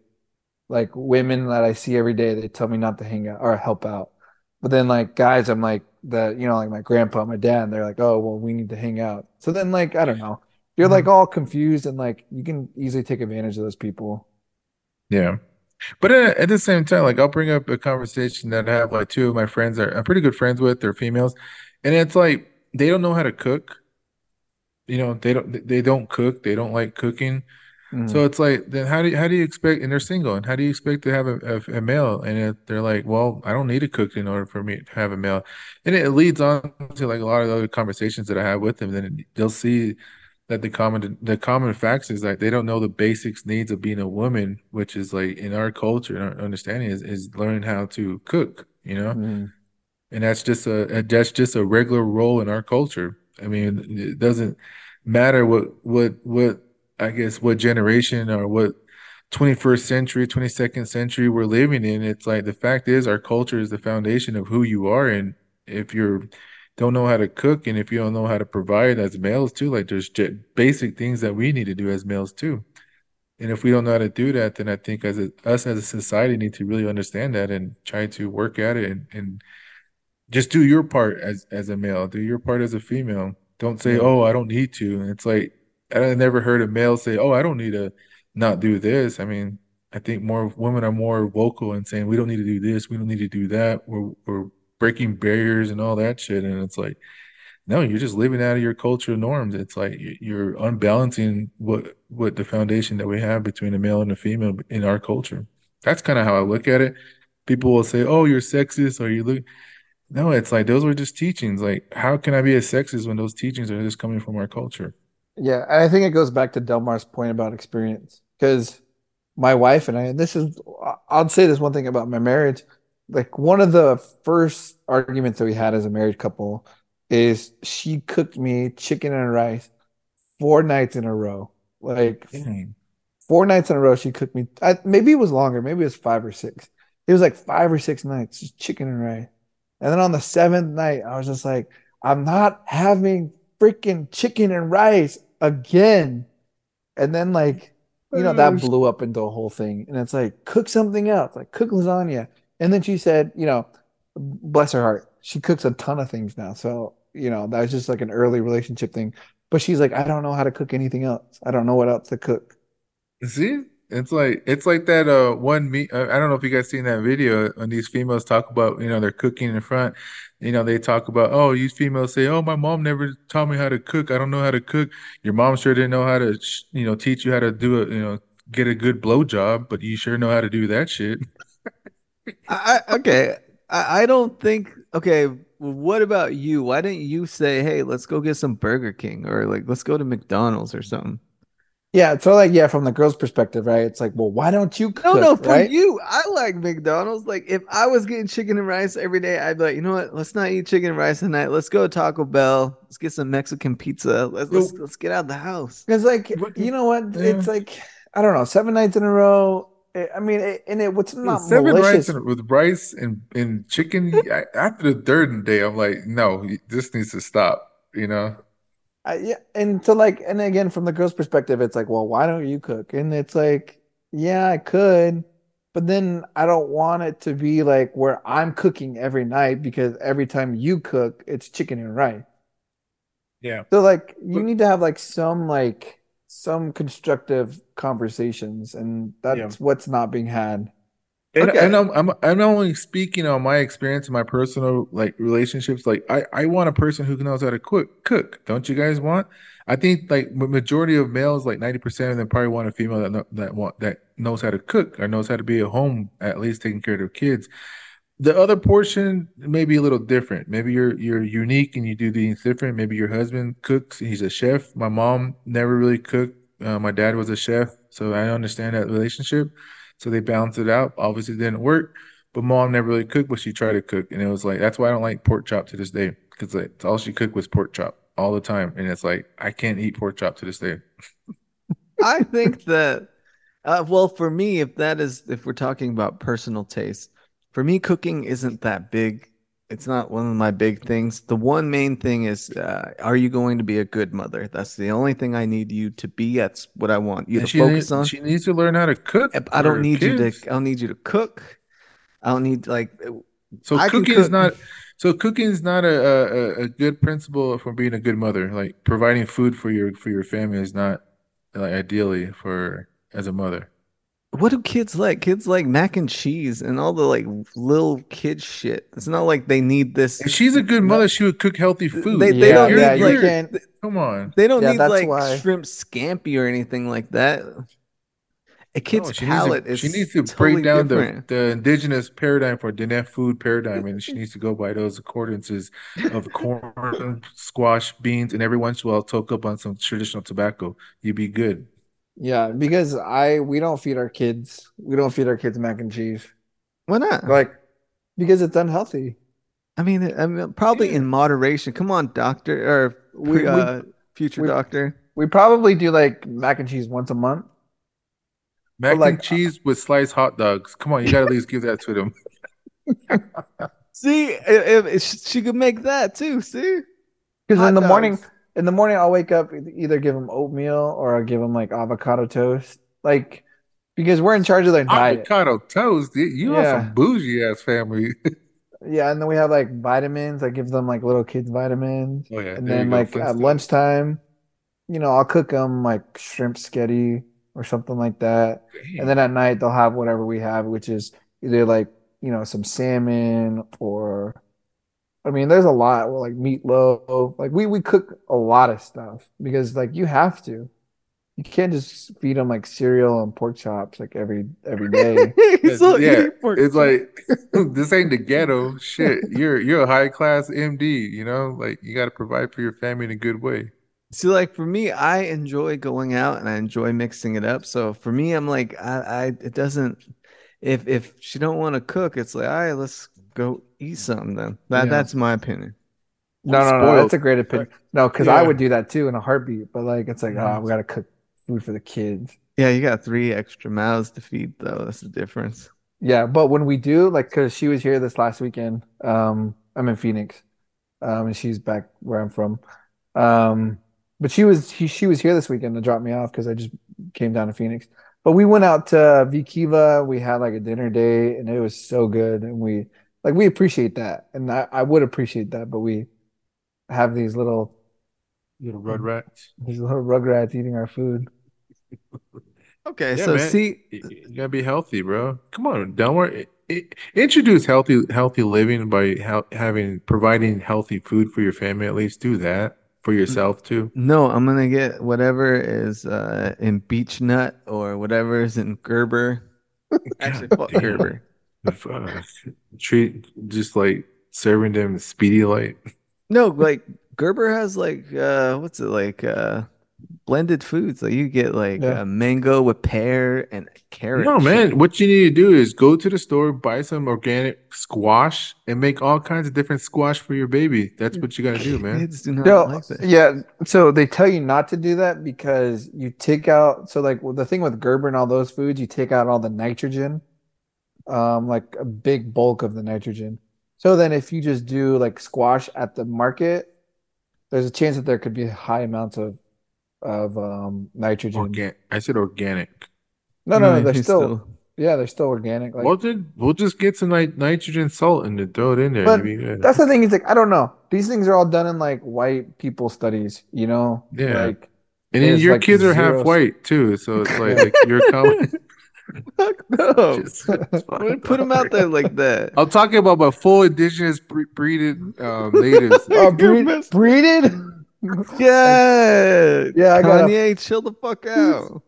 Like women that I see every day, they tell me not to hang out or help out. But then like guys, I'm like the you know like my grandpa, my dad, they're like, oh well, we need to hang out. So then like I don't know, you're like mm-hmm. all confused and like you can easily take advantage of those people. Yeah. But at, at the same time, like I'll bring up a conversation that I have like two of my friends that I'm pretty good friends with, they're females, and it's like they don't know how to cook. You know, they don't they don't cook, they don't like cooking. Mm. So it's like, then how do you, how do you expect, and they're single, and how do you expect to have a, a, a male? And it, they're like, well, I don't need to cook in order for me to have a male. And it leads on to like a lot of other conversations that I have with them. Then they'll see that the common the common facts is like they don't know the basics needs of being a woman, which is like in our culture and our understanding is is learning how to cook, you know? Mm. And that's just a, a that's just a regular role in our culture. I mean, it doesn't matter what what what I guess what generation or what 21st century, 22nd century we're living in. It's like the fact is our culture is the foundation of who you are. And if you're don't know how to cook and if you don't know how to provide as males too, like there's basic things that we need to do as males too. And if we don't know how to do that, then I think as a, us as a society need to really understand that and try to work at it and, and just do your part as as a male, do your part as a female. Don't say, Yeah. "Oh, I don't need to." And it's like I never heard a male say, "Oh, I don't need to not do this." I mean, I think more women are more vocal and saying, "We don't need to do this. We don't need to do that. We're we're breaking barriers and all that shit." And it's like, no, you're just living out of your cultural norms. It's like you're unbalancing what what the foundation that we have between a male and a female in our culture. That's kind of how I look at it. People will say, "Oh, you're sexist," or "You look." No, it's like those were just teachings. Like, how can I be a sexist when those teachings are just coming from our culture? Yeah, and I think it goes back to Delmar's point about experience. Because my wife and I, and this is, I'll say this one thing about my marriage. Like, one of the first arguments that we had as a married couple is she cooked me chicken and rice four nights in a row. Like, Dang. four nights in a row, she cooked me. I, maybe it was longer, maybe it was five or six. It was like five or six nights, just chicken and rice. And then on the seventh night, I was just like, I'm not having freaking chicken and rice again. And then like, you know, that blew up into a whole thing. And it's like, cook something else, like cook lasagna. And then she said, you know, bless her heart, she cooks a ton of things now. So, you know, that was just like an early relationship thing. But she's like, I don't know how to cook anything else. I don't know what else to cook. See, it's like it's like that uh one me I don't know if you guys seen that video when these females talk about, you know, they're cooking in front. You know, they talk about, oh, these females say, oh, my mom never taught me how to cook. I don't know how to cook. Your mom sure didn't know how to, you know, teach you how to do it, you know, get a good blow job, but you sure know how to do that shit. I, I- okay. I, I don't think. Okay. What about you? Why didn't you say, "Hey, let's go get some Burger King," or like, "Let's go to McDonald's" or something? Yeah, so like yeah, from the girl's perspective, right? It's like, well, why don't you No, cook, no, for right? you, I like McDonald's. Like, if I was getting chicken and rice every day, I'd be like, you know what? Let's not eat chicken and rice tonight. Let's go to Taco Bell. Let's get some Mexican pizza. Let's let's, let's get out of the house. Because like you know what? It's like I don't know, seven nights in a row. Eh, I mean, it, and it was not Seven malicious. rice and, with rice and, and chicken. I, after the third day, I'm like, no, this needs to stop. You know? I, yeah, and so like, and again, from the girl's perspective, it's like, well, why don't you cook? And it's like, yeah, I could, but then I don't want it to be like where I'm cooking every night because every time you cook, it's chicken and rice. Yeah. So like, you But- need to have like some like some constructive conversations, and that's what's not being had. And, Okay. and I'm, I'm I'm only speaking on my experience and my personal like relationships. Like I, I want a person who knows how to cook. Cook, don't you guys want? I think like majority of males, like ninety percent of them, probably want a female that know, that want that knows how to cook or knows how to be at home, at least taking care of their kids. The other portion may be a little different. Maybe you're you're unique and you do things different. Maybe your husband cooks; he's a chef. My mom never really cooked. Uh, my dad was a chef, so I understand that relationship. So they balanced it out. Obviously, it didn't work, but mom never really cooked, but she tried to cook, and it was like that's why I don't like pork chop to this day because like, all she cooked was pork chop all the time, and it's like I can't eat pork chop to this day. I think that, uh, well, for me, if that is, if we're talking about personal taste, for me, cooking isn't that big. It's not one of my big things. The one main thing is, uh, are you going to be a good mother? That's the only thing I need you to be. That's what I want you And to focus needs, on. she needs to learn how to cook. I don't need you to. I don't need you to cook. I don't need like. So I cooking is not. So cooking is not a, a a good principle for being a good mother. Like providing food for your for your family is not like ideally for as a mother. What do kids like? Kids like mac and cheese and all the like little kid shit. It's not like they need this. If she's a good mother, she would cook healthy food. They, they Yeah, don't yeah, need you like, can't- Come on. they don't Yeah, need like why- shrimp scampi or anything like that. A kid's No, she palate needs to, is she needs to totally break down different. the, the indigenous paradigm for Diné food paradigm, and she needs to go by those accordances of corn, squash, beans, and every once in a while toke up on some traditional tobacco. You'd be good. Yeah, because I we don't feed our kids we don't feed our kids mac and cheese. Why not? Like because it's unhealthy. I mean, I mean, probably in moderation. Come on, doctor or We- we- uh, future we- doctor. We probably do like mac and cheese once a month. Mac like, and cheese with sliced hot dogs. Come on, you gotta at least give that to them. See, if, if she could make that too. See, Because in the morning, dogs. In the morning, I'll wake up either give them oatmeal or I'll give them like avocado toast. Like because we're in charge of their diet. Avocado toast. You- You are some bougie ass family. Yeah, and then we have like vitamins. I give them like little kids vitamins. oh yeah. And there then like at lunchtime, you know, I'll cook them like shrimp sketty or something like that. Damn. And then at night they'll have whatever we have, which is either like, you know, some salmon or I mean, there's a lot or like meatloaf. Like we we cook a lot of stuff because like you have to. You can't just feed them like cereal and pork chops like every every day. He's all yeah, it's like this ain't the ghetto shit. You're you're a high class MD, you know, like you got to provide for your family in a good way. See, like for me, I enjoy going out and I enjoy mixing it up. So for me, I'm like, I, I it doesn't. If if she don't want to cook, it's like, all right, let's go eat something then. That Yeah. that's my opinion. No, no, no, Spoiled. that's a great opinion. No, because I would do that too in a heartbeat. But like, it's like, Mhm. oh, we gotta cook food for the kids. Yeah, you got three extra mouths to feed though. That's the difference. Yeah, but when we do, like, because she was here this last weekend. Um, I'm in Phoenix, um, and she's back where I'm from. Um, but she was he, she was here this weekend to drop me off because I just came down to Phoenix. But we went out to Vikiva. We had like a dinner date, and it was so good. And we like we appreciate that, and I, I would appreciate that, but we have these little Little rugrats. these little rugrats eating our food. Okay, Yeah, so man. see, You you gotta be healthy, bro. Come on, don't worry. I- I- Introduce healthy healthy living by ha having providing healthy food for your family. At least do that for yourself too. no, I'm gonna get whatever is uh in Beech-Nut or whatever is in Gerber. Actually, fuck. Gerber. If, uh, treat just like serving them speedy light. No, like Gerber has like uh what's it like uh blended foods. Like you get like Yeah. uh, mango with pear and carrot. No, man. What you need to do is go to the store, buy some organic squash, and make all kinds of different squash for your baby. That's what you gotta do, man. Kids do not No, like that. yeah. So they tell you not to do that because you take out. So like well, the thing with Gerber and all those foods, you take out all the nitrogen, um, like a big bulk of the nitrogen. So then if you just do like squash at the market, there's a chance that there could be high amounts of of um nitrogen. Organ I said organic. No, no, no. They're he's still, yeah, they're still organic. Like Well, then we'll just get some nit nitrogen salt and then throw it in there. But You'll be good. that's the thing. It's like I don't know. These things are all done in like white people studies, you know? Yeah. Like And then your like, kids are half white too, so it's like, like you're coming. Fuck no. Just- Why put him out there like that. I'm talking about my full indigenous bre- breeded um, natives. oh, breed, breeded. Yeah. Yeah, I got a- Kanye, chill the fuck out.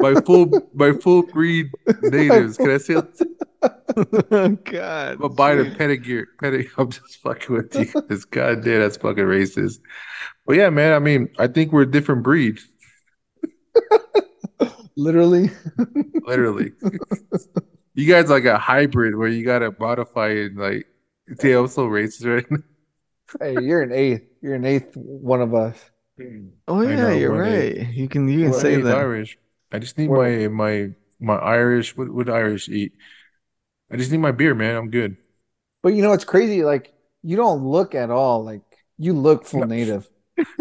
my full my full breed natives. Can I say? oh God. But buy the dude. pedicure. Pedicure. I'm just fucking with you. This goddamn, that's fucking racist. But yeah, man. I mean, I think we're a different breed, Literally. literally. you guys like a hybrid where you gotta modify it. Like, see, I'm so racist right now. Hey, you're an eighth. You're an eighth one of us. Oh I yeah, know, you're right. eighth. You can you can One say that. Irish. I just need We're- my my my Irish. What would Irish eat? I just need my beer, man. I'm good. But you know what's crazy? Like you don't look at all like you look full No. native.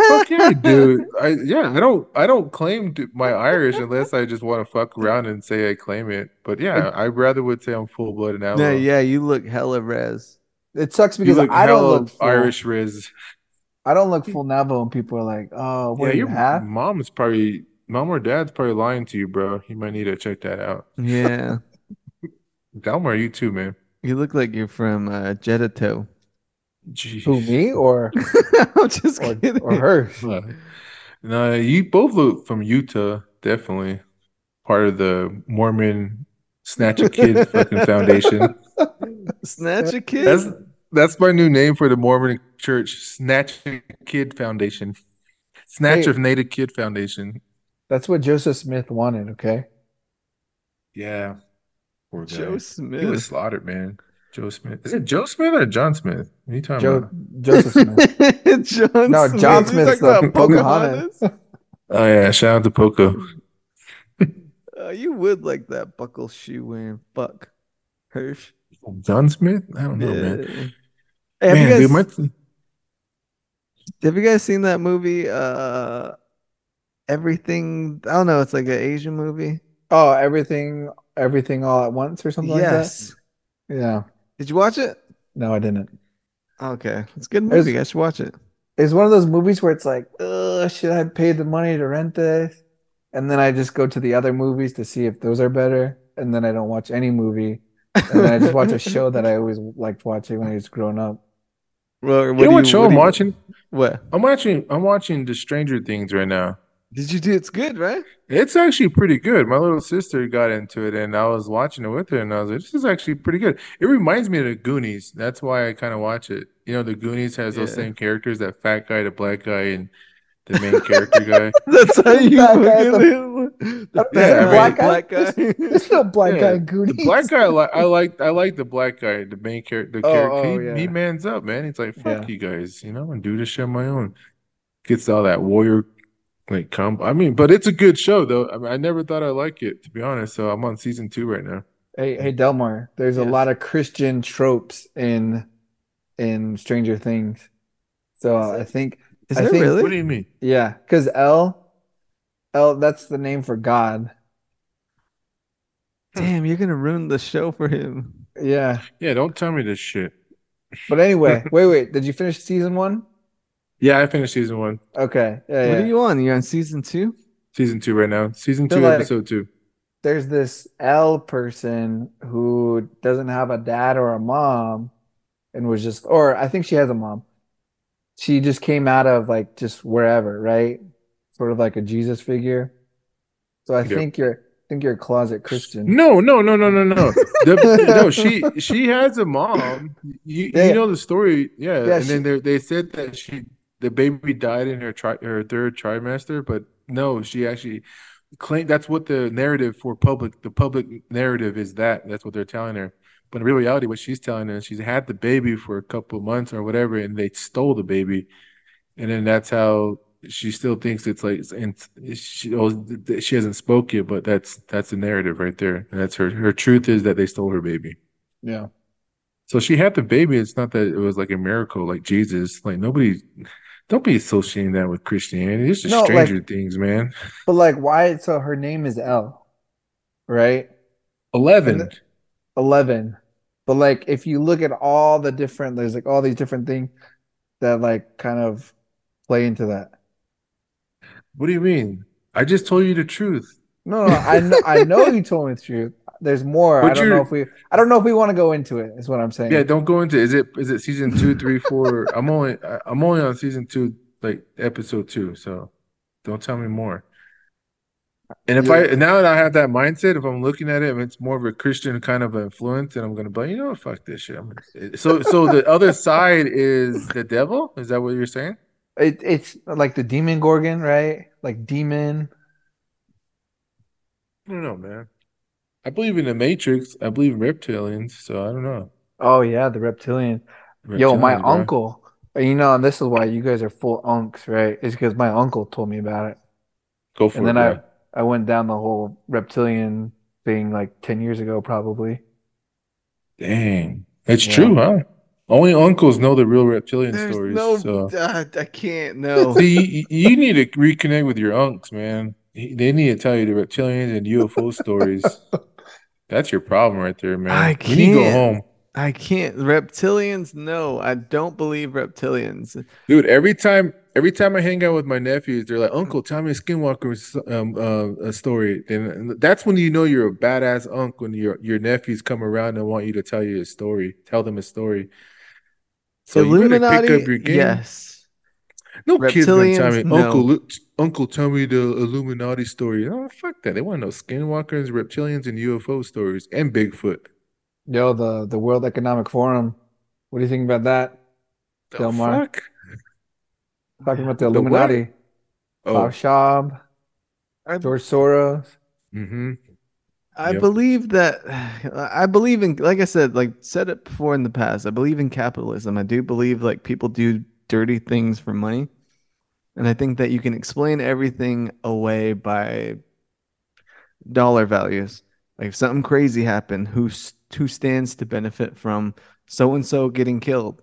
Fuck yeah, dude. I yeah, I don't I don't claim to my Irish unless I just want to fuck around and say I claim it. But yeah, I rather would say I'm full blooded now. Yeah, yeah, you look hella res. It sucks because I don't look full. Irish Riz. I don't look full Navo, and people are like, "Oh, what Yeah, do you your have?" mom's probably mom or dad's probably lying to you, bro. You might need to check that out. Yeah. Delmar, you too, man. You look like you're from uh Jeddito. Jeez. Who me or I'm just or, kidding. or her? No, you both look from Utah, definitely. Part of the Mormon Snatch a Kid fucking foundation. Snatch a kid. That's that's my new name for the Mormon church, Snatch a Kid Foundation. Snatch Hey. of Native Kid Foundation. That's what Joseph Smith wanted. Okay. Yeah. Poor guy. Joe He was slaughtered, man. Joe Smith. Is it Joe Smith or John Smith? What are you talking Joe about? Joseph Smith. John No, Smith. John You Smith's talking the Pocahontas. Pocahontas? Oh yeah, shout out to Poco. Uh, you would like that buckle shoe wearing fuck. Hirsch. John Smith? I don't know, man. Yeah. Hey, have Man, you guys dude, my have you guys seen that movie? Uh, everything. I don't know. It's like an Asian movie. Oh, everything, everything all at once or something yes. like that. Yes. Yeah. Did you watch it? No, I didn't. Okay, it's a good movie. You guys should watch it. It's one of those movies where it's like, uh, should I pay the money to rent this? And then I just go to the other movies to see if those are better. And then I don't watch any movie. And then I just watch a show that I always liked watching when I was growing up. Well, you know what show what I'm you- watching? What I'm watching I'm watching the Stranger Things right now. Did you do? It's good, right? It's actually pretty good. My little sister got into it and I was watching it with her and I was like, this is actually pretty good. It reminds me of the Goonies. That's why I kind of watch it. You know, the Goonies has those same characters, that fat guy, the black guy, and the main character guy. That's how you That guy, fucking the Yeah, fat black guy? black guy. There's no black Yeah, guy Goonies. The black guy, I like, I like, I like the black guy, the main character. The Oh, character, oh, he, yeah. he mans up, man. He's like, fuck Yeah. you guys, you know, and do this shit on my own. Gets all that warrior like combo. I mean, but it's a good show though. I mean, I never thought I'd like it to be honest. So I'm on season two right now. Hey, hey, Delmar, there's a lot of Christian tropes in in Stranger Things. So Is I think, Is I there think- What do you mean? yeah, because El, El, that's the name for God. Hmm. Damn, you're gonna ruin the show for him. Yeah. Yeah, don't tell me this shit. But anyway, wait, wait. Did you finish season one? Yeah, I finished season one, Okay. Yeah, What yeah. are you on? You're on season two? season two right now. Season They're two, like- episode two. There's this El person who doesn't have a dad or a mom and was just, or I think she has a mom. She just came out of like just wherever, right? Sort of like a Jesus figure. So I Yep. think you're, I think you're a closet Christian. No, no, no, no, no, no. The, no, she she has a mom. You, Yeah. you know the story, yeah. Yeah, and she- then they they said that she the baby died in her tri her third trimester, but no, she actually claimed that's what the narrative for public the public narrative is that that's what they're telling her. But in real reality, what she's telling her, she's had the baby for a couple of months or whatever, and they stole the baby, and then that's how she still thinks it's like and she oh, she hasn't spoke yet, but that's that's the narrative right there. And that's her her truth is that they stole her baby. Yeah. So she had the baby. It's not that it was like a miracle, like Jesus. Like nobody, don't be associating that with Christianity. It's just No, like- Stranger Things, man. But like, why? So her name is El, right? Eleven. And 11. But like, if you look at all the different, there's like all these different things that like kind of play into that. What do you mean? I just told you the truth. No, no, I know, I know you told me the truth. There's more. I don't know if we, I don't know if we want to go into it. Is what I'm saying. Yeah, don't go into. Is it is it season two, three, four? I'm only I'm only on season two, like episode two. So don't tell me more. And if Yeah. I now that I have that mindset, if I'm looking at it, if it's more of a Christian kind of influence, and I'm gonna be, you know, fuck this shit. I'm gonna, eh, so, so the other side is the devil. Is that what you're saying? It, it's like the Demogorgon, right? Like demon. I don't know, man. I believe in the Matrix. I believe in reptilians. So I don't know. Oh yeah, the reptilian. Yo, my bro. uncle. You know, and this is why you guys are full unks, right? It's because my uncle told me about it. Go for And it, And then bro. I I went down the whole reptilian thing like 10 years ago, probably. Dang, it's Yeah. true, huh? Only uncles know the real reptilian There's stories. no, so uh, I can't know. See, you, you need to reconnect with your unks, man. They need to tell you the reptilians and UFO stories. That's your problem right there, man. I We need to go home. I can't. Reptilians, no, I don't believe reptilians. Dude, every time every time I hang out with my nephews, they're like, Uncle, tell me a skinwalker um, uh, a story. And that's when you know you're a badass uncle when your your nephews come around and want you to tell you a story, tell them a story. So you better pick up your game. yes. No kids gonna tell me, no. Uncle, Uncle, tell me the Illuminati story. Oh, fuck that. They want to know skinwalkers, reptilians, and UFO stories, and Bigfoot. Yo, the the World Economic Forum. What do you think about that? The Delmar. fuck? Talking about the The what? Illuminati. Oh, Klaus Schwab, I, George Soros. mm-hmm. I Yep. believe that I believe in like I said, like said it before in the past. I believe in capitalism. I do believe like people do dirty things for money. And I think that you can explain everything away by dollar values. Like if something crazy happened, who who stands to benefit from so and so getting killed?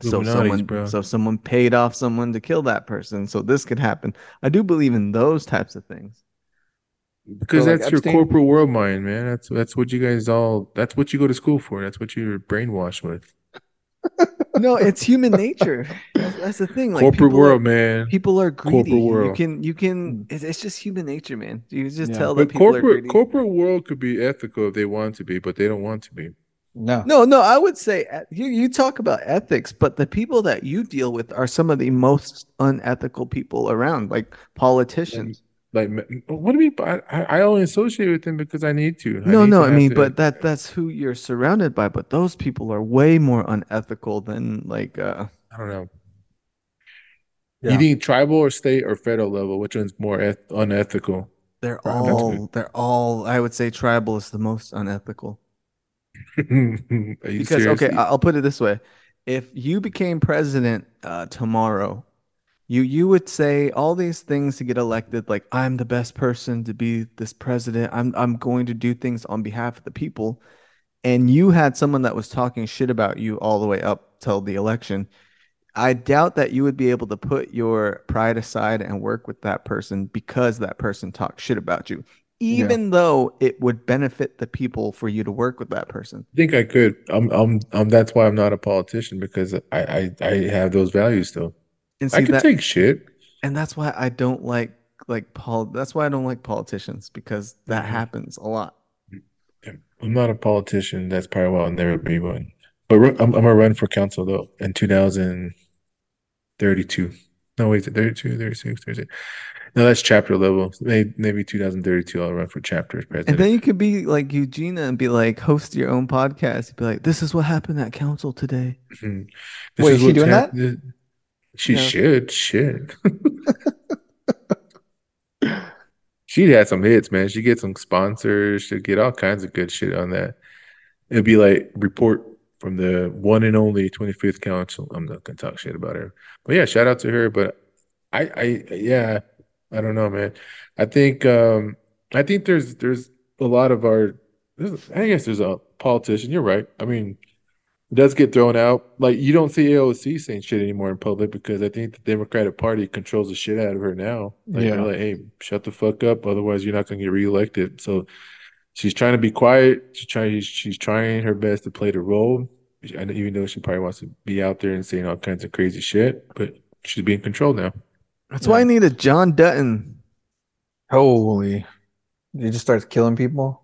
So someone bro. so someone paid off someone to kill that person. So this could happen. I do believe in those types of things. Because So, like, that's your Epstein? corporate world mind, man. That's that's what you guys all. That's what you go to school for. That's what you're brainwashed with. No, it's human nature. That's, that's the thing. Like corporate world, are, man. people are greedy. You world. You can you can hmm. it's, it's just human nature, man. You just Yeah. tell that But people are corporate greedy. corporate world could be ethical if they want to be, but they don't want to be. No. No, no, I would say you you talk about ethics, but the people that you deal with are some of the most unethical people around, like politicians. Like, what do you mean? I, I only associate with them because I need to. No, need no, to I mean, to- but that that's who you're surrounded by. But those people are way more unethical than like uh I don't know. Yeah. You think tribal or state or federal level? Which one's more eth- unethical? they're Right, all they're all I would say tribal is the most unethical. Are you Because serious? okay, I- I'll put it this way: if you became president uh, tomorrow, you you would say all these things to get elected, like I'm the best person to be this president. I'm I'm going to do things on behalf of the people, and you had someone that was talking shit about you all the way up till the election. I doubt that you would be able to put your pride aside and work with that person because that person talked shit about you, even though it would benefit the people for you to work with that person. I think I could. I'm, I'm, I'm. That's why I'm not a politician because I, I, I have those values still. And I can that, take shit. and that's why I don't like like Paul. That's why I don't like politicians because that Mhm. happens a lot. I'm not a politician. That's probably why I'll never be one. But I'm, I'm gonna run for council though in 2032. No, wait, 32, 36, 36? No, that's chapter level. Maybe, maybe 2032. I'll run for chapter president. And then you could be like Eugenia and be like, host your own podcast. You'd be like, this is what happened at council today. Mhm. Wait, is she doing hap- that? She Yeah. should. Shit. She'd had some hits, man. She'd get some sponsors. She'd get all kinds of good shit on that. It'd be like report from the one and only 25th council. I'm not gonna talk shit about her, but yeah, shout out to her. But I, I, yeah, I don't know, man. I think, um, I think there's there's a lot of our. I guess there's a politician. You're right. I mean, does get thrown out. Like you don't see AOC saying shit anymore in public because I think the Democratic Party controls the shit out of her now. Like Yeah. like, hey, shut the fuck up, otherwise you're not gonna get reelected. So she's trying to be quiet. She's trying. She's trying her best to play the role. And even though she probably wants to be out there and saying all kinds of crazy shit, but she's being controlled now. That's why I need a John Dutton. Holy. He just starts killing people.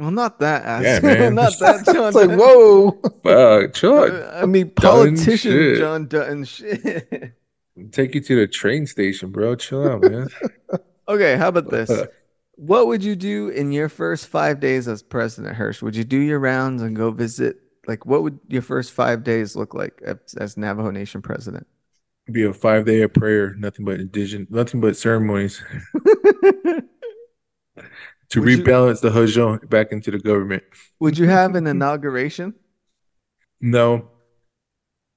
Well, not that ass. Yeah, man. not that John It's like, whoa. Fuck, chill out. Uh, I mean, politician shit. John Dutton shit. Take you to the train station, bro. Chill out, man. Okay, how about this? What would you do in your first five days as president, Hirsch? Would you do your rounds and go visit? Like, what would your first five days look like as, as Navajo Nation president? Be a five day of prayer, nothing but indigenous, nothing but ceremonies to Would you- rebalance the Hajon back into the government. Would you have an inauguration? No.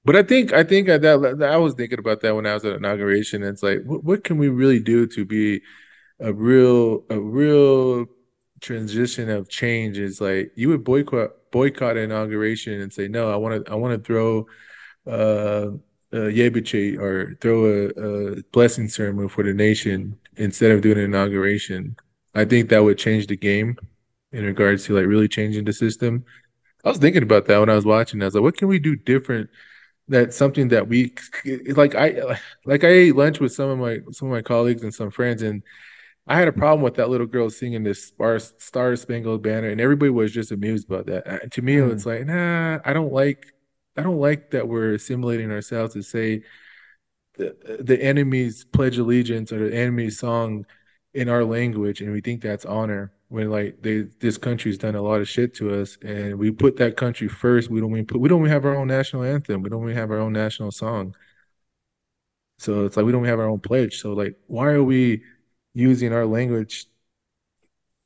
But I think I think I, that I was thinking about that when I was at inauguration. It's like, what, what can we really do to be a real a real transition of change? Is like you would boycott boycott an inauguration and say, no, I want to I want to throw uh, a yebiche or throw a, a blessing ceremony for the nation instead of doing an inauguration. I think that would change the game in regards to like really changing the system. I was thinking about that when I was watching. I was like, what can we do different? That's something that we like. I like I ate lunch with some of my some of my colleagues and some friends, and I had a problem with that little girl singing this Star Star Spangled Banner, and everybody was just amused about that. Uh, to me, Hmm. it's like, nah, I don't like, I don't like that we're assimilating ourselves to say the the enemy's pledge allegiance or the enemy's song in our language, and we think that's honor when like they this country's done a lot of shit to us, and we put that country first. We don't even put we don't even have our own national anthem. We don't even have our own national song. So it's like we don't have our own pledge. So like, why are we using our language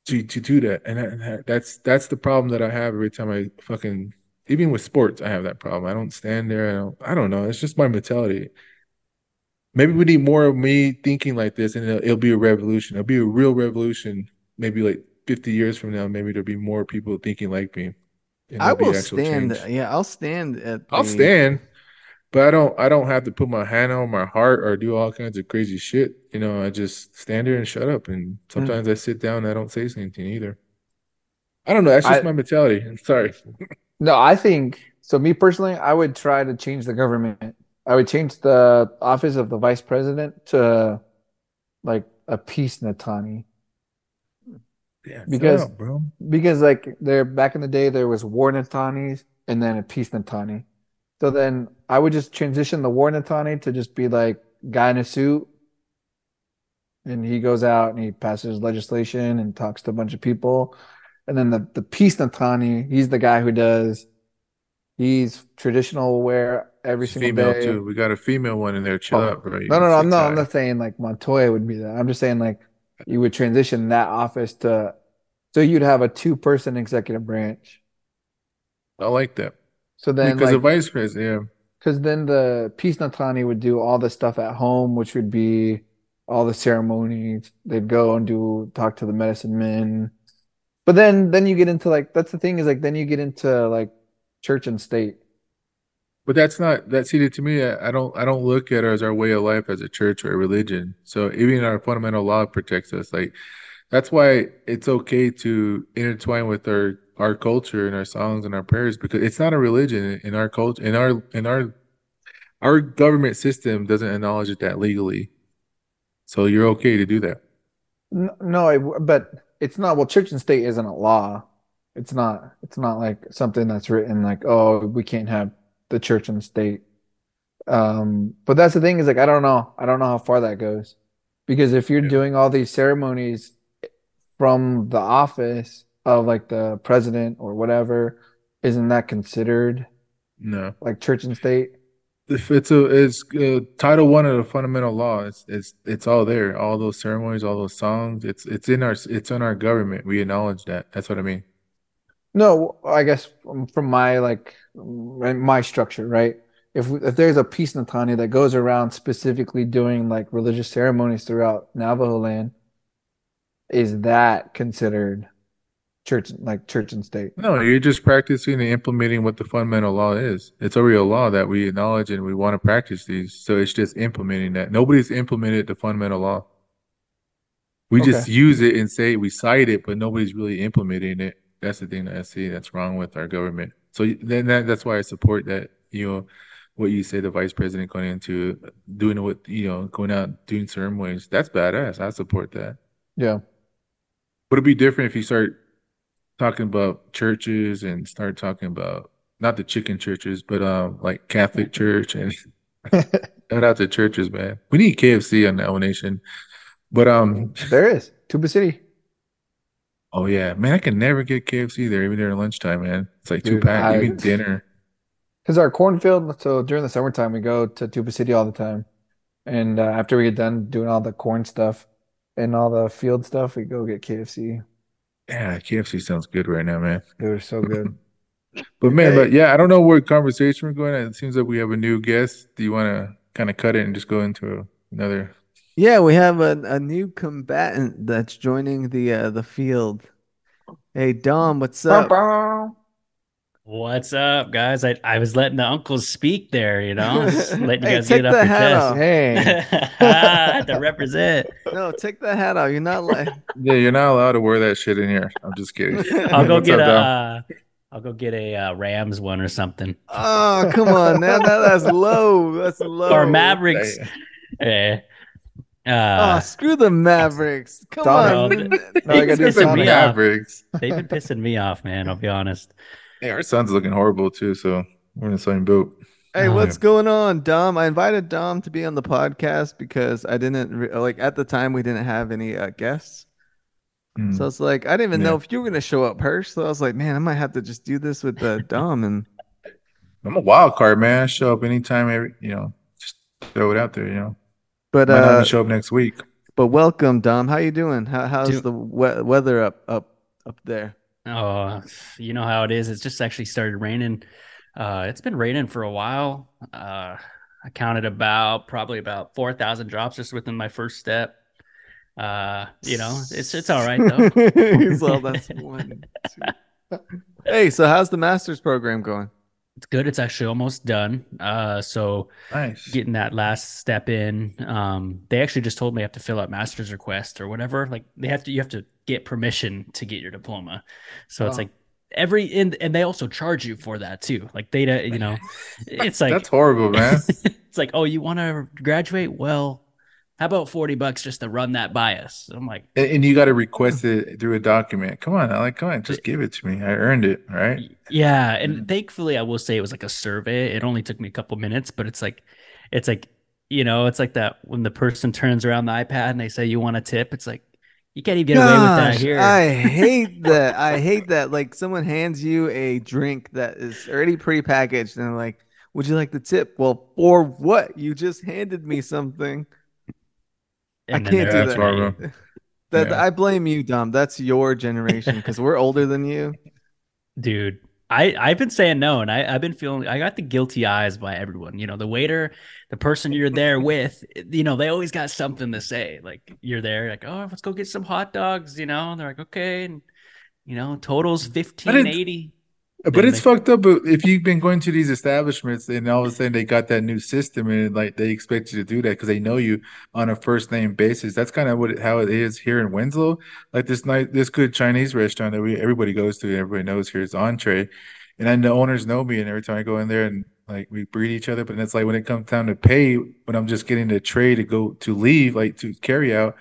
to to do that? And that- that, that's that's the problem that I have every time I fucking even with sports, I have that problem. I don't stand there. I don't. I don't know. It's just my mentality. Maybe we need more of me thinking like this, and it'll, it'll be a revolution. It'll be a real revolution. Maybe like 50 years from now, maybe there'll be more people thinking like me. and I will stand. change. Yeah, I'll stand at. I'll stand, but I don't. I don't have to put my hand on my heart or do all kinds of crazy shit. You know, I just stand there and shut up. And hmm. sometimes I sit down and I don't say anything either. I don't know. That's just I- my mentality. I'm sorry. No, I think so. Me personally, I would try to change the government. I would change the office of the vice president to like a peace Natani. Yeah, Because- up, bro. Because like there back in the day there was war Natanis and then a peace Natani. So then I would just transition the war Natani to just be like guy in a suit and he goes out and he passes legislation and talks to a bunch of people. And then the, the peace Natani, he's the guy who does he's traditional wear every It's single female day. too. We got a female one in there. Chill Oh, out, bro. You No, no, no, I'm not I'm not saying like Montoya would be that. I'm just saying like you would transition that office to so you'd have a two person executive branch. I like that So then because the like vice president. yeah. because then the Peace Natani would do all the stuff at home, which would be all the ceremonies. They'd go and do talk to the medicine men. But then then you get into like that's the thing is like then you get into like church and state. But that's not that. See, to me, I I don't. I don't look at it as our way of life as a church or a religion. So even our fundamental law protects us. Like that's why it's okay to intertwine with our our culture and our songs and our prayers because it's not a religion in our culture. In our in our our government system doesn't acknowledge it that legally. So you're okay to do that. No, but it's not. Well, church and state isn't a law. It's not. It's not like something that's written like, oh, we can't have the church and the state. Um, but that's the thing is like, I don't know. I don't know how far that goes, because if you're Yeah. doing all these ceremonies from the office of like the president or whatever, isn't that considered No. like church and state? If it's a it's uh, Title One of the fundamental law. It's it's it's all there. All those ceremonies, all those songs. It's it's in our it's in our government. We acknowledge that. That's what I mean. No, I guess from, my like my structure, right? If if there's a peace Natani that goes around specifically doing like religious ceremonies throughout Navajo land, is that considered church like church and state? No, you're just practicing and implementing what the fundamental law is. It's a real law that we acknowledge and we want to practice these. So it's just implementing that. Nobody's implemented the fundamental law. We just use it and say we cite it, but nobody's really implementing it. That's the thing that I see that's wrong with our government. So then that, that's why I support that, you know, what you say the vice president going into doing what, you know, going out doing ceremonies. That's badass. I support that. Yeah. But it'd be different if you start talking about churches and start talking about not the chicken churches, but um like Catholic Church and shout out to churches, man. We need KFC on Now Nation. But um, There is Tuba City. Oh yeah, man, I can never get KFC there, even during lunchtime, man. It's like two Dude, pack, I- even dinner. Because our cornfield, so during the summertime, we go to Tuba City all the time. And uh, after we get done doing all the corn stuff and all the field stuff, we go get KFC. Yeah, KFC sounds good right now, man. They're so good. But man, Hey. but yeah, I don't know where conversation we're going. It seems like we have a new guest. Do you want to kind of cut it and just go into another? Yeah, we have a, a new combatant that's joining the uh, the field. Hey Dom, what's up? What's up, guys? I, I was letting the uncles speak there, you know, letting you Hey, guys take get it off the your hat chest. off. Hey, I had to represent. No, take the hat off. You're not like Yeah, you're not allowed to wear that shit in here. I'm just kidding. I'll go What's get up, a. Dom? Uh, I'll go get a uh, Rams one or something, Oh, come on. Now that, that's low. That's low. or Mavericks. Eh. Oh, Uh, screw the Mavericks. Come Dom, on. no, no, I gotta do Pissing Pissing me me off. Mavericks. they've been pissing me off, man. I'll be honest. Hey, our Suns looking horrible too, so we're in the same boat. Hey, Oh, what's yeah. going on, Dom? I invited Dom to be on the podcast because I didn't re- like at the time we didn't have any uh, guests. Hmm. So it's like I didn't even know if you were gonna show up, Hirsch. So I was like, man, I might have to just do this with uh, Dom and I'm a wild card, man. I show up anytime, every you know, just throw it out there, you know. But Might not uh even show up next week. but welcome, Dom. How you doing? How how's Do- the we- weather up up up there? Oh, you know how it is. It's just actually started raining. Uh, it's been raining for a while. Uh, I counted about probably about four thousand drops just within my first step. Uh, you know, it's it's all right though. He's that's one. two. Hey, so how's the master's program going? It's good. It's actually almost done. Uh, so Nice. getting that last step in. Um, they actually just told me I have to fill out master's request or whatever. Like they have to, you have to get permission to get your diploma. So it's like every and and they also charge you for that too. Like they, don't- you know, it's like That's horrible, man. it's like, oh, you want to graduate? Well, how about forty bucks just to run that by us? I'm like, and, and you got to request it through a document. Come on, Alec, come on, just give it to me. I earned it, right? Yeah, and mm. thankfully, I will say it was like a survey. It only took me a couple minutes, but it's like, it's like, you know, it's like that when the person turns around the iPad and they say you want a tip. It's like you can't even get away with that here. I hate that. I hate that. Like someone hands you a drink that is already prepackaged and they're like, "Would you like the tip?" Well, for what? You just handed me something. I can't do that's that. That Yeah. I blame you, Dom. That's your generation because we're older than you. dude. I I've been saying no, and I I've been feeling I got the guilty eyes by everyone. You know, the waiter, the person you're there with. You know, they always got something to say. Like you're there, like oh, let's go get some hot dogs. You know, and they're like okay, and you know, totals fifteen eighty. But it's fucked up. If you've been going to these establishments and all of a sudden they got that new system and like they expect you to do that because they know you on a first name basis. That's kind of what it, how it is here in Winslow. Like this night, this good Chinese restaurant that we everybody goes to, and everybody knows here is Entree, and then the owners know me, and every time I go in there and like we greet each other. But it's like when it comes time to pay, when I'm just getting the tray to go to leave, like to carry out.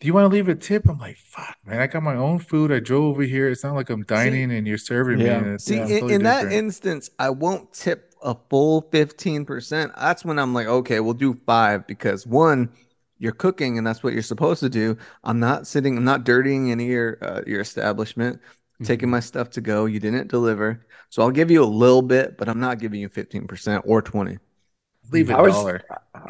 Do you want to leave a tip? I'm like, fuck, man. I got my own food. I drove over here. It's not like I'm dining and you're serving Yeah. me. and it's See, yeah, in, totally in that instance, I won't tip a full 15%. That's when I'm like, okay, we'll do five because one, you're cooking and that's what you're supposed to do. I'm not sitting, I'm not dirtying any of your, uh, your establishment, taking my stuff to go. You didn't deliver. So I'll give you a little bit, but I'm not giving you 15% or 20. leave a I was- dollar.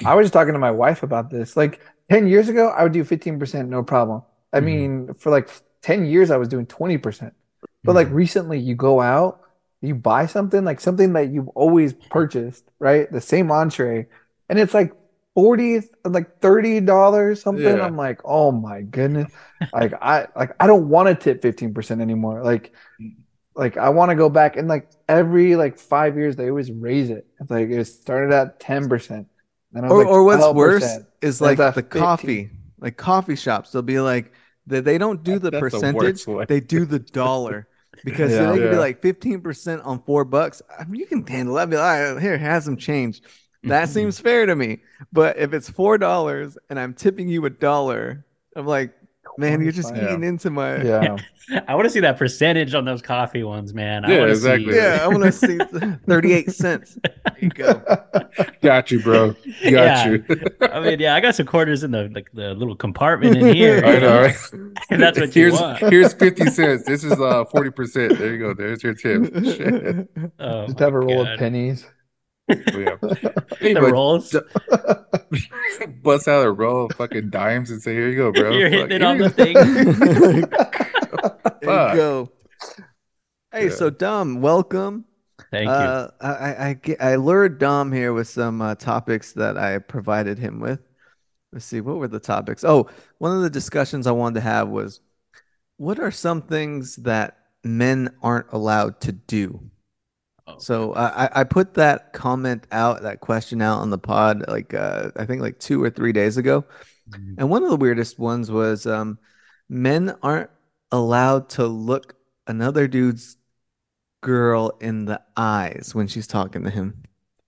I was talking to my wife about this. Like 10 years ago, I would do 15%, no problem. I Mhm. mean, for like 10 years, I was doing 20%. But like recently, you go out, you buy something, like something that you've always purchased, right? The same entree, and it's like 40, like $30 something. Yeah. I'm like, oh my goodness. Like I like I don't want to tip 15% anymore. Like like I want to go back and like every like five years they always raise it. It's like it started at 10%. Then I was Or, like or what's 12%. worse is like the 15. coffee, like coffee shops. They'll be like, they, they don't do the the percentage, worst one. they do the dollar. Because Yeah. they could be like 15% on four bucks. I mean, you can handle that. Be like, all right, here, have some change. That Mhm. seems fair to me. But if it's four dollars and I'm tipping you a dollar, I'm like, man, you're just 25. eating into my. Yeah. I want to see that percentage on those coffee ones, man. I Yeah, wanna exactly. See, Yeah, I want to see 38 cents. There you go. Got you, bro. Got Yeah. you. I mean, yeah, I got some quarters in the like the little compartment in here. I know, right? If that's what you here's, want. Here's 50 cents. This is uh 40%. There you go. There's your tip. Shit. Oh, Just have a roll God. of pennies. Yeah. Hey, The but rolls. bust out a roll of fucking dimes and say, here you go, bro. You're Fuck, hitting it on the thing. There you go. Hey, Yeah. so Dom, welcome. Thank you. Uh, I, I, I, I lured Dom here with some uh, topics that I provided him with. Let's see, what were the topics? Oh, one of the discussions I wanted to have was what are some things that men aren't allowed to do? Oh, So I, I- I put that comment out, that question out on the pod, like uh, I think like two or three days ago. Mhm. And one of the weirdest ones was um, men aren't allowed to look another dude's girl in the eyes when she's talking to him.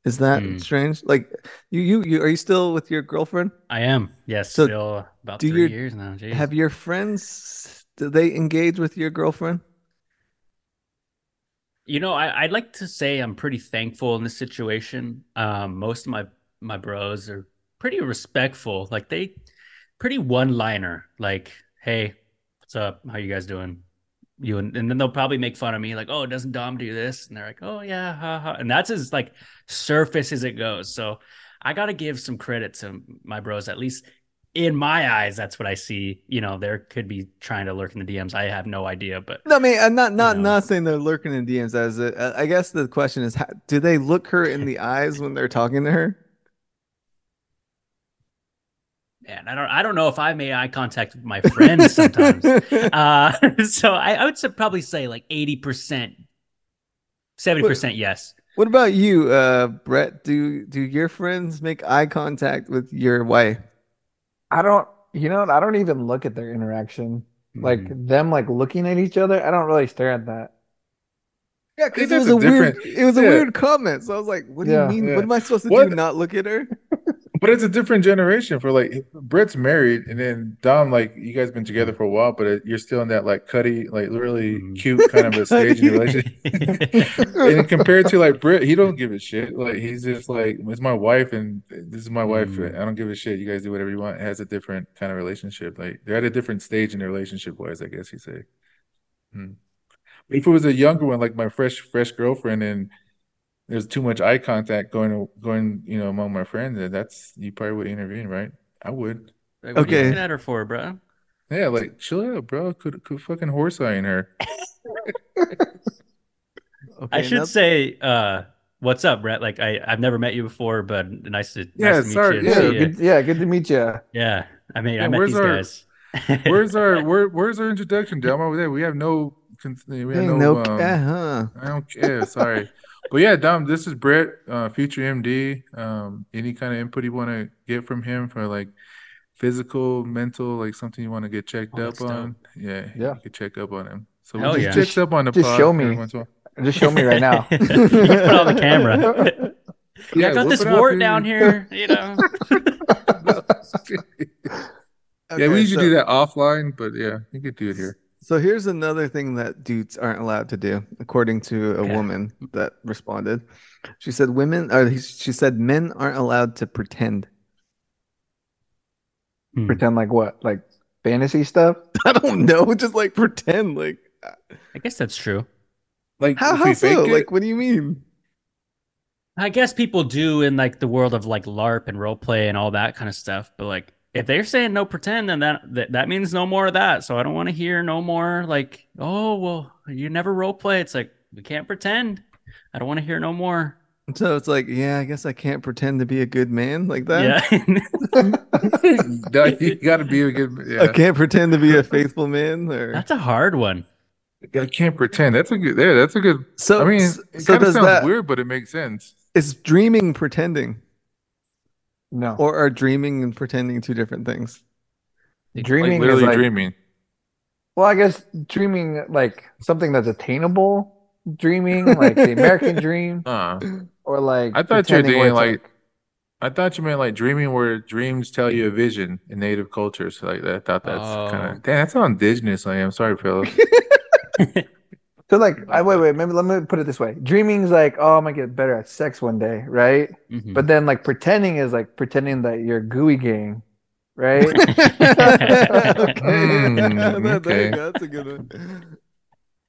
Is that Hmm. strange? Like you, you, you, are you still with your girlfriend? I am. Yes, So, still about three your- years now. Jeez. Have your friends, do they engage with your girlfriend? You know, I, I'd like to say I'm pretty thankful in this situation. Um, most of my my bros are pretty respectful. Like they pretty one-liner. Like, hey, what's up? How you guys doing? You and, and then they'll probably make fun of me, like, oh, doesn't Dom do this? And they're like, oh yeah, ha, ha. And that's as like surface as it goes. So I gotta give some credit to my bros, at least in my eyes, that's what I see. You know, there could be trying to lurk in the DMs. I have no idea, but No, I mean, I'm not not know. not saying they're lurking in DMs. As a, I guess the question is, how, do they look her in the eyes when they're talking to her? Man, I don't I don't know if I made eye contact with my friends sometimes. uh so I, I would say probably say like 80%, 70% yes. What about you, uh, Brett? Do do your friends make eye contact with your wife? I don't, you know. I don't even look at their interaction. Like Mhm. them, like looking at each other. I don't really stare at that. Yeah, because it was a a weird it was a yeah. weird comment. So I was like, what do Yeah. you mean? Yeah. What am I supposed to What- do? Not look at her? But it's a different generation for like Brett's married, and then Dom, like you guys been together for a while, but it, you're still in that like cutty, like really Mhm. cute kind of a stage in your relationship. and compared to like Britt, he don't give a shit. Like he's just like, it's my wife, and this is my wife. Mm. I don't give a shit. You guys do whatever you want. It has a different kind of relationship. Like they're at a different stage in their relationship wise, I guess you say. Hmm. If it was a younger one, like my fresh fresh girlfriend, and there's too much eye contact going going, you know, among my friends, then that's you probably would intervene, right? I would. Like, what are you Okay. looking at her for, bro? Yeah, like chill out, bro. Could could fucking horse eyeing her. I should now- say uh what's up, Brett? Like I I've never met you before, but nice to Yeah, nice to meet sorry, you. Yeah, Yeah, See good, yeah, good to meet you. Yeah. I mean, I met where's these our- guys. Where's our where where's our introduction, Dom? Over there, we have no we have Dang, no, no, um, uh-huh. I don't care. Sorry. But yeah, Dom, this is Brett, uh, future MD. Um, any kind of input you want to get from him for like physical, mental, like something you want to get checked Oh, up that's dope. on? Yeah, Yeah. you can check up on him. So Hell we yeah. just up on the Just pod show me. once in a while. Just show me right now. You can put on the camera. Yeah, I got whip this wart down here, you know. Yeah, we usually so- do that offline, but yeah, you could do it here. So here's another thing that dudes aren't allowed to do, according to a Okay. woman that responded. She said women or she said men aren't allowed to pretend. Hmm. Pretend like what? Like fantasy stuff? I don't know, just like pretend like I guess that's true. Like how how we so? fake it, Like what do you mean? I guess people do in like the world of like LARP and role play and all that kind of stuff. But like if they're saying no pretend, then that that, that means no more of that. So I don't want to hear no more like, oh well, you never role play. It's like we can't pretend. I don't want to hear no more. So it's like, yeah, I guess I can't pretend to be a good man like that. Yeah. No, you got to be a good. I can't pretend to be a faithful man or That's a hard one. I can't pretend. That's a good. There, that's a good. so I mean, it so kind of does sounds that weird, but it makes sense. It's dreaming pretending No. or are dreaming and pretending two different things? Like dreaming is literally like dreaming. well, I guess dreaming like something that's attainable. Dreaming like the American dream, Uh, or like I thought you were pretending where thinking it's like, I thought you meant like dreaming where dreams tell you a vision in native cultures. Like I thought that's kind Oh. of damn, that's how indigenous I am. Sorry, fellas. So like, I wait, wait, maybe let me put it this way: dreaming's like, oh, I'm gonna get better at sex one day, right? Mhm. But then like pretending is like pretending that you're gooey gang, right? okay. Mm, That- there you okay. go. That's a good one.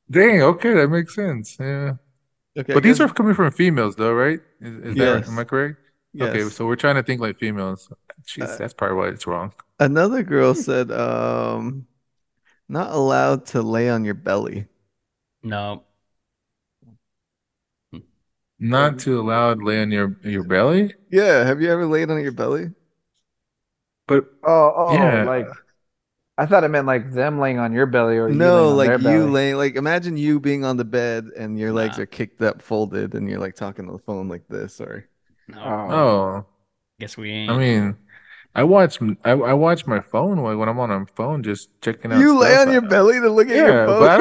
Dang, okay, that makes sense. Yeah. Okay, But these are coming from females though, right? Is, is that Yes. am I correct? Yes. Okay, so we're trying to think like females. Jeez, Uh, that's probably why it's wrong. Another girl said, um, not allowed to lay on your belly. No. Not too loud, lay on your your belly. Yeah, have you ever laid on your belly? But Oh, oh, Yeah. like I thought it meant like them laying on your belly or No, laying on like you belly. laying, like imagine you being on the bed and your legs Nah. are kicked up, folded, and you're like talking on the phone like this, or No. Oh. oh, Guess we ain't. I mean, I watch I, I watch my phone like when I'm on a phone, just checking out. you lay on your belly to look at Yeah, your phone. but I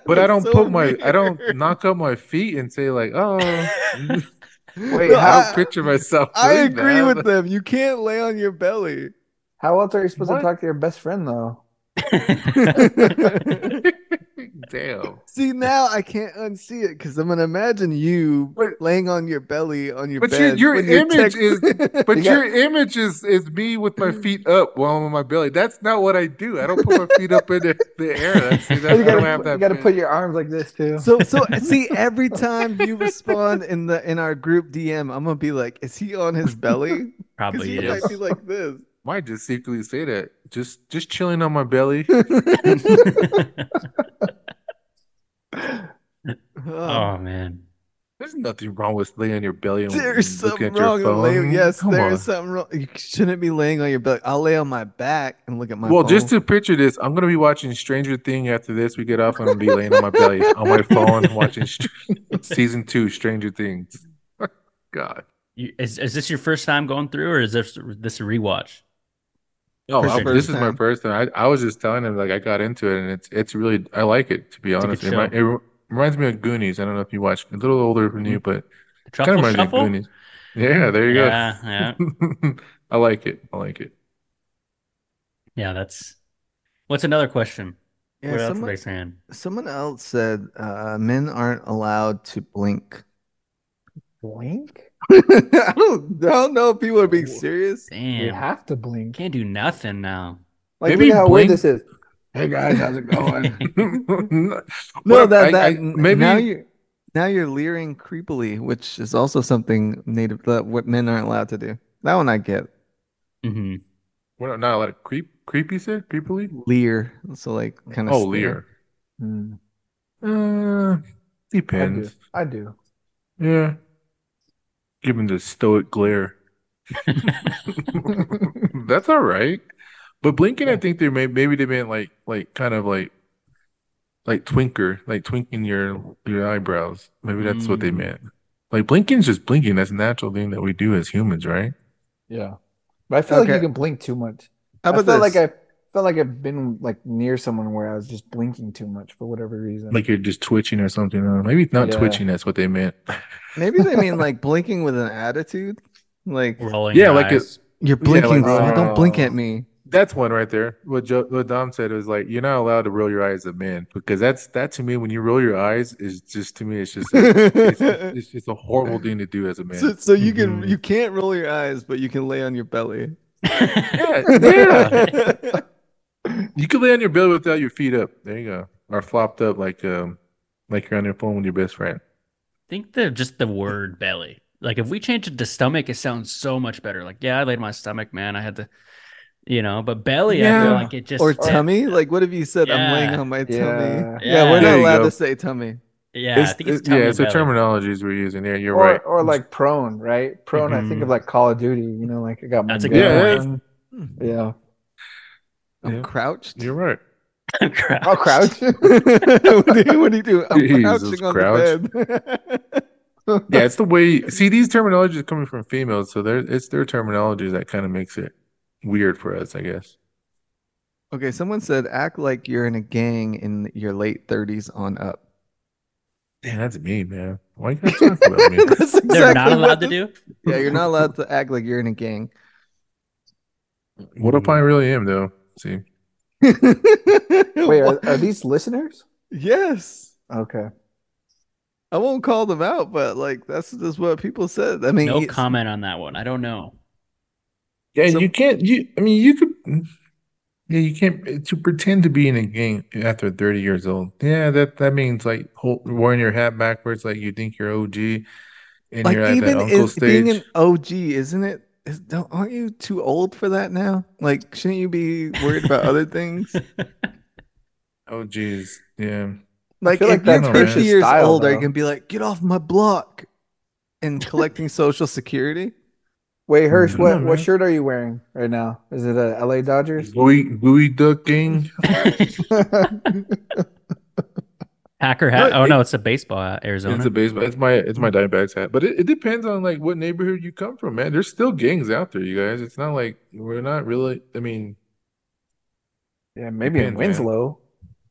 But I don't So put my I don't knock up my feet and say like, oh. Wait, No, I how, don't picture myself. I agree that. with them. You can't lay on your belly. how else are you supposed What? to talk to your best friend though? Damn. See now I can't unsee it because I'm gonna imagine you But- laying on your belly on your But your- bed. your when you're image text- is- But You your image is is me with my feet up while I'm on my belly. That's not what I do. I don't put my feet up in the, the air. That's, that's, oh, you I don't gotta, have put- that. you gotta put your arms like this too. so so see every time you respond in the in our group DM, I'm gonna be like, is he on his belly? Probably he is. might be like this. Might just secretly say that. Just just chilling on my belly. Oh man. There's nothing wrong with laying on your belly and There's something at your wrong with phone. laying. Yes, Come there on. is something wrong. You shouldn't be laying on your belly. I'll lay on my back and look at my Well, phone. just to picture this, I'm gonna be watching Stranger Thing after this. We get off, I'm gonna be laying on my belly on my phone watching Str- season two Stranger Things. God. You, is is this your first time going through, or is this this a rewatch? Oh, First- this is my first time. I, I was just telling him like I got into it, and it's it's really I like it to be a good honest. It, show. it reminds me of Goonies. I don't know if you watched. A little older than you, but The kind of Truffle reminds me of Goonies. Yeah, there you Yeah, yeah. I like it. I like it. yeah. That's. What's another question? yeah, what else are someone, they saying? someone else said uh, men aren't allowed to blink. blink? I don't, I don't know if people are being serious. You have to blink. can't do nothing now. Like Maybe how blink- weird this is. Hey guys, how's it going? No, Well, that I- that I- maybe now you now you're leering creepily, which is also something native that what men aren't allowed to do. That one I get. Mm-hmm. we're not allowed to creep. Creepy said creepily. Leer, so like kind of Oh, leer. Hmm, Uh, I do. depends. I do. Yeah. Give him the stoic glare. That's all right. But blinking, I think they may maybe they meant like like kind of like like twinker, like twinking your your eyebrows. Maybe that's what they Mm. meant. Like blinking's just blinking. That's a natural thing that we do as humans, right? Yeah. But I feel like you can blink too much. How I about this? like I felt like I've been like near someone where I was just blinking too much for whatever reason. Like you're just twitching or something. Or maybe not Yeah. twitching. That's what they meant. Maybe they mean like blinking with an attitude. Like Rolling Yeah, like eyes. you're blinking, like- so don't blink Oh. at me. That's one right there. What Joe, what Dom said was like, you're not allowed to roll your eyes as a man because that's that to me. When you roll your eyes, is just to me, it's just a, it's, it's just a horrible thing to do as a man. So, so you can Mhm. you can't roll your eyes, but you can lay on your belly. yeah, yeah. You can lay on your belly without your feet up. There you go, or flopped up like um like you're on your phone with your best friend. I think the just the word belly. Like if we change it to stomach, it sounds so much better. Like, yeah, I laid my stomach, man. I had to, you know, but belly, I feel like it just or tummy. Like what have you said I'm laying on my Yeah. tummy? Yeah. Yeah, we're not allowed go. to say tummy. Yeah, I think it's it- tummy yeah, it's the terminologies we're using there. You're or right. or like prone, right? Prone, I think Mhm. of like Call of Duty, you know, like I got my That's a good gun. point. Yeah. I'm Yeah. crouched. You're right. Crap. Oh, crouch. what, do you, what do you do? I'm Jesus, crouching on crouch. the bed. Yeah, it's the way. See, these terminologies are coming from females, so they're it's their terminology that kind of makes it weird for us, I guess. okay, someone said act like you're in a gang in your late 30s on up. Damn, that's me, man. Why you guys talk about me? That's They're not allowed to do. Yeah, you're not allowed to act like you're in a gang. What if I really am, though? See, Wait, are, are these listeners? Yes. Okay. I won't call them out, but like that's just what people said. I mean, No comment on that one. I don't know. yeah, So- you can't. You, I mean, you could. Yeah, you can't to pretend to be in a gang after 30 years old. Yeah, that that means like hold, wearing your hat backwards, like you think you're OG, and like you're at even that uncle is, being an OG, isn't it? Is, don't, aren't you too old for that now? Like, shouldn't you be worried about other things? Oh, geez, yeah. Like, feel if like you're Hirsch's 50 years style, old, are you though. gonna be like, get off my block, and collecting social security? Wait, Hirsch, Mm-hmm. what, Yeah, what shirt are you wearing right now? Is it a LA Dodgers? Bowie, Bowie Duck Gang. Hacker hat. No, Oh it- no, it's a baseball hat, Arizona. It's a baseball. It's my it's my Diamondbacks hat. But it, it depends on like what neighborhood you come from, man. There's still gangs out there, you guys. It's not like we're not really. I mean, yeah, maybe in Depends, man. Winslow.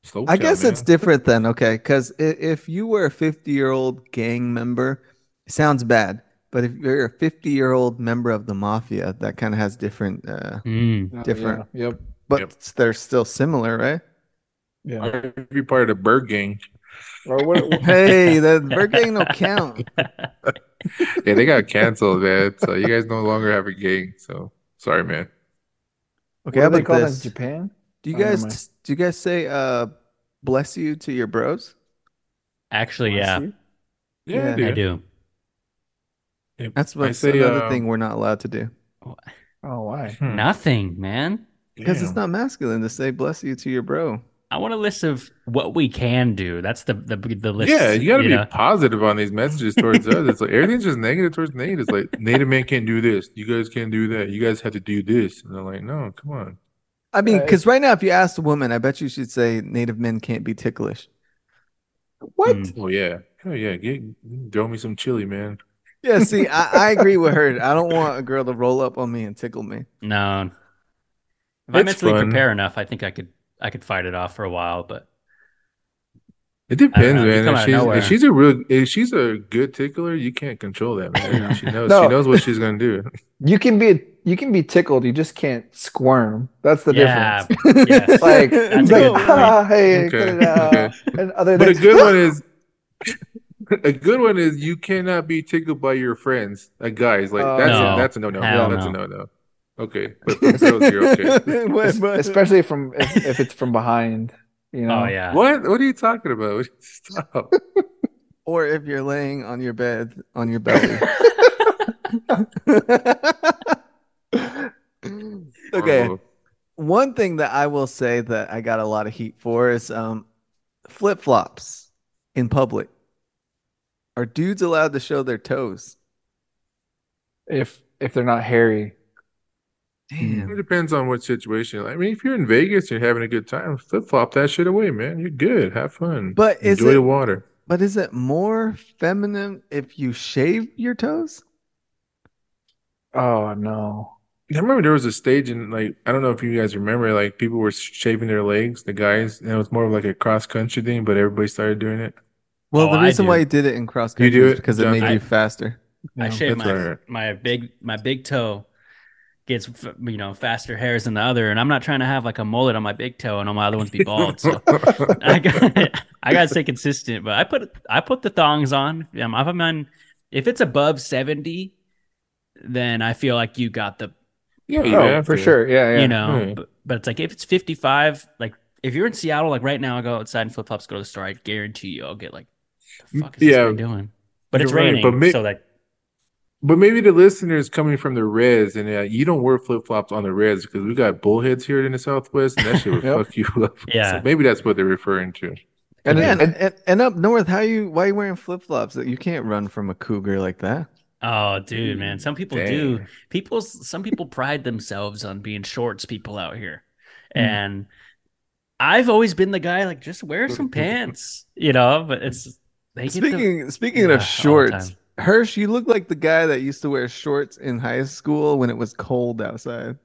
slow I down, guess it's different then, okay? Because if you were a 50 year old gang member, it sounds bad. But if you're a 50 year old member of the mafia, that kind of has different, uh, Mm. Oh, Different. yeah, Yep. but Yep. they're still similar, right? Yeah. Or if you're part of the Bird Gang, Or what, what- Hey, the Bird Gang no count. yeah, they got canceled, man. So you guys no longer have a gang. So sorry, man. Okay, what how do they about call that in? Japan? Do you Oh, guys do you guys say uh bless you to your bros? Actually, Bless yeah, you? Yeah, Yeah. dude. I do. Yep. That's I what's say, another uh, thing we're not allowed to do. Oh, why? hmm, Nothing, man. Because it's not masculine to say bless you to your bro. I want a list of what we can do. That's the the the list. Yeah, you got to be know? positive on these messages towards us. It's like everything's just negative towards Nate. It's like Native man can't do this. You guys can't do that. You guys have to do this. And they're like, no, come on. I mean, because right now, if you ask a woman, I bet you should say native men can't be ticklish. What? Mm. Oh yeah, oh yeah. Get throw me some chili, man. Yeah, see, I, I agree with her. I don't want a girl to roll up on me and tickle me. No. If I mentally fun. prepare enough, I think I could I could fight it off for a while. But It depends, man. If she's, if she's a real, if she's a good tickler, you can't control that, man. She knows. No. She knows what she's gonna do. You can be you can be tickled, you just can't squirm. That's the yeah, difference. yes. Like, That's like, ah, hey, Okay, cut it out. okay. And other But a good one is. A good one is you cannot be tickled by your friends, like guys. Like Oh, that's No. a, that's a no no. Hell That's a no. no no. Okay, but you're okay. What- what- especially from if, if it's from behind, you know. Oh yeah. What? What are you talking about? Stop. or if you're laying on your bed on your belly. okay. Oh, One thing that I will say that I got a lot of heat for is um flip flops in public. Are dudes allowed to show their toes? If if they're not hairy. Damn. It depends on what situation. I mean, if you're in Vegas, you're having a good time. Flip flop that shit away, man. You're good. Have fun. But is enjoy it- the water. But is it more feminine if you shave your toes? Oh no. I remember there was a stage in like I don't know if you guys remember, like people were shaving their legs, the guys, and it was more of like a cross country thing, but everybody started doing it. Well, Oh, the I reason why you did it in cross You country do is it, because it made I- you faster. I Yeah. shave That's my alright. my big my big toe gets you know faster hairs than the other, and I'm not trying to have like a mullet on my big toe and all my other ones be bald. So I got I gotta stay consistent. But I put I put the thongs on. Um, if I'm on, if it's above seventy, then I feel like you got the yeah, you have for sure. Yeah, yeah. you know. Right. But, but it's like if it's 55, like if you're in Seattle, like right now, I go outside and flip flops, go to the store. I guarantee you, I'll get like, the fuck is Yeah. this guy doing? But it's You're right, raining, but ma- so like But maybe the listeners coming from the res and uh, you don't wear flip flops on the res because we got bullheads here in the Southwest and that shit would Yep. fuck you up. Yeah. So maybe that's what they're referring to. And, yeah, and, and, and, and up north, how you why you wearing flip flops? You can't run from a cougar like that. Oh, dude, man. Some people do. People, some people pride themselves on being shorts people out here, Hmm. and I've always been the guy like just wear some pants, you know. But it's they get the, Speaking speaking Yeah, all of the shorts, time. Hirsch, you look like the guy that used to wear shorts in high school when it was cold outside.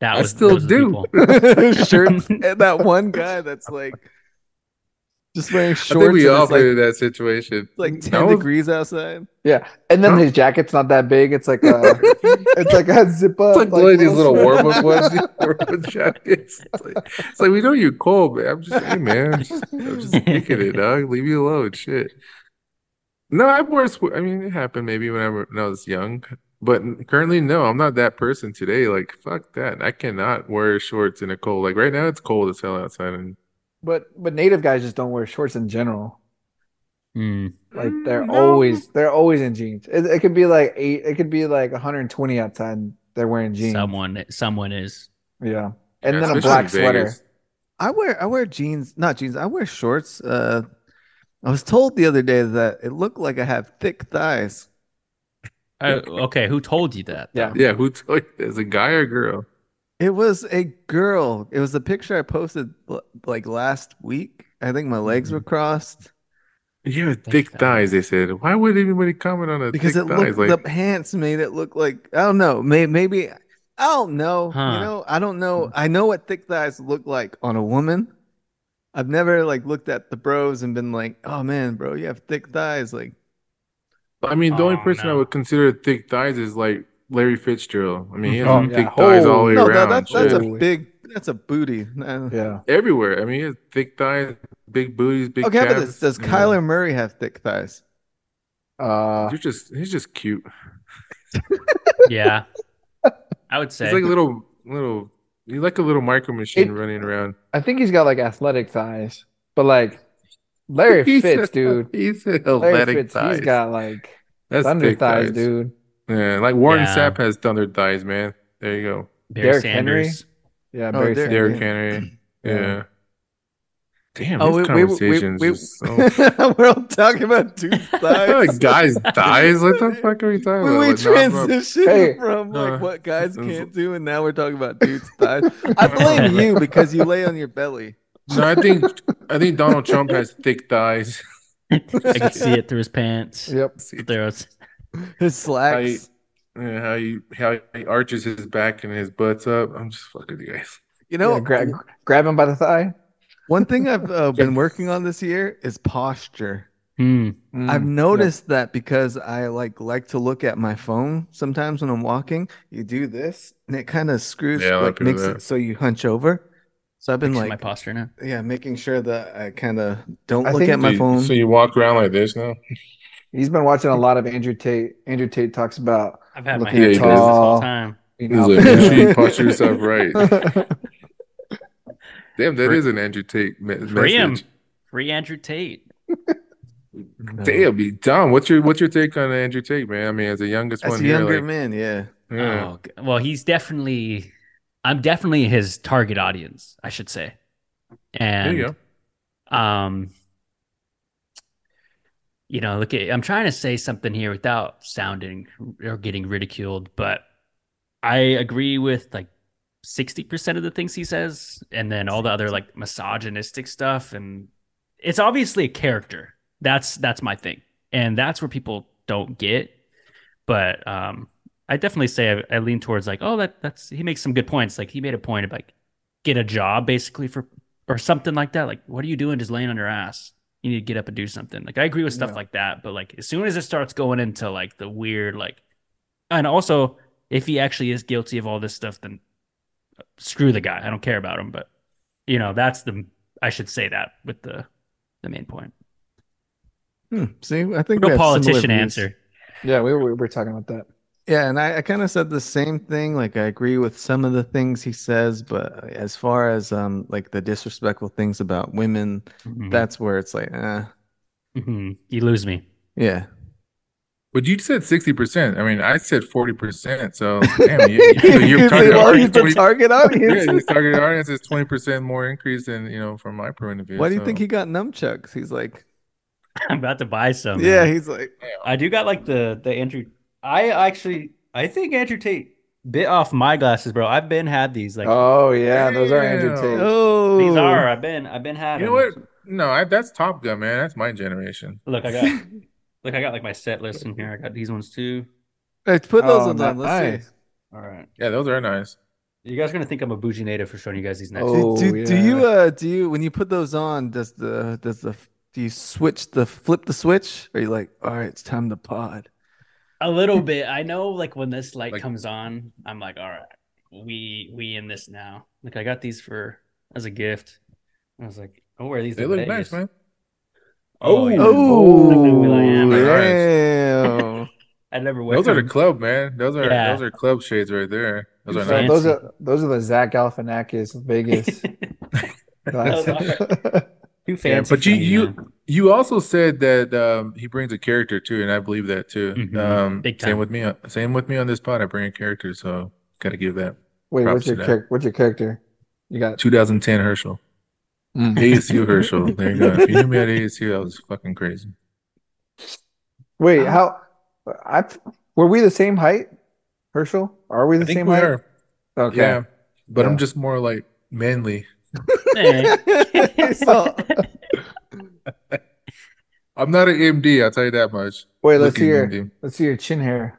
that I still those are the do. people. Shirts and that one guy that's like Just wearing I shorts. think we all it's like, in that situation. like 10 was- degrees outside. Yeah, and then Huh? his jacket's not that big. It's like a, it's like a zip up. It's like one of these little warm up ones, warm jackets. It's like, it's like we know you're cold, man. I'm just, hey, man, I'm just, I'm just thinking it, dog. Leave me alone, shit. No, I wore. sw- I mean, it happened maybe when I, were, when I was young, but currently, no, I'm not that person today. Like, fuck that. I cannot wear shorts in a cold. Like right now, it's cold as hell outside, and But but native guys just don't wear shorts in general. Hmm. Like they're Mm, no. always they're always in jeans. It, it could be like eight. It could be like 120 outside. And they're wearing jeans. Someone, someone is. Yeah, and Yeah, then a black sweater. I wear I wear jeans, not jeans. I wear shorts. Uh, I was told the other day that it looked like I have thick thighs. Uh, okay, who told you that? Yeah. though? Yeah, who told you? Is a guy or girl? It was a girl. It was a picture I posted like last week. I think my legs Mm-hmm. were crossed You have Thick thick thighs. thighs. They said. Why would anybody comment on a because thick it thighs? looked Like, the pants made it look like I don't know. Maybe maybe I don't know. You know, I don't know. I know what thick thighs look like on a woman. I've never like looked at the bros and been like, "Oh man, bro, you have thick thighs." Like, I mean, the only Oh, person I would consider thick thighs is like Larry Fitzgerald. I mean, he has Oh, some yeah. thick thighs all the way no, that, around. that's that's a big that's a booty. Yeah, everywhere. I mean, he has thick thighs, big booties, big Okay, but calves. does, does you know. Kyler Murray have thick thighs? uh, You're just he's just cute. Yeah. I would say. He's like a little little. He's like a little micro machine It- running around. I think he's got like athletic thighs, but like Larry He's Fitz, a- dude. He's athletic Fitz, thighs. he's got like That's thunder thighs, thighs, dude. Yeah, like Warren Yeah. Sapp has thunder thighs, man. There you go. Barry Derrick Henry? Yeah, Oh, Barry Derrick Derrick Henry. Yeah. Yeah. Damn, Oh, this we, we, we, conversation's we, just so we're all talking about dudes' thighs. guys thighs. What the fuck are we talking We, about? we Like, from- transitioned Hey. from like what guys this can't do, and now we're talking about dudes' thighs. I blame you because you lay on your belly. No, I think I think Donald Trump has thick thighs. I can see it through his pants. Yep. There was, His slacks. Yeah, how he how he arches his back and his butt's up. I'm just fucking with you guys. You know, Yeah, gra- grab him by the thigh. One thing I've uh, been working on this year is posture. hmm. Mm, I've yep. noticed that because I like like to look at my phone sometimes when I'm walking. You do this, and it kind of screws, Yeah, like like to do makes it so you hunch over. So I've been Fixing like, my posture now. yeah, making sure that I kind of don't I look think- at my so, you, phone. so you walk around like this now? He's been watching a lot of Andrew Tate. Andrew Tate talks about I've had my Looking hands at raised this tall. whole time. you He's know, like, make sure you posture yourself right. Damn, that Free- is an Andrew Tate me- Free him. Free Andrew Tate. Damn, be Tom. What's your what's your take on Andrew Tate, man? I mean, as the youngest As one a here, younger like, man, yeah. yeah. Oh, well, he's definitely. I'm definitely his target audience, I should say. there And you go. um you know look at i'm trying to say something here without sounding or getting ridiculed but i agree with like 60% of the things he says and then all the other like misogynistic stuff and it's obviously a character. That's that's my thing. And that's where people don't get but um i definitely say i, I lean towards like oh that that's he makes some good points. Like he made a point of like get a job basically for or something like that. Like what are you doing just laying on your ass? You need to get up and do something. Like i agree with stuff Yeah. like that but like as soon as it starts going into like the weird like and also if he actually is guilty of all this stuff then screw the guy i don't care about him but you know that's the i should say that with the the main point Hmm. See, I think we no politician answer yeah, we were, we were talking about that. Yeah, and I, I kind of said the same thing. Like I agree with some of the things he says, but as far as um like the disrespectful things about women, Mhm. that's where it's like, uh, Mhm. you lose me yeah. But you said sixty percent. I mean, I said forty percent. So damn, you, you, so your target well, audience, he's 20 target yeah, audience. your target audience is twenty percent more increase than you know from my point of view. Why do you so- think he got nunchucks? He's like, i'm about to buy some yeah, man. he's like, I do got like the the Andrew. I actually I think Andrew Tate bit off my glasses, bro. I've been had these like Oh yeah, those are Andrew Tate. oh, these are. I've been I've been had. You know what? No, I, that's Top Gun, man. That's my generation. Look, I got look. I got like my set list in here. I got these ones too. Let's put those Oh, ones on. Let's see. nice. All right. Yeah, those are nice. You guys are gonna think I'm a bougie native for showing you guys these next. Oh, do, do you uh do you when you put those on does the does the do you switch the flip the switch or are you like all right it's time to pod A little bit. I know, like when this light Like- comes on, I'm like, all right, we we in this now. Like I got these for as a gift. I was like, I'll wear these. They look Vegas. nice, man. Oh, yeah. oh Look I damn I never wear Those are the club, man. Those are Yeah. those are club shades right there. Those are nice. those are those are the Zach Galifianakis Vegas glasses. Too Yeah, fancy. but you you man. you also said that um, he brings a character too, and I believe that too. Mhm. Um, Big same with me. Same with me on this pod. I bring a character, so gotta give that. Wait, Props what's your to that. char- what's your character? You got 2010 Herschel, Mm. ASU Herschel. There you go. If you knew me at ASU, that was fucking crazy. Wait, how? I were we the same height, Herschel? Are we the I think same we height? are. Okay. Yeah, but Yeah. I'm just more like manly. So- I'm not an MD. I'll tell you that much. Wait, let's Looking see your MD. let's see your chin hair.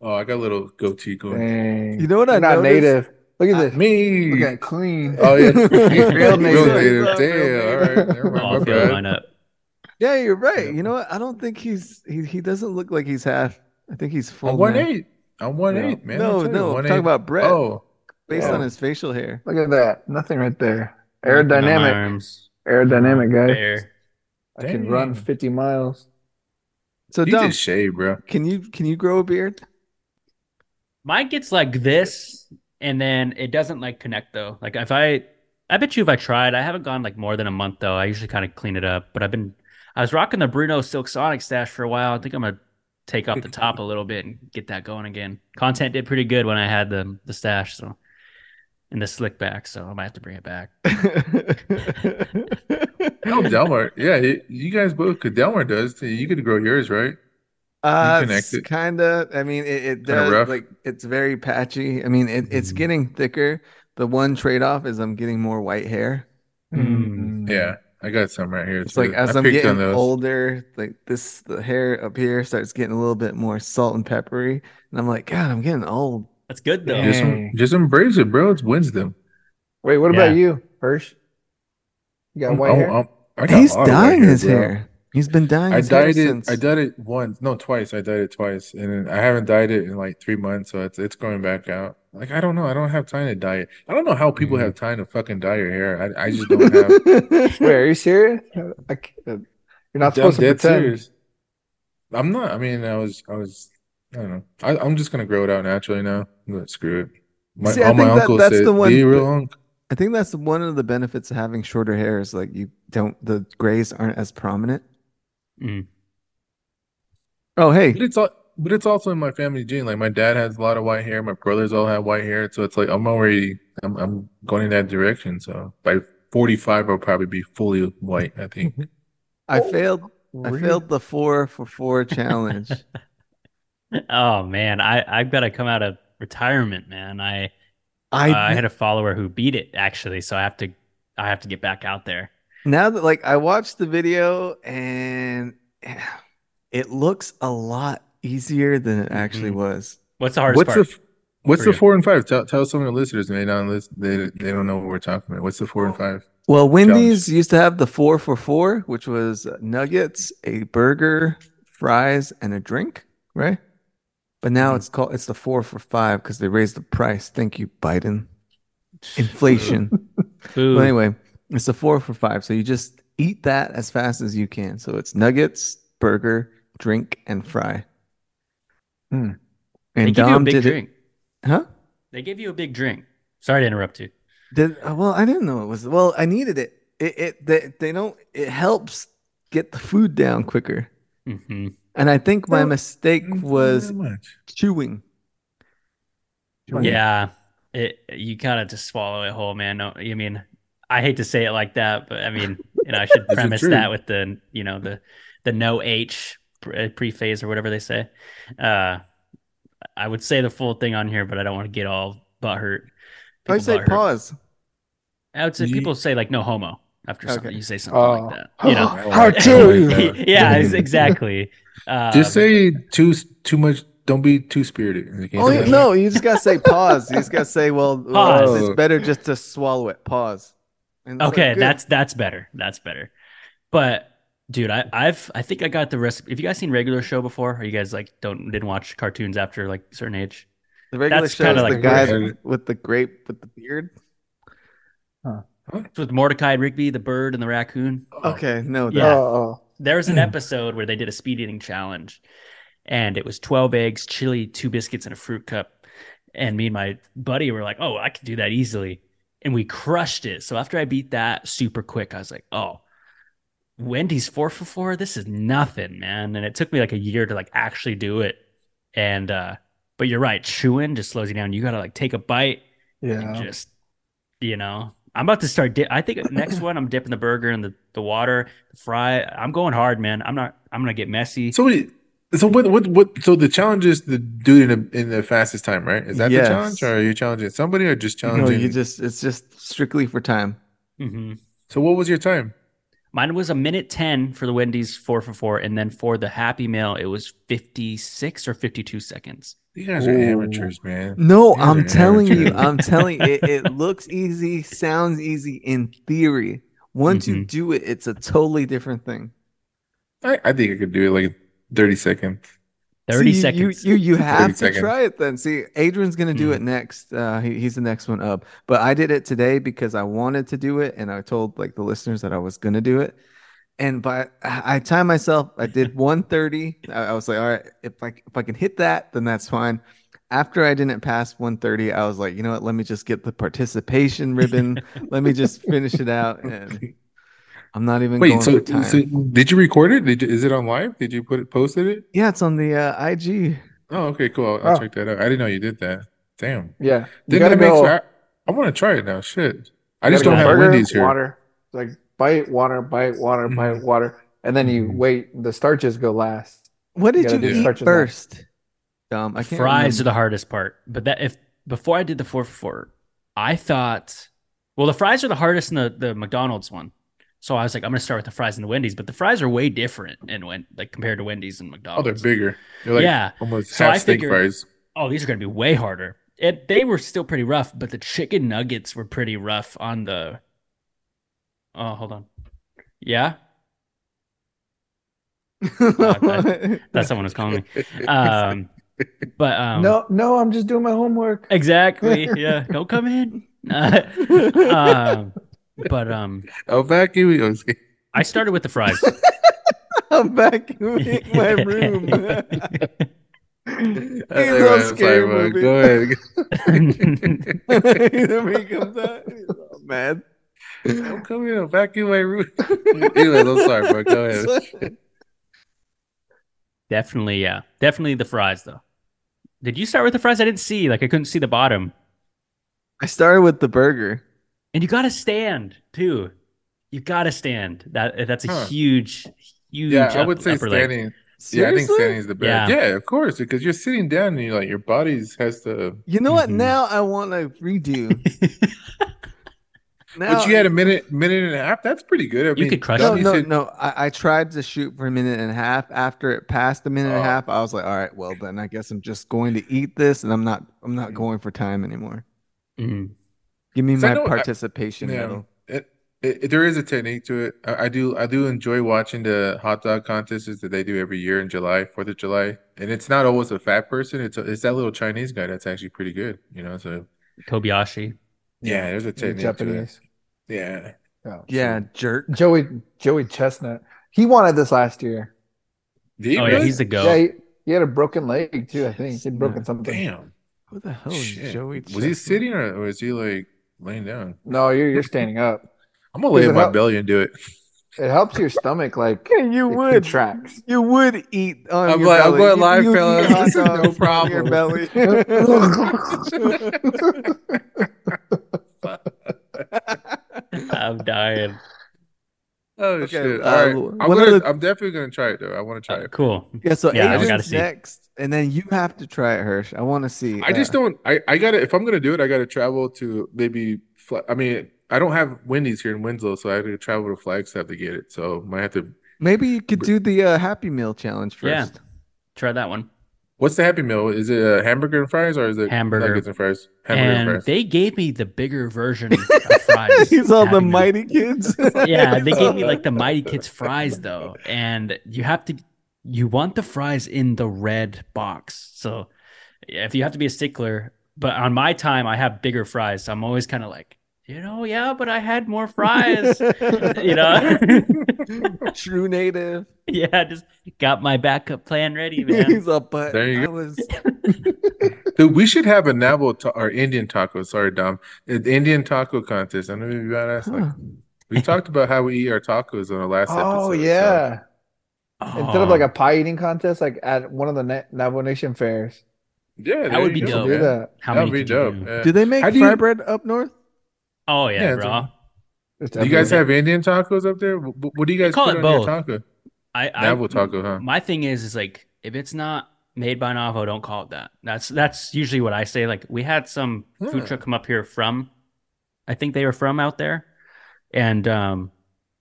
Oh, I got a little goatee going. Dang. you know what I You're not noticed? native. Look at this. Me. Look at clean. Oh yeah, Real real native. native. Real Damn. All right. Never Oh, mind. I'll My feel line up. yeah you're right you know what I don't think he's he he doesn't look like he's half I think he's full I'm one now. eight. I'm one eight, man. no I'm telling you, no I'm one talking eight. about Brett Oh, based Yeah. on oh. his facial hair Look at that. Nothing right there. My Aerodynamic. arms. Aerodynamic guy. Fair. I can run 50 miles. so you Dom just shave, bro. can you can you grow a beard Mine gets like this, and then it doesn't like connect though. Like if I, I bet you if I tried, I haven't gone like more than a month though. I usually kind of clean it up, but I've been, I was rocking the Bruno Silk Sonic stash for a while. I think I'm gonna take off the top a little bit and get that going again. Content did pretty good when I had the the stash, so and the slick back, so I might have to bring it back. Oh, Delmar. Yeah, you guys both could. Delmar does. too. You could grow yours, right? Uh, connect it's kind of. I mean, it, it Kinda does like it's very patchy. I mean, it, it's Mhm. getting thicker. The one trade off is I'm getting more white hair. Mm. Yeah, I got some right here. It's too. like as I I'm getting older, like this, the hair up here starts getting a little bit more salt and peppery, and I'm like, God, I'm getting old. That's good though. Just, just embrace it, bro. It's wisdom. Wait, what Yeah. about you, Hirsch? You got I'm- white I'm- hair? I'm- I got He's lot of white dyeing his bro. hair. He's been dying. I his dyed it. since. I dyed it once, no, twice. I dyed it twice, and I haven't dyed it in like three months, so it's it's going back out. Like I don't know. I don't have time to dye it. I don't know how people Mm-hmm. have time to fucking dye your hair. I I just don't have. Wait, are you serious? I c- uh, you're not I'm supposed to dead pretend. serious. I'm not. I mean, I was. I was. I don't know. I, I'm just gonna grow it out naturally now. I'm screw it. My, See, all my that- uncles that's said, the one "Be real that- unc." I think that's one of the benefits of having shorter hair is like you don't the grays aren't as prominent. Mm. Oh hey, But it's all. But it's also in my family gene. Like my dad has a lot of white hair. My brothers all have white hair. So it's like I'm already. I'm. I'm going in that direction. So by 45, I'll probably be fully white. I think. I failed. I failed the four for four challenge. Oh man, I I've got to come out of retirement, man. I I I had a follower who beat it actually, so I have to I have to get back out there. Now that like I watched the video and it looks a lot easier than it actually Mhm. was. What's the hardest What's part? the What's for the you? four and five? Tell tell some of the listeners they don't listen, they they don't know what we're talking about. What's the four and five? Well, Wendy's used to have the four for four, which was nuggets, a burger, fries, and a drink, right? But now Mhm. it's called it's the four for five because they raised the price. Thank you, Biden. Inflation. Boo. Well, anyway, it's a four for five. So you just eat that as fast as you can. So it's nuggets, burger, drink, and fry. They And give you a big drink. it. Huh? They give you a big drink. Sorry to interrupt you. Did uh, well? I didn't know it was. Well, I needed it. It it they, they don't. It helps get the food down quicker. hmm And I think my Well, mistake was that much. chewing. Yeah, it you kind of just swallow it whole, man. No, I mean, I hate to say it like that, but I mean, you know, I should premise that with the you know the the no H pre- prephase or whatever they say. Uh, I would say the full thing on here, but I don't want to get all butthurt. I People say butthurt. pause. I would say Ye- people say like no homo after something. You say something Oh. like that. You know. How dare you? Yeah, exactly. Uh, Just say too too much don't be too spirited. You Oh do yeah, that. no, you just gotta say pause. You just gotta say, well, well, Pause. it's better just to swallow it. Pause. And it's like, Okay, that's that's better. That's better. But dude, I, I've I think I got the recipe. Have you guys seen regular show before? Or you guys like don't didn't watch cartoons after like a certain age? the regular that's show kinda is the like guy weird. with the grape with the beard. It's with Mordecai and Rigby, the bird and the raccoon. Oh. Okay, no, Yeah. Oh, oh. There was an hmm. episode where they did a speed eating challenge, and it was twelve eggs, chili, two biscuits, and a fruit cup. And me and my buddy were like, "Oh, I could do that easily," and we crushed it. So after I beat that super quick, I was like, "Oh." Wendy's four for four. This is nothing, man. And it took me like a year to like actually do it. And uh, but you're right, chewing just slows you down. You gotta like take a bite and Yeah. just you know i'm about to start di- i think next one i'm dipping the burger in the, the water the fry i'm going hard man i'm not i'm gonna get messy So so what? What? What? So the challenge is to do it in, the- in the fastest time, right? Is that Yes. the challenge, or are you challenging somebody, or just challenging? no, challenging? you just it's just strictly for time. hmm So what was your time? mine was a minute 10 for the wendy's four for four and then for the happy meal it was 56 or 52 seconds You guys are Ooh. amateurs, man. No, You guys I'm are telling you. I'm telling it, it looks easy, sounds easy in theory. Once you Mhm. do it, it's a totally different thing. I, I think I could do it like 30 seconds. 30 See, seconds You you, you have to seconds. try it then. See, Adrian's gonna do Mhm. it next. Uh, he, he's the next one up. But I did it today because I wanted to do it, and I told like the listeners that I was gonna do it. And by I I timed myself. I did 130. I, I was like, all right, if I if I can hit that, then that's fine. After I didn't pass 130, I was like, you know what? Let me just get the participation ribbon. Let me just finish it out, and I'm not even Wait, going so, for time. so did you record it? Did you, is it on live? Did you put it posted it? yeah, it's on the uh, IG. Oh, okay, cool. I'll Oh. check that out. I didn't know you did that. Damn. Yeah. You Then gotta that makes go. I, I want to try it now. Shit. I just don't go have burger, Wendy's here. Water. Like bite, water, bite, water, bite, water. And then you Mhm. wait. The starches go last. What did gotta you do eat starches first? Um, I can't fries remember. are the hardest part but that if before i did the four for four i thought well the fries are the hardest in the, the mcdonald's one so i was like i'm gonna start with the fries and the wendy's but the fries are way different in when like compared to wendy's and McDonald's. Oh, they're bigger. They're like yeah almost So half I steak figured- fries. oh, these are going to be way harder. It, they were still pretty rough, but the chicken nuggets were pretty rough on the. Oh, hold on. Yeah, that's someone who's calling me. Um, but um, no, no, I'm just doing my homework. exactly. Yeah, don't come in. Uh, um, but um, vacuum. I. I started with the fries. I'm vacuuming my room. He's Hey, a man, scary sorry, man. movie. Go ahead. he comes out, he's all mad. I'm coming in. Vacuum my room. Anyways, I'm sorry, bro. Go ahead. definitely, yeah, definitely the fries though. Did you start with the fries? I didn't see. Like I couldn't see the bottom. I started with the burger. And you got to stand too. You got to stand. That that's a Huh. huge, huge. Yeah, I would say upper leg. standing. Yeah, I think Seriously? standing is the best. Yeah. Yeah. of course, because you're sitting down and you like your body's has to. You know what? Mhm. Now I want to redo. Now, But you had a minute, minute and a half. That's pretty good. I You mean, could crush no, it. no, no. I, I tried to shoot for a minute and a half. After it passed a minute and a Oh. half, I was like, all right, well then I guess I'm just going to eat this, and I'm not. I'm not Mhm. going for time anymore. Mhm. Give me 'Cause I my know- I- participation Yeah, medal. it, it, there is a technique to it. I, I do I do enjoy watching the hot dog contests that they do every year in July, Fourth of July, and it's not always a fat person. It's a, it's that little Chinese guy that's actually pretty good. You know, so Kobayashi. yeah, there's a The technique to it. Japanese. Yeah, Oh, Yeah, jerk. Joey Joey Chestnut. He wanted this last year. Do you Oh yeah, he's the goat. Yeah, he, he had a broken leg too. I think he'd broken something. damn. Who the hell is Shit. Joey? Was he sitting or, or was he like laying down? No, you're you're standing up. I'm gonna lay Does on my help? belly and do it. It helps your stomach like Yeah, you it would. contracts. You would eat on I'm your like- I'm going live, you fellas. hot no problem. Your belly. I'm dying. Oh Okay, shit! uh, All right, one I'm gonna. the- I'm definitely gonna try it though. I want to try Uh, it. cool. yeah, so Yeah, I see. next, and then you have to try it, Hirsch. I want to see. I just uh, don't. I I gotta. If I'm gonna do it, I gotta travel to maybe. Fla- I mean, I don't have Wendy's here in Winslow, so I have to travel to Flagstaff to get it. So I might have to. Maybe you could do the uh, Happy Meal challenge Yeah. first. Try that one. What's the Happy Meal? Is it a hamburger and fries or is it Hamburger. nuggets and fries? Hamburger and, and fries. they gave me the bigger version of fries. He's all the Happy Meal. mighty kids. yeah, they gave me like the Mighty Kids fries though, and you have to you want the fries in the red box. So if you have to be a stickler, but on my time I have bigger fries, so I'm always kind of like, you know, yeah, but I had more fries, you know. True native. yeah, just got my backup plan ready, man. He's a but There you I go. was Dude, we should have a Navajo ta- or Indian taco. Sorry, Dom. The Indian taco contest. I know you'd be badass. Like, Huh. we talked about how we eat our tacos on the last oh, episode. Oh so- yeah. Instead of like Oh, a pie eating contest, like at one of the Na- Navajo Nation fairs. yeah, That would be dope. Do that. how That many would be dope. do? yeah. Do they make fry bread up north? Oh yeah, Yeah, bro. Just Do you guys have Indian tacos up there? Wh- wh- What do you guys call put it on both. your taco? I, I Navajo taco, huh? My thing is, is like if it's not made by Navajo, don't call it that. That's that's usually what I say. Like we had some Huh. food truck come up here from, I think they were from out there, and um,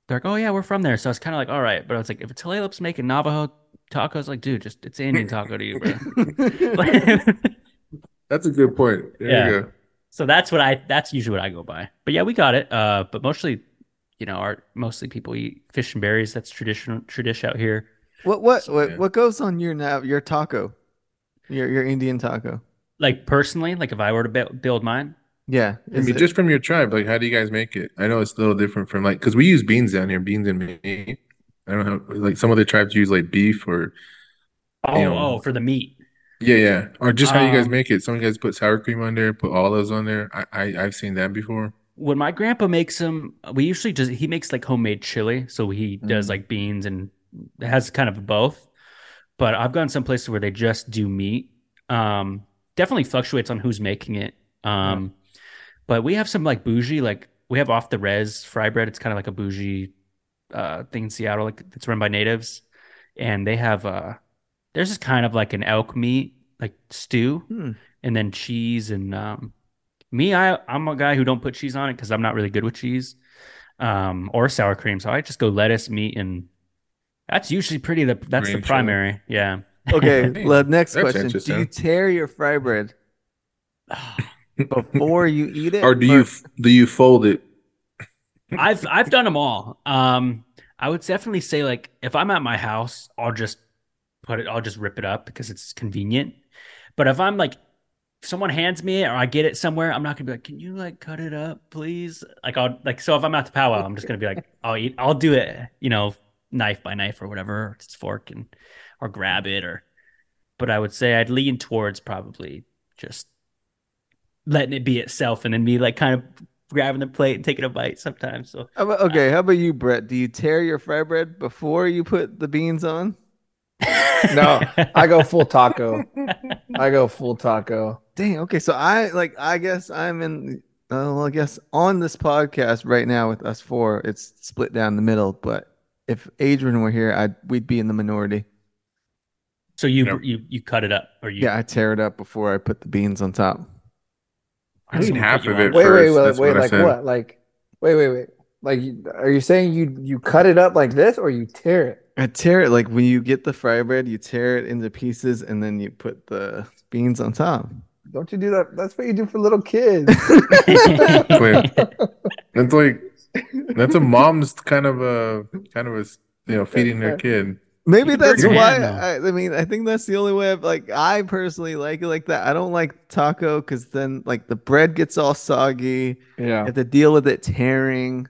they're like, oh yeah, we're from there. So it's kind of like, all right, but I was like, if Talelop's making Navajo tacos, like, dude, just it's Indian taco to you, bro. That's a good point. There Yeah. You go. so that's what I that's usually what I go by. But yeah, we got it. Uh, but mostly, you know, our mostly people eat fish and berries. That's traditional tradition out here. What what So, what, yeah. what goes on your nav your taco? Your your Indian taco. Like personally, like if I were to bu- build mine. Yeah. I mean, it- just from your tribe, like, how do you guys make it? I know it's a little different from like, because we use beans down here, beans and meat. I don't know, like some other tribes use like beef or Oh, You know, oh, for the meat. Yeah, yeah, or just how you guys Um, make it. Some of you guys put sour cream on there, put olives on there. I, I I've seen that before. when my grandpa makes them, we usually just he makes like homemade chili, so he does Mm. like beans and has kind of both. But I've gone some places where they just do meat. Um, definitely fluctuates on who's making it. Um, but we have some like bougie, like we have off the res fry bread. It's kind of like a bougie uh thing in Seattle, like it's run by natives, and they have uh, there's just kind of like an elk meat like stew Hmm. and then cheese and um me I I'm a guy who don't put cheese on it because I'm not really good with cheese um or sour cream so I just go lettuce meat and that's usually pretty the that's Green the chili. primary yeah Okay, Hey, le- next that's question. Do you tear your fry bread before you eat it? Or do you do you fold it? I've I've done them all um I would definitely say like if I'm at my house I'll just put it I'll just rip it up because it's convenient but if I'm like someone hands me it or I get it somewhere I'm not gonna be like can you like cut it up please like I'll like so if I'm out to powwow I'm just gonna be like I'll eat I'll do it you know knife by knife or whatever or it's fork and or grab it or but I would say I'd lean towards probably just letting it be itself and then me like kind of grabbing the plate and taking a bite sometimes so okay, how about you, Brett? Do you tear your fry bread before you put the beans on? No, I go full taco. I go full taco. Dang. Okay, so I like. I guess I'm in. Uh, well, I guess on this podcast right now with us four, it's split down the middle. But if Adrian were here, I'd we'd be in the minority. So you Yep. you you cut it up, or you? Yeah, I tear it up before I put the beans on top. I need Someone half put of it Wait, wait, first, wait, that's wait. what Like what? Like, wait, wait, wait. Like, are you saying you you cut it up like this, or you tear it? I tear it like when you get the fry bread, you tear it into pieces and then you put the beans on top. Don't you do that? That's what you do for little kids. Wait, that's like that's a mom's kind of a kind of a you know feeding their kid. Maybe You that's why. I, I mean, I think that's the only way. I've, like, I personally like it like that. I don't like taco because then like the bread gets all soggy. yeah, You have to deal with it tearing.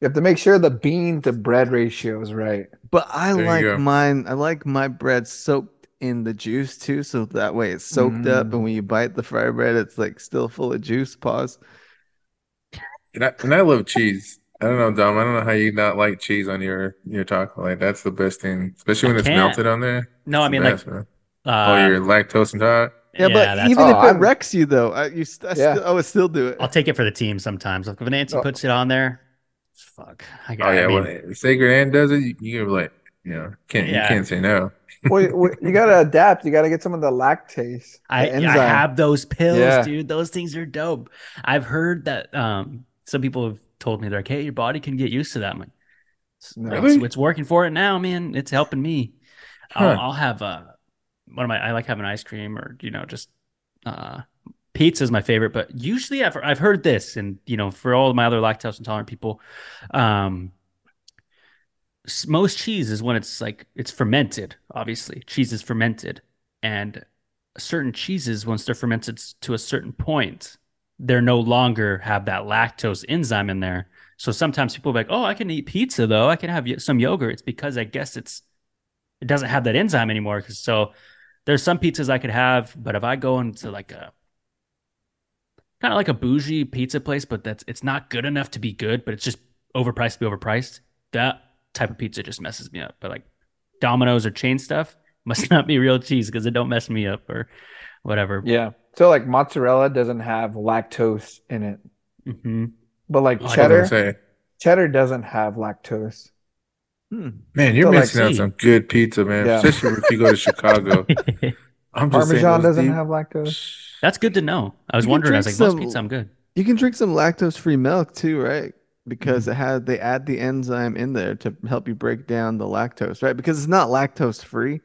You have to make sure the bean to bread ratio is right. But I There you like mine. I like my bread soaked in the juice too, so that way it's soaked up, Mm. and when you bite the fry bread, it's like still full of juice. Pause. And I, and I love cheese. I don't know, Dom. I don't know how you not like cheese on your your taco. Like that's the best thing, especially when it's can't. melted on there. no, I It's the mean like best, man. uh, oh, you're lactose intolerant. Yeah, but that's- even Oh, if it I'm- wrecks you though, I, you st- I, Yeah. still, I would still do it. I'll take it for the team sometimes. Like if Nancy Oh. puts it on there, fuck. I got. Oh yeah, I mean, when Sacred Ann does it, you, you gotta be like, you know, can't you can't say no. Well, you- you gotta adapt. You gotta get some of the lactase. the I I have those pills, Yeah. dude. Those things are dope. I've heard that um some people have told me they're like, hey, your body can get used to that. I'm like, "It's- No. Really? it's working for it now, man. It's helping me. Huh. I'll, I'll have uh one of my I like having ice cream or you know just uh pizza is my favorite. But usually I've I've heard this, and you know for all my other lactose intolerant people, um, most cheese is when it's like it's fermented. Obviously, cheese is fermented, and certain cheeses once they're fermented to a certain point, they're no longer have that lactose enzyme in there. So sometimes people are like, "Oh, I can eat pizza though. I can have some yogurt." It's because I guess it's it doesn't have that enzyme anymore. So there's some pizzas I could have, but if I go into like a kind of like a bougie pizza place, but that's it's not good enough to be good, but it's just overpriced to be overpriced. That type of pizza just messes me up. But like Domino's or chain stuff must not be real cheese because it don't mess me up or whatever. Yeah. So like mozzarella doesn't have lactose in it, hmm but like Oh, I I cheddar, was gonna say, cheddar doesn't have lactose. Hmm. man, you're So, like, missing out see. some good pizza, man. Yeah. Especially if you go to Chicago. I'm just saying Parmesan doesn't deep- have lactose. That's good to know. I was You wondering. I was like, drink most some- pizza, I'm good. You can drink some lactose-free milk too, right? Because Mm-hmm. it had they add the enzyme in there to help you break down the lactose, right? Because it's not lactose-free.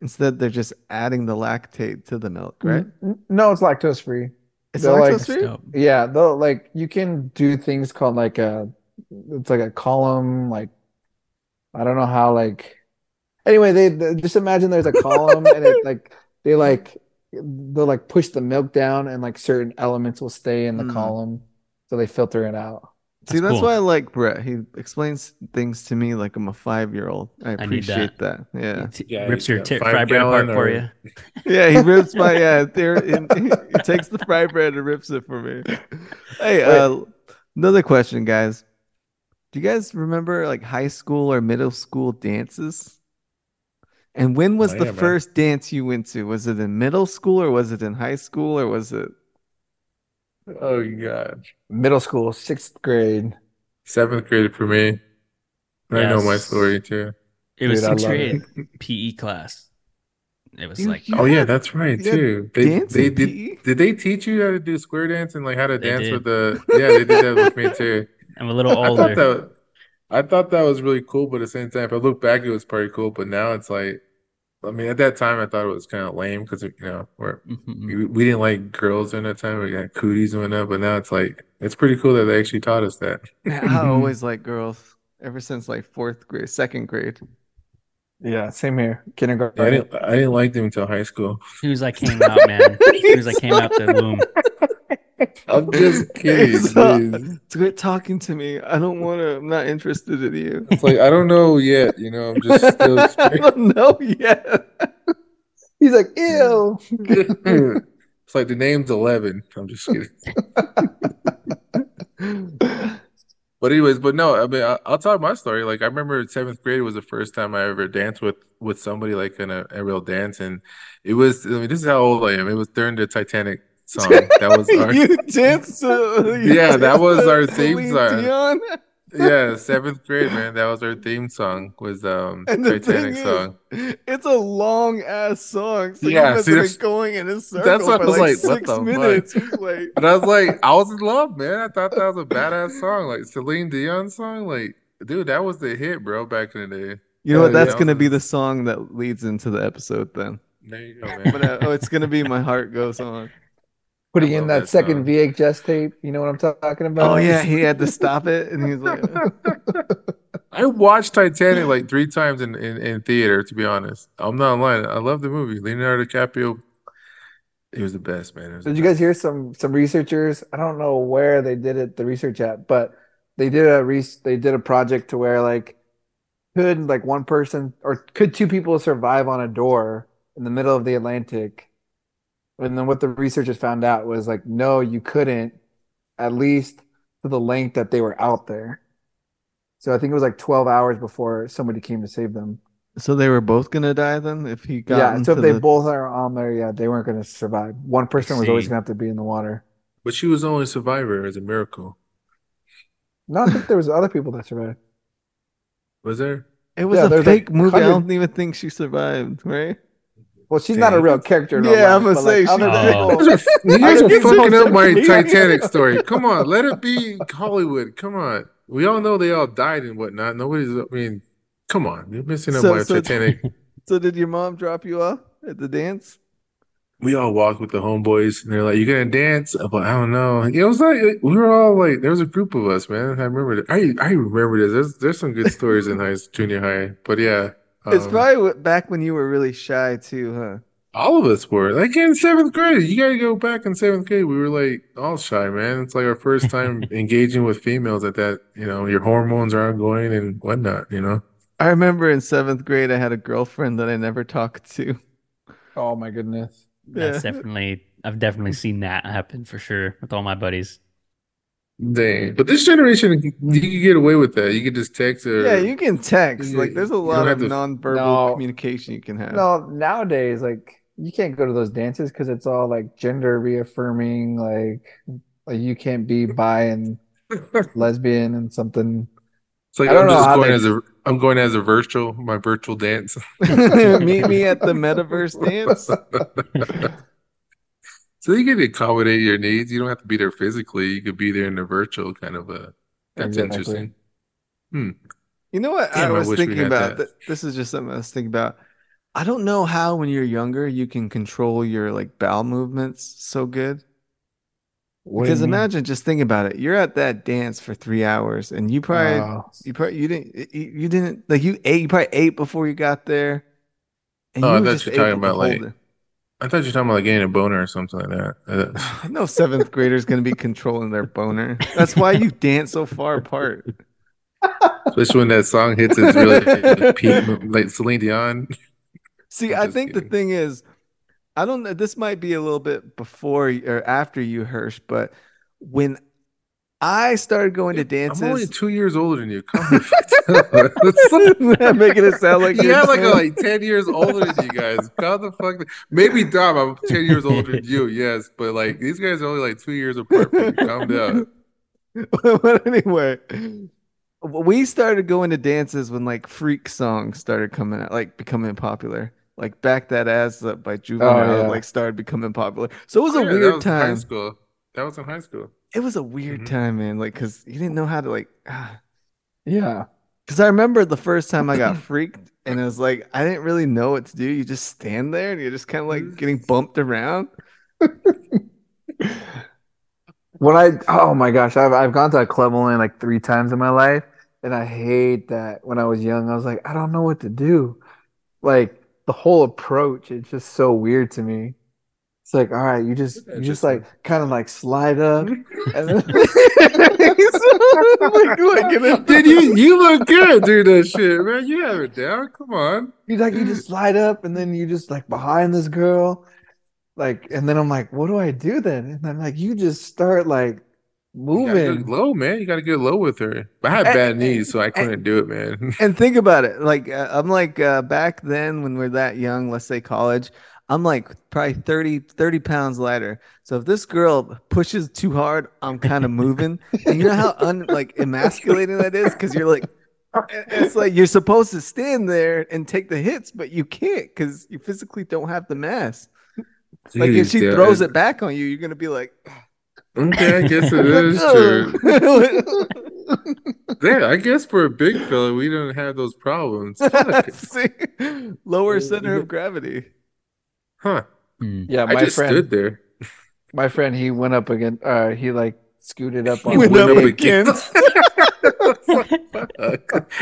Instead, they're just adding the lactate to the milk, right? N- No, it's lactose free. It's They're lactose-free. dope. Yeah, though like you can do things called like a it's like a column, like I don't know how like anyway, they, they- just imagine there's a column and it like they like they'll like push the milk down and like certain elements will stay in the Hmm. column. So they filter it out. See, That's that's cool. why I like Brett. He explains things to me like I'm a five-year-old. I I need appreciate that. Yeah, T- Yeah, rips your got t- fry bread apart gallon for you. yeah. He rips my yeah. There, he, he takes the fry bread and rips it for me. Hey, uh, another question, guys. Do you guys remember like high school or middle school dances? And when was Oh, the yeah, man. first dance you went to? Was it in middle school or was it in high school or was it? Oh gosh. Middle school, sixth grade. Seventh grade for me. I know my story too. It was Dude, I sixth love grade PE class. It was You- like Oh yeah, that's right too. They they did PE? did they teach you how to do square dance and like how to They dance did. with the yeah, they did that with me too. I'm a little I thought older. That I thought that was really cool, but at the same time, if I look back, it was pretty cool. But now it's like, I mean, at that time, I thought it was kind of lame because you know we're Mhm. we, we didn't like girls during that time. We got cooties and whatnot. But now it's like it's pretty cool that they actually taught us that. I always like girls ever since like fourth grade, second grade. Yeah, same here. I Kindergarten. didn't I didn't like them until high school. He was like came out, man. He was like came out the womb. I'm just kidding. It's, great talking to me. I don't want to. I'm not interested in you. It's like I don't know yet. You know, I'm just still I don't know yet. He's like, ew. It's like the name's Eleven. I'm just kidding. But anyways, but no, I mean, I, I'll tell my story. Like I remember seventh grade was the first time I ever danced with with somebody like in a, a real dance, and it was. I mean, this is how old I am. It was during the Titanic song. That was our you danced. To, you Yeah, that was to our theme song. Dion. yeah seventh grade, man. That was our theme song. Was um And the Titanic thing is, song. it's a long ass song. So Yeah, you see, that's- been going in a circle that's what for I was like like, six minutes. He's like, And I was like, I was in love, man. I thought that was a badass song, like Celine Dion song. Like, dude, that was the hit, bro, back in the day. you know what? That's yeah. gonna be the song that leads into the episode then. There you go, man. But uh, oh, it's gonna be "My Heart Goes On." Putting in that that second song. VHS tape. You know what I'm talking about? Oh yeah, he had to stop it, and he was like, I watched Titanic like three times in, in, in theater, to be honest. I'm not lying. I love the movie. Leonardo DiCaprio, he was the best, man. Did the you guys hear some some researchers? I don't know where they did it, the research at, but they did a re they did a project to where like could like one person or could two people survive on a door in the middle of the Atlantic? And then what the researchers found out was like, no, you couldn't, at least to the length that they were out there. So I think it was like 12 hours before somebody came to save them. "So they were both gonna die then if he got Yeah, so if they the both are on there, yeah, they weren't going to survive. One person was always going to have to be in the water. But she was the only survivor as a miracle. No, I think there was other people that survived. Was there? It was Yeah, a fake like movie. I don't even think she survived, right? Well, she's not a real character. in real Yeah, life, I'm gonna but, like, say she- other Oh. people- You guys are, you guys I are think it's fucking so up my funny. Titanic story. Come on, let it be Hollywood. Come on. We all know they all died and whatnot. Nobody's, I mean, come on. You're missing up So- my so- Titanic. So did your mom drop you off? at the dance? we all walked with the homeboys, and they're like, "You gonna dance?" I'm like, "I don't know." It was like we were all like, there was a group of us, man. I remember. That. I I remember this. There's there's some good stories in high junior high, but yeah, It's um, probably wh- back when you were really shy too, huh? all of us were like in seventh grade. You gotta go back in seventh grade. We were like all shy, man. It's like our first time engaging with females at that. You know, your hormones are ongoing and whatnot. You know. I remember in seventh grade, I had a girlfriend that I never talked to. Oh my goodness. That's Yeah. definitely I've definitely seen that happen for sure with all my buddies. Dang. But this generation, you can get away with that. You can just text or Yeah, you can text. You- Like, there's a lot of have to- nonverbal No. communication you can have. No, nowadays, like you can't go to those dances because it's all like gender reaffirming, like like you can't be bi and lesbian and something. It's like I don't I'm know just going they... as a. I'm going as a virtual my virtual dance. Meet me at the metaverse dance. So you can accommodate your needs. You don't have to be there physically. You could be there in the virtual kind of a. That's Exactly. interesting. Hmm. You know what I Damn, I was wish we thinking about? that. This is just something I was thinking about. I don't know how when you're younger you can control your like bowel movements so good. What Because imagine just think about it. You're at that dance for three hours and you probably Oh. you probably you didn't you, you didn't like you ate you probably ate before you got there. And Oh, I you thought just you were talking about, like, hold it. I thought you were talking about like getting a boner or something like that. Uh, No seventh grader's gonna be controlling their boner. That's why you dance so far apart. especially when that song hits its really peak, like Celine Dion. See, I think the thing is, I don't know. This might be a little bit before or after you, Hirsch, but when I started going to dances. I'm only two years older than you. Come making it sound like you have like a, 10. like ten years older than you guys. Calm the fuck. Maybe Dom, I'm ten years older than you. Yes, but like these guys are only like two years apart from you. Calm down. but anyway, we started going to dances when like freak songs started coming out, like becoming popular. Like back that ass up by Juvenile, oh, yeah. like started becoming popular. So it was Oh, a yeah, that weird was time. school. That was in high school. It was a weird Mhm. time, man. Like, cause you didn't know how to like. ah. Yeah. Because I remember the first time I got freaked, and it was like I didn't really know what to do. You just stand there, and you're just kind of like getting bumped around. When I oh my gosh, I've I've gone to a club only like three times in my life, and I hate that. When I was young, I was like, I don't know what to do. Like the whole approach, it's just so weird to me. It's like, all right, you just you just like kind of like slide up, and then Like, like, in Dude, you you look good doing that shit, man. You have it down. Come on. you like you just slide up, and then you just like behind this girl, like, and then I'm like, what do I do then? And I'm like you just start like You moving. low, man. You gotta get low with her. But I had And- bad knees, so I couldn't do it, man. and think about it. Like uh, I'm like uh, back then when we're that young, let's say college. I'm like probably 30, 30 pounds lighter. So if this girl pushes too hard, I'm kind of moving. And you know how un like emasculating that is? Because you're like, it's like you're supposed to stand there and take the hits, but you can't because you physically don't have the mass. Like if she throws it back on you, you're gonna be like, Okay, I guess it is oh. true. Yeah, I guess for a big fella, we don't have those problems. See? lower center of gravity. Huh. Hmm. Yeah, I my just friend, stood there. my friend, he went up again. Uh, he like scooted up on He Went me. up up against.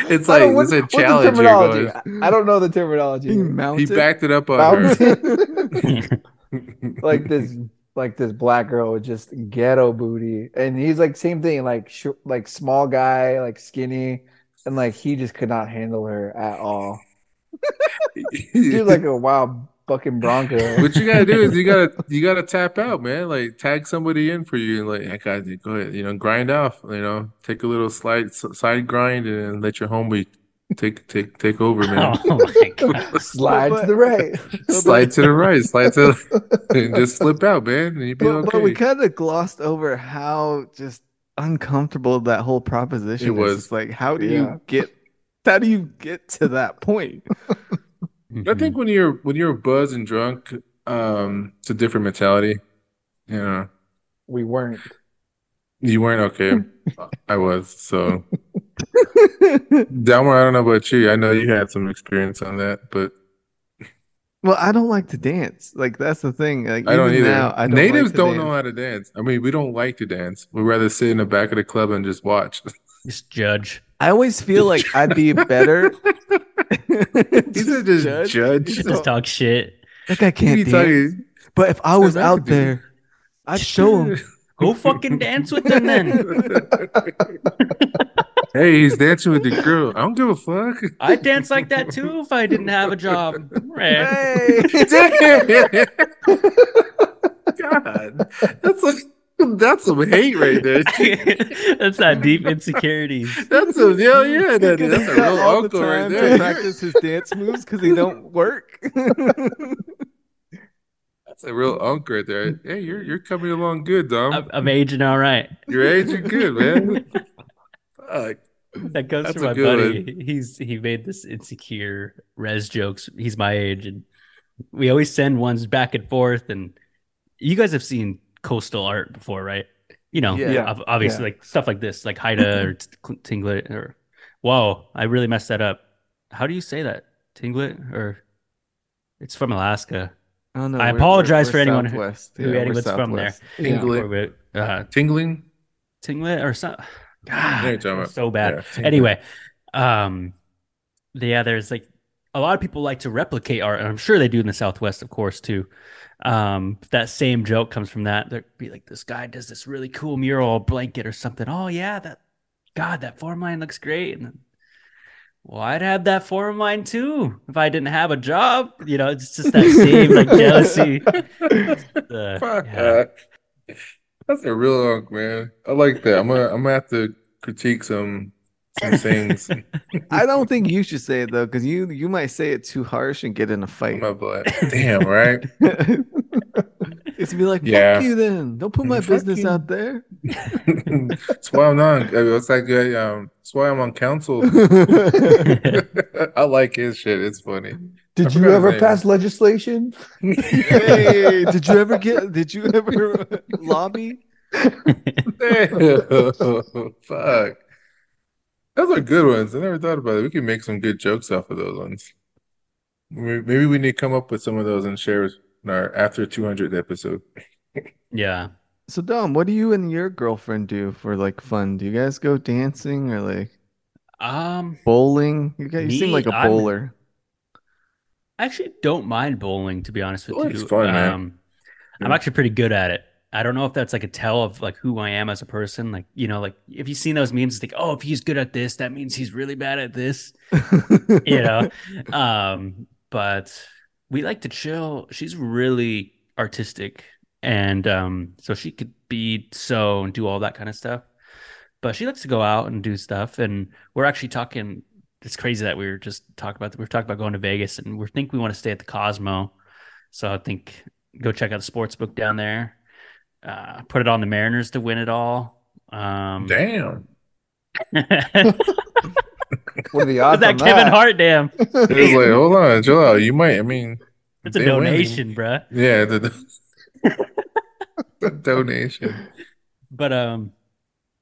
It's like what- it's a what's the challenge you're terminology? going. I I don't know the terminology. He mounted. He backed it up on her. Like this, like this black girl with just ghetto booty, and he's like same thing, like sh- like small guy, like skinny, and like he just could not handle her at all. He was like a wild fucking bronco. what you gotta do is you gotta you gotta tap out, man. Like tag somebody in for you, and like I got you. Go ahead, you know, grind off. You know, take a little slide side grind, and let your homie take take take over, man. Oh my god. Slide But- to the right. Slide to the right, slide to, and just slip out, man, and you be But, but we kind of glossed over how just uncomfortable that whole proposition It is. was. It's like, how do Yeah. you get? How do you get to that point? I think when you're when you're buzzed and drunk, um, it's a different mentality. You know, We weren't. you weren't okay. I was so. Delmar, I don't know about you. I know you had some experience on that, but Well, I don't like to dance. Like that's the thing. Like I don't even either. now, I don't Natives like don't dance. know how to dance. I mean, we don't like to dance. We'd rather sit in the back of the club and just watch. Just judge. I always feel like I'd be better. He said just judge. He's Just talk shit. That guy can't dance. tell you- But if I was I out could do there, I'd show him. Go fucking dance with them then. hey, he's dancing with the girl. I don't give a fuck. I'd dance like that too if I didn't have a job. Right. Hey, God, that's like that's some hate right there. That's that deep insecurity. That's a yeah, yeah. That, that's a real all the uncle right there. To practice his dance moves because he don't work. That's a real uncle right there. Hey, you're you're coming along good, Dom. I'm, I'm aging all right. Your age is good, man. Fuck. That goes That's to my good buddy. He's he made this insecure res jokes. He's my age, and we always send ones back and forth. And you guys have seen coastal art before, right? You know, Yeah. ob- obviously, like stuff like this, like Haida or Tinglet or whoa, I really messed that up. How do you say that? Tinglet or it's from Alaska. Oh, no, I we're- apologize we're- for we're anyone who- Southwest. who we're anyone's from there. Southwest. Tinglet. Uh, Tingling. Tinglet or something. God, talking I'm about- so bad. yeah, anyway, um, yeah, there's like a lot of people like to replicate art, and I'm sure they do in the Southwest, of course, too. Um, that same joke comes from that, there'd be like, this guy does this really cool mural blanket or something. Oh yeah, that God, that form line looks great. And then, well, I'd have that form line too if I didn't have a job. You know, it's just that same like jealousy. Uh, Fuck yeah. that. That's a real unk, man. I like that. I'm gonna I'm gonna have to critique some some things. I don't think you should say it though, because you you might say it too harsh and get in a fight. my butt. Damn, right? it's be like, fuck Yeah. you then. Don't put my Fuck business you. out there. That's why I'm not. What's that guy? Um, that's why I'm on council. I like his shit. It's funny. Did you ever pass legislation? hey, did you ever get? Did you ever lobby? Damn, Fuck. Those are good ones. I never thought about it. We can make some good jokes off of those ones. Maybe maybe we need to come up with some of those and share in our after 200th episode. yeah. So Dom, what do you and your girlfriend do for like fun? Do you guys go dancing or like Um, bowling? You guys, you seem like a I'm- bowler. I actually don't mind bowling, to be honest with Bowling's you. fun, man. Um, I'm Yeah. actually pretty good at it. I don't know if that's like a tell of like who I am as a person. Like, you know, like if you've seen those memes, it's like, oh, if he's good at this, that means he's really bad at this. You know? um, but we like to chill. She's really artistic. And um, so she could be sew and do all that kind of stuff. But she likes to go out and do stuff. And we're actually talking. It's crazy that we were just talking about. We were talking about going to Vegas, and we think we want to stay at the Cosmo. So I think go check out the sports book down there. Uh, put it on the Mariners to win it all. Um, Damn. What are the odds that on Kevin that? Hart damn. It was like, hold on, chill out. You might, I mean, It's a they win. donation, bruh. Yeah, the, the, the donation. But um,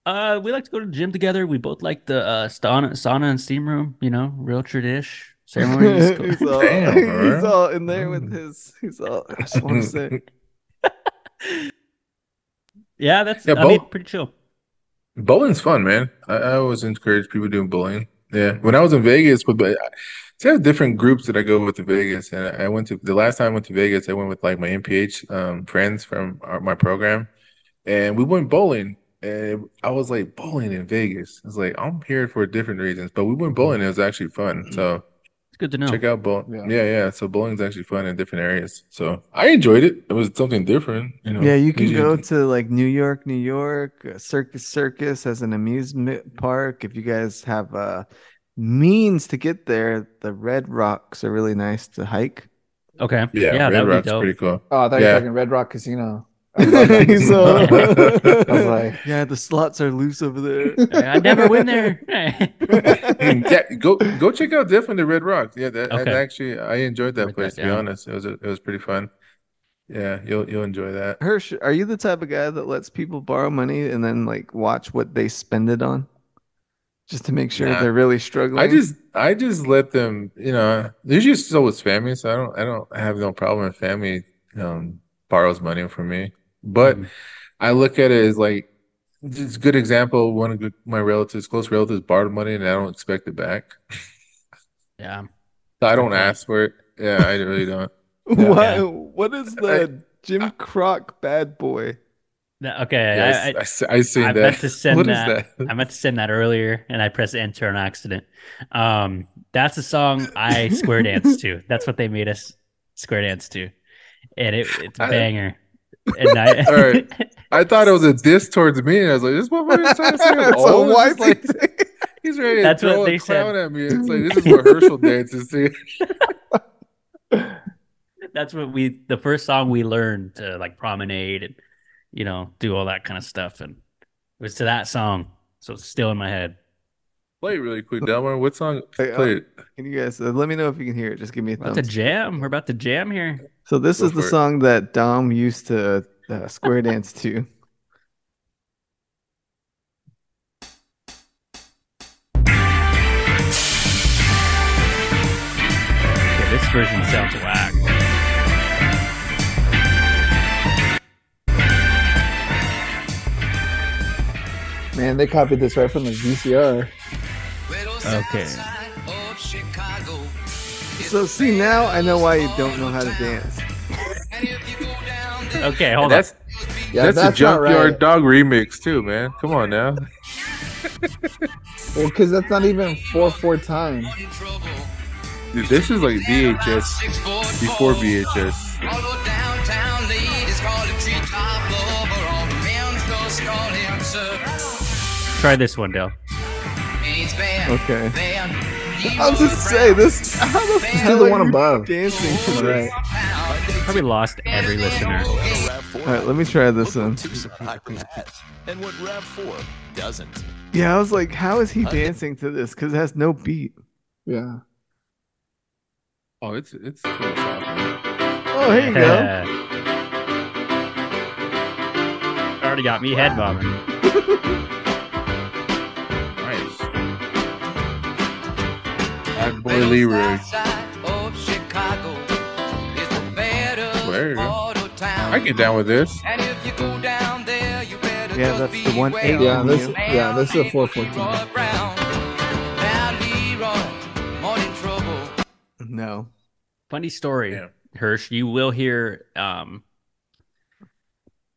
uh, we like to go to the gym together. We both like the uh sauna, sauna and steam room. You know, real tradish ceremonies. he's all, Damn, he's all in there with his. He's all. I just want to say. Yeah, that's Yeah, I mean pretty chill. Bowling's fun, man. I, I always encourage people doing bowling. Yeah, when I was in Vegas, but, but I have different groups that I go with to Vegas, and I went to the last time I went to Vegas, I went with like my MPH um, friends from our, my program, and we went bowling. And I was like bowling in Vegas. It's like I'm here for different reasons, but we went bowling. It was actually fun. So It's good to know. check out bowling. Yeah. Yeah, yeah. So bowling's actually fun in different areas. So I enjoyed it. It was something different. You know. Yeah, you can usually- go to like New York, New York. uh, Circus Circus as an amusement park. If you guys have uh, means to get there, the Red Rocks are really nice to hike. Okay. Yeah, Yeah, Red that would be Rock's dope. pretty cool. Oh, I thought you were talking Red Rock Casino. I love that He's casino. all- I was like, yeah, the slots are loose over there. I never went there. yeah, go go check out definitely the Red Rock. Yeah, that, that Okay. actually I enjoyed that Write place that to be honest. It was it was pretty fun. Yeah, you'll you'll enjoy that. Hirsch, are you the type of guy that lets people borrow money and then like watch what they spend it on? just to make sure Nah. they're really struggling. I just I just let them, you know, there's just so with family, so I don't I don't have no problem if family um borrows money from me. But Mhm. I look at it as like it's a good example. One of my relatives, close relatives, borrowed money and I don't expect it back. Yeah. So I don't ask for it. Yeah, I really don't. what? What is the Jim Croce bad boy? That- Okay. Yes, I, I, I, s- I seen I that. meant to send What is that. I meant to send that earlier, and I pressed enter on accident. Um, that's a song I square dance to. That's what they made us square dance to, and it, it's a I- banger. And I, All right. I thought it was a diss towards me, and I was like, "This motherfucker's trying to say I'm It's a old." It's white like, thing. he's ready to That's what throw they a clown said. at me. It's like this is what Herschel dances to. that's what we the first song we learned to like promenade and you know do all that kind of stuff, and it was to that song, so it's still in my head. Play it really quick, Delmar. What song? Hey, Play uh, it. Can you guys uh, let me know if you can hear it? Just give me a thumbs. About to jam. We're about to jam here. So this Go is the it. song that Dom used to uh, square dance to. Okay, this version sounds whack. Man, they copied this right from the VCR. Okay. So see now I know why you don't know how to dance. Okay, hold on. That's Yeah, that's, that's, a junkyard right. dog remix too, man. Come on now. Well, because that's not even four four time. Dude, this is like VHS before VHS. Although downtown ladies call him treetop lover, all the men just call him sir. Try this one, Dale. Means Van, Okay. I'll was just say this. How the Just do the one above. dancing to Right. this? Probably lost every listener. All right, let me try this one. And what Rev 4 doesn't. Yeah, I was like, how is he dancing to this? Because it has no beat. Yeah. Oh, it's it's pretty. Oh, here you go. Already got me head bobbing. Bad boy Leroy. There you go. I get down with this. And if you go down there, you better Yeah, that's the one eight. Yeah, this you. yeah, this is a four four Leroy time. Brown. Now Leroy, morning trouble. No. Funny story, Yeah. Hirsch. You will hear, um,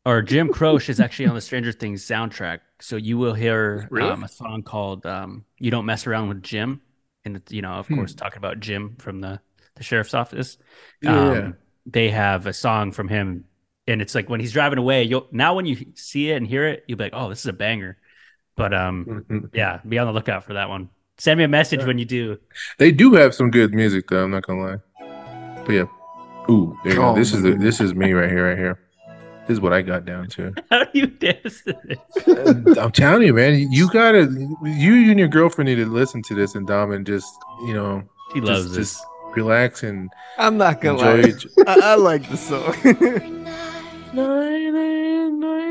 or Jim Croce is actually on the Stranger Things soundtrack, so you will hear Really? um, a song called um, "You Don't Mess Around with Jim," and it's, you know, of Hmm. course, talking about Jim from the the sheriff's office. Yeah. Um, they have a song from him, and it's like when he's driving away. You'll now when you see it and hear it, you'll be like, "Oh, this is a banger." But um, Mhm. yeah, be on the lookout for that one. Send me a message when you do. They do have some good music though. I'm not gonna lie. But yeah. Ooh, there you go. Oh, This my is the, this is me right here, right here. This is what I got down to. How do you dance to this? I'm telling you, man. You gotta. You and your girlfriend need to listen to this and Dom and just you know He loves this. just relax and I'm not going to enjoy lie. it. I, I like the song. Every night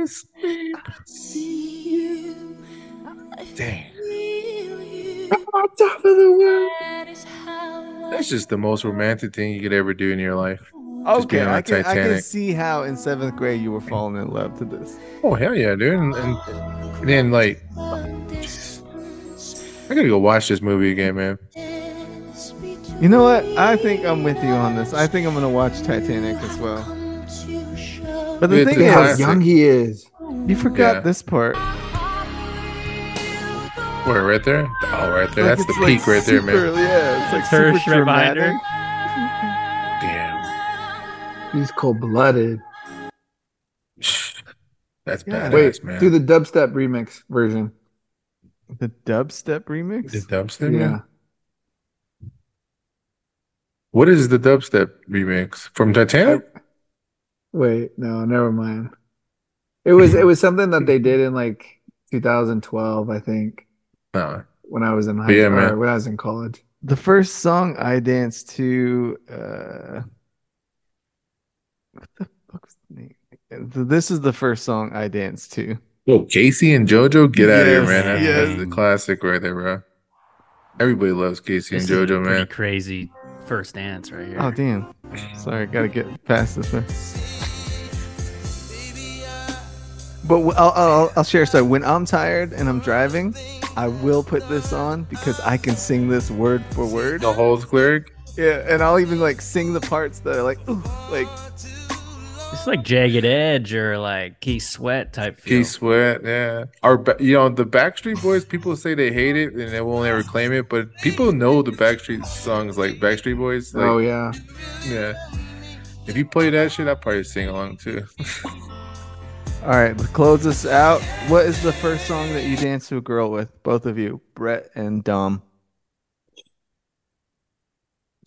nice. I see you, I Dang. On top of the world. That is how I That's just the most romantic thing you could ever do in your life. Just okay, I can, I can see how in seventh grade you were falling in love to this. Oh hell yeah, dude! And, and, and then like, one I gotta go watch this movie again, man. You know what? I think I'm with you on this. I think I'm going to watch Titanic as well. come to show But the It's thing is, Look at how is, classic. young he is. you forgot Yeah. this part. Where right there? Oh, right there. Like, That's the like, peak right there, man. Yeah, it's like Her super right dramatic. Damn. He's cold blooded. That's Yeah. badass, Wait, man. do the dubstep remix version. The dubstep remix? the dubstep. Yeah. man? What is the dubstep remix from Titanic? Wait, no, never mind. It was it was something that they did in like 2012, I think, No. when I was in high Yeah, school, man. when I was in college. The first song I danced to, uh, what the fuck was the name? Uh, this is the first song I danced to. Oh, K-Ci and JoJo, get out of here, man. That's, yes. that's the classic right there, bro. Everybody loves K-Ci This and is a JoJo, man. crazy first dance right here. Oh damn. Sorry, gotta get past this one. But w- I'll, I'll, I'll share. So when I'm tired and I'm driving, I will put this on because I can sing this word for word. The whole lyric. Yeah, and I'll even like sing the parts that are like, ooh, like It's like Jagged Edge or like Keith Sweat type feel. Keith Sweat, yeah. Our, you know, the Backstreet Boys. People say they hate it and they won't ever claim it, but people know the Backstreet songs like Backstreet Boys. Like, oh yeah. yeah. If you play that shit, I'll probably sing along too. All right, let's close this out. What is the first song that you dance to a girl with? Both of you, Brett and Dom.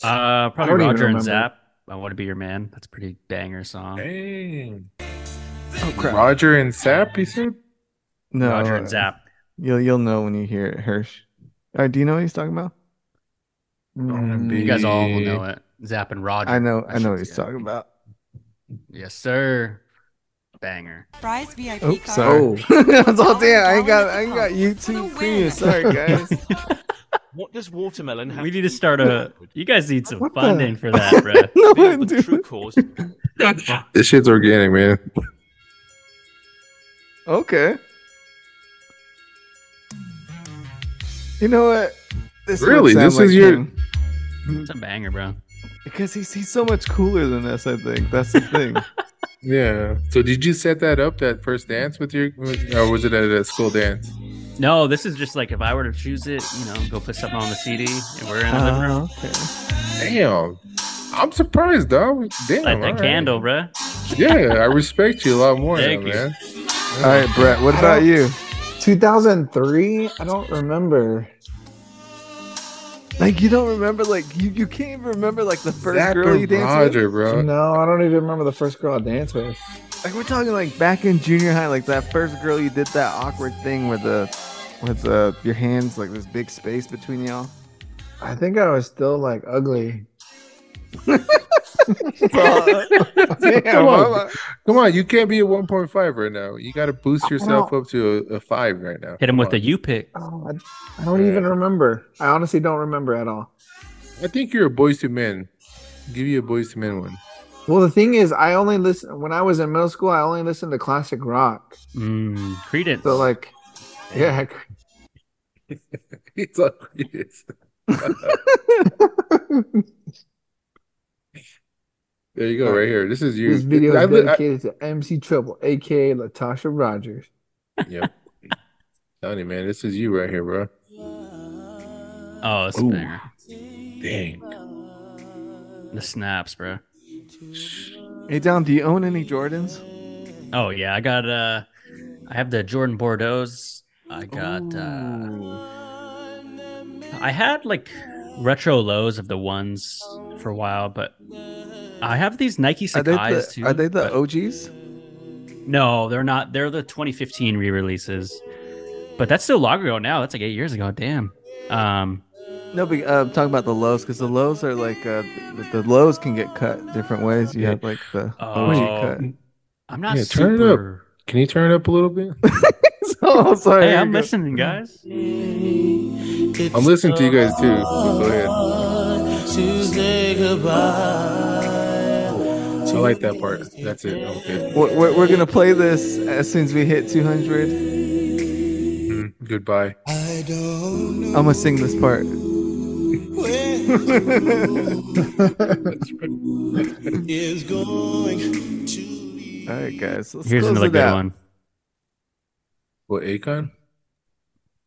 Uh, probably Roger and. Zapp. I want to be your man. That's a pretty banger song. Dang. Oh crap! Roger and Sap, you said? No, Roger and Zapp. You'll you'll know when you hear it, Hirsch. All right, do you know what he's talking about? Mm, You guys all will know it. Zapp and Roger. I know, I know what he's say. talking about. Yes, sir. Banger. Fry's VIP Oops, card. sorry. Oh. That's all. Damn, I ain't got, I ain't got YouTube Premium. Sorry, guys. What does watermelon have We need do to start a. You guys need some What the- funding for that, bro. no, Reveal the do. true cause. This shit's organic, man. Okay. You know what? This Really? sound This is your- It's a banger, bro. because he's he's so much cooler than us. I think that's the thing. Yeah. So did you set that up that first dance with your, with, or was it at a school dance? No, this is just like if I were to choose it, you know, go put something on the CD and we're in the living room. Oh, okay. Damn. I'm surprised, dog. Damn. Light that all right. candle, bro. Yeah, I respect you a lot more, Thank now, you. man. All right, Brett. What about you? 2003. I don't remember. Like you don't remember? Like you, you can't even remember like the first Zapp girl you danced Roger, bro. No, I don't even remember the first girl I danced with. with. Like we're talking like back in junior high, like that first girl you did that awkward thing with the with the your hands like this big space between y'all. I think I was still like ugly. Damn, Come on. Come on, you can't be a 1.5 right now. You got to boost yourself up to a, a 5 right now. Hit him Come with on. the U pick. Oh, I, I don't even remember. I honestly don't remember at all. I think you're a Boyz II Men. Give you a Boyz II Men one. Well, the thing is, I only listen when I was in middle school. I only listened to classic rock. Mm, Creedence. So like, yeah, It's like yes. There you go, right here. This is you. this video I is li- I- dedicated to MC Trouble, aka Latasha Rogers. Yep. Tony, man, this is you right here, bro. oh, it's a Ooh. banger. Dang. The snaps, bro. Hey, Dom, do you own any Jordans? Oh yeah, I got uh I have the Jordan Bordeaux's. I got uh I had like retro lows of the ones for a while, but I have these Nike Are they the, too. are they the but- OGs? No, they're not. They're the 2015 re-releases. But that's still long ago now. That's like eight years ago. Damn. Um, No, but uh, I'm talking about the lows because the lows are like uh, the, the lows can get cut different ways. You Yeah. have like the Oh. OG cut. I'm not Yeah, turn it up. super. Can you turn it up a little bit? oh, sorry. Hey, I'm go. listening, guys. I'm listening to you guys too. So go ahead. I like that part. That's it. Okay. We're, we're, we're gonna play this as soon as we hit 200. Mhm. Goodbye. I'm gonna sing this part. All right, guys. Let's Here's close another good out. one. What, Akon?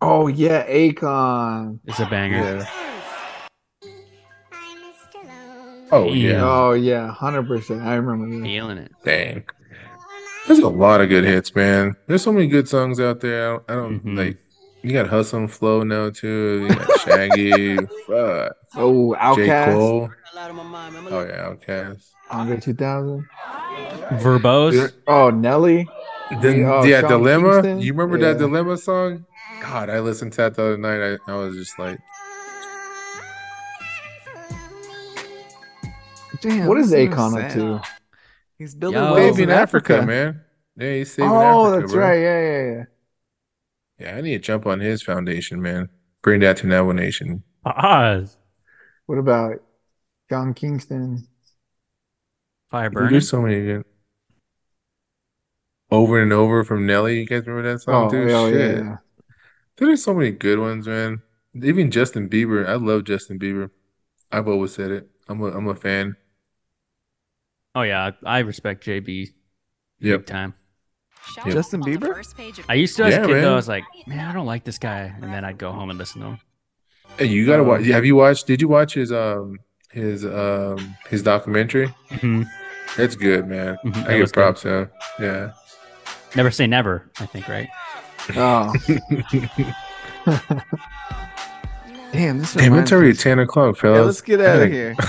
Oh yeah, Akon. It's a banger. Yeah. Oh, yeah. Oh yeah, hundred percent. I remember that. Feeling it. Dang. There's a lot of good hits, man. There's so many good songs out there. I don't, I don't Mhm. like. You got Hustle and Flow now too. You got Shaggy, fuck, Oh, J Cole. Oh yeah, Outkast. Andre 2000. Verbose. Oh, Nelly. Then Oh, yeah, Sean Dilemma. Kingston? You remember Yeah. that Dilemma song? God, I listened to that the other night. I, I was just like, Damn, What is this so Akon up to? He's building Yo. waves in in Africa, Africa. man. Yeah, he's saving Oh, Africa, that's bro. right. Yeah, yeah, yeah. Yeah, I need to jump on his foundation, man. Bring that to Navajo Nation. Pause. What about John Kingston? Fire Dude, burning. There's so many good. Over and over from Nelly. You guys remember that song Oh, too? hell yeah, Shit. yeah. There's so many good ones, man. Even Justin Bieber. I love Justin Bieber. I've always said it. I'm a I'm a fan. Oh yeah, I I respect JB big Yep. time. Yep. Justin Bieber? I used to as Yeah, a kid man. though. I was like, man, I don't like this guy, and then I'd go home and listen to him. Hey, you gotta Um, watch. Have you watched? Did you watch his um his um his documentary? Mhm. It's good, man. Mhm, I was give props to him. Yeah. Never say never. I think right. Oh, Damn, this Damn, reminds it's already ten o'clock, Yeah, fellas. let's get out Yeah. of here.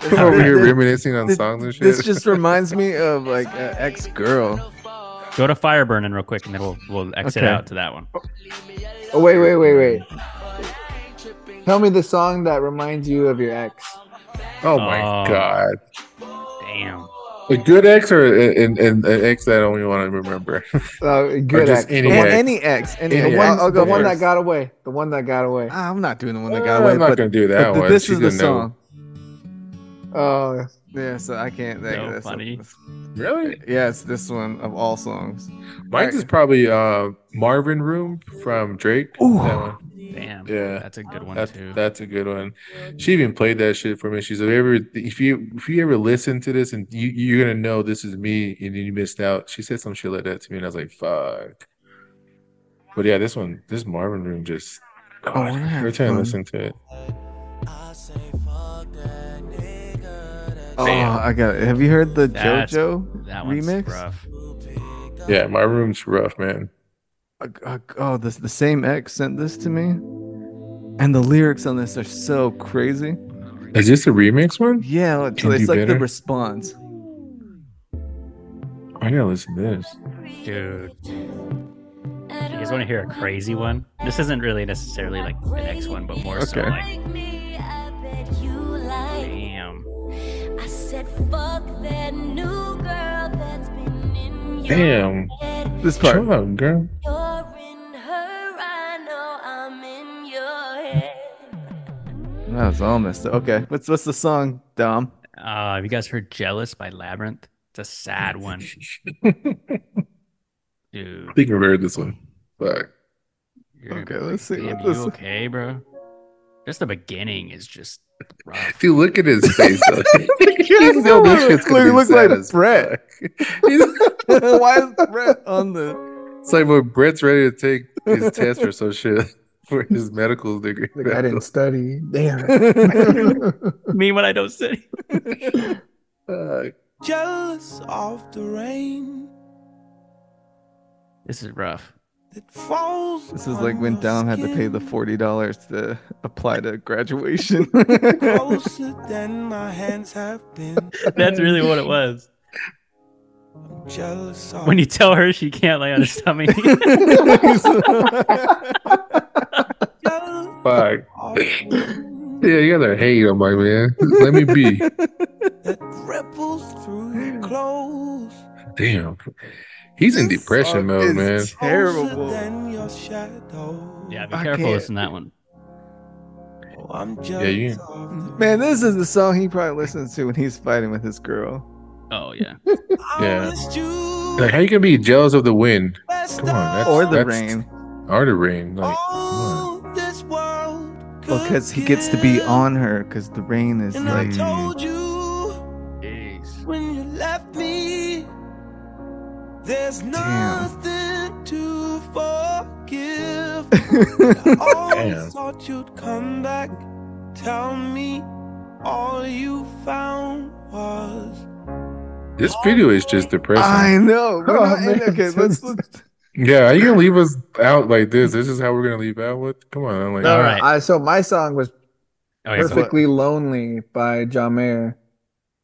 Come over here reminiscing on this- songs and shit. This just reminds me of like an ex girl. Go to fire burning real quick, and then we'll we'll exit Okay. out to that one. oh wait, wait, wait, wait. Tell me the song that reminds you of your ex. oh my Oh. god. Damn. A good ex or an, an, an ex that I don't even want to remember? Uh, good ex. any the one, ex. any ex, any Any the ex. ex. one, I'll, I'll go the one that got away. The one that got away. I'm not doing the one that Uh, got away. I'm not but, gonna do that but one. this She's is the gonna know. Song. Oh, Yeah, so I can't. That, So that's funny. Really? yeah, it's this one of all songs. Mine's is probably uh Marvin Room from Drake. Ooh. That one. Damn. Yeah. That's a good one That's too. that's a good one. She even played that shit for me. She's like, ever if you if you ever listen to this and you you're gonna know this is me and you missed out. She said some shit like that to me and I was like, fuck. But yeah, this one, this Marvin Room just I wanna God, have every time I listen to it. Oh, Damn. I got it. Have you heard the That's- JoJo that one's remix? rough. Yeah, my room's rough, man. Uh, uh, oh, this the same ex sent this to me, and the lyrics on this are so crazy. Is this a remix one? Yeah, it's, Can it's Do like the response. I gotta listen to this. Dude. You guys want to hear a crazy one? This isn't really necessarily like an X one, but more so like, Damn. head. This part. Shut up, girl. You're in her, I know I'm in your head. That was all messed up. Okay, what's what's the song, Dom? Uh, have you guys heard "Jealous" by Labrinth? It's a sad one, dude. I think I've heard this one. But You're- Okay, let's see Damn, what you this- okay, bro? Just the beginning is just rough. you look at his face. though. You You know this shit's gonna Look- be looks sad like as Brett. He's- Why is Brett on the? It's like when Brett's ready to take his test or some shit for his medical degree. like I didn't study. Damn. Me when I don't study. Uh, Jealous of the rain This is rough. That falls. This is like on when your Dom had to pay the forty dollars to apply to graduation. closer than my hands have been. That's really what it was. I'm jealous of When you tell her she can't lay on her stomach. jealous fuck. of Yeah, you gotta hate on my man. Let me be. that ripples through your clothes. Damn. He's in depression mode, man. Oh, Terrible. your shadow. yeah, be I careful can't. listening to that one. Oh, I'm jealous you- of Man, this is the song he probably listens to when he's fighting with his girl. Oh yeah. Yeah. honest you. Like, how you gonna be jealous of the wind? Come on, that's- Or the that's- rain. Or the rain? Like, come on. all this world Well, because he gets to be on her, because the rain is give. And like. I told you Jeez. when you left me, there's nothing to forgive. I always Damn. thought you'd come back, tell me all you found was. This video is just depressing. I know. We're Oh, not- man. okay, let's. let's Yeah, are you gonna leave us out like this? This is how we're gonna leave out with? Come on, I'm like, All uh, right. I, so my song was Oh, yeah, go- "Perfectly Lonely" by John Mayer.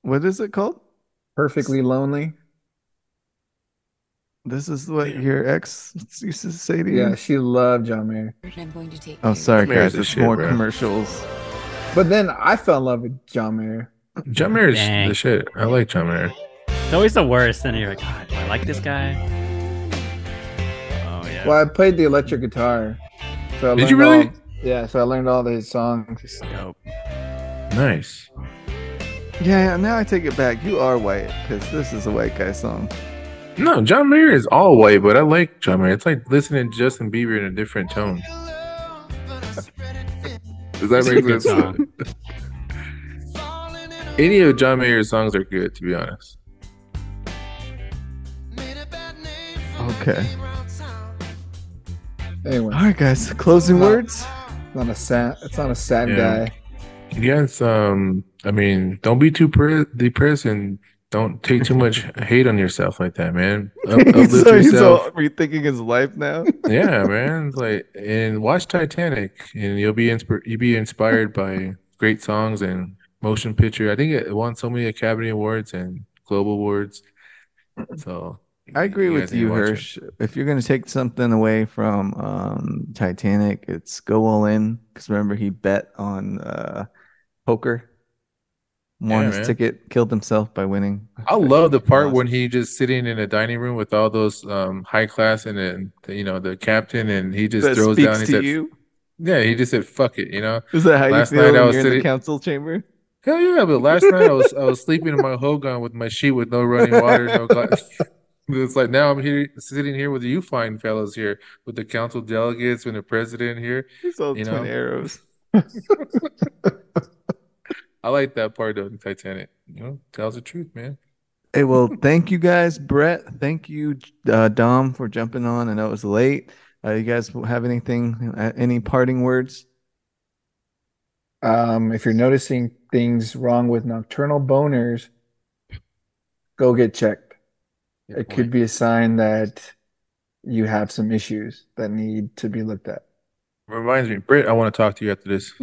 what is it called? Perfectly lonely. This is what your ex used to say to you. Yeah, she loved John Mayer. I'm going to take Oh, sorry, Mayor's guys. It's shit, more bro. commercials. But then I fell in love with John Mayer. John Mayer's Dang. the shit. I like John Mayer. It's always the worst. And you're like, God, do I like this guy? Oh yeah. Well, I played the electric guitar. So I Did you really? all- yeah, so I learned all his songs. Dope. Nice. Yeah, now I take it back. You are white because this is a white guy song. No, John Mayer is all white, but I like John Mayer. It's like listening to Justin Bieber in a different tone. Does that make sense? Any of John Mayer's songs are good, to be honest. Okay. Anyway, All right, guys. Closing No. words. it's not a sad. It's not a sad Yeah. guy. Yes, um, I mean, don't be too pre- depressed and don't take too much hate on yourself like that, man. Up- uplift so he's all rethinking his life now. yeah, man. It's like and watch Titanic, and you'll be insp- you'll be inspired by great songs and motion picture. I think it won so many Academy Awards and Global Awards. So I agree guys with you, watch it. Hirsch. If you're gonna take something away from um, Titanic, it's go all in. Because remember, he bet on uh, poker, won Yeah, his man. ticket, killed himself by winning. I love the part when he just sitting in a dining room with all those um high class and then you know the captain and he just that throws down. He said, you. "Yeah," he just said, "Fuck it," you know. Is that how Last you feel night I was you're in the council chamber? Hell yeah! But last night I was I was sleeping in my hogan with my sheet with no running water, no glass. It's like now I'm here sitting here with you fine fellows here with the council delegates and the president here. He's all You twin know? arrows. I like that part of Titanic. You know, tells the truth, man. Hey, well, thank you guys, Brett. Thank you, uh, Dom, for jumping on. I know it was late. Uh, you guys have anything, uh, any parting words? Um, if you're noticing things wrong with nocturnal boners, go get checked. Good It could be a sign that you have some issues that need to be looked at. Reminds me, Britt, I want to talk to you after this.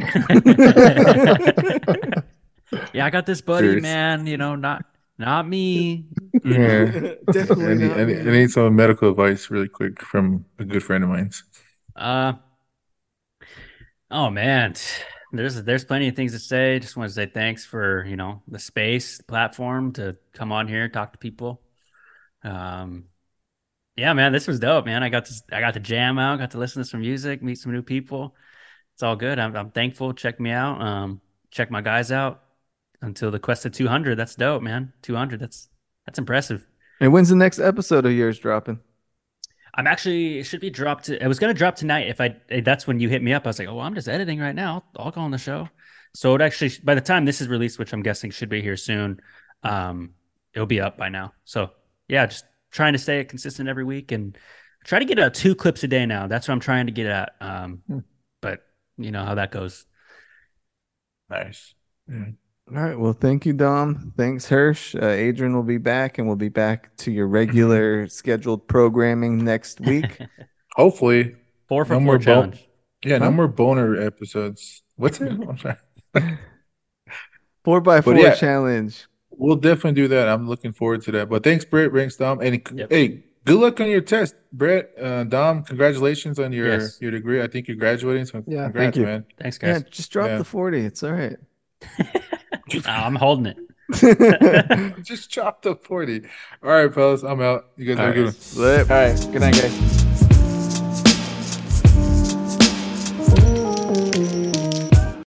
yeah, I got this buddy, Serious. man. You know, not not me. Yeah. I Definitely need, not I, need, I need some medical advice really quick from a good friend of mine. Uh, oh man, there's there's plenty of things to say. Just want to say thanks for you know the space, the platform to come on here, talk to people. Um, yeah, man, this was dope, man. I got to I got to jam out, got to listen to some music, meet some new people. It's all good. I'm I'm thankful. Check me out. Um, check my guys out until the quest of 200. That's dope, man. 200. That's that's impressive. And when's the next episode of yours dropping? I'm actually it should be dropped. To, it was gonna drop tonight. If I eh, that's when you hit me up. I was like, oh, well, I'm just editing right now. I'll, I'll go on the show. So it actually by the time this is released, which I'm guessing should be here soon, um, it'll be up by now. So yeah, just trying to stay consistent every week and try to get uh, two clips a day now. That's what I'm trying to get at. Um, Hmm. but you know how that goes. Nice. All right. Well, thank you, Dom. Thanks, Hirsch. Uh, Adrian will be back, and we'll be back to your regular scheduled programming next week. Hopefully, Four for No four more bump. challenge. yeah, no Huh? more boner episodes. What's it? I'm sorry. Four by four yeah. challenge. We'll definitely do that. I'm looking forward to that. But thanks, Brett. Thanks, Dom. And Yep. hey, good luck on your test, Brett. Uh, Dom, congratulations on your Yes. your degree. I think you're graduating. So Yeah, congrats, thank you. man. Thanks, Yeah, guys. just drop Yeah. the 40. It's all right. I'm holding it. Just chopped up 40. All right, fellas. I'm out. You guys have a good one. All right. Good night, guys.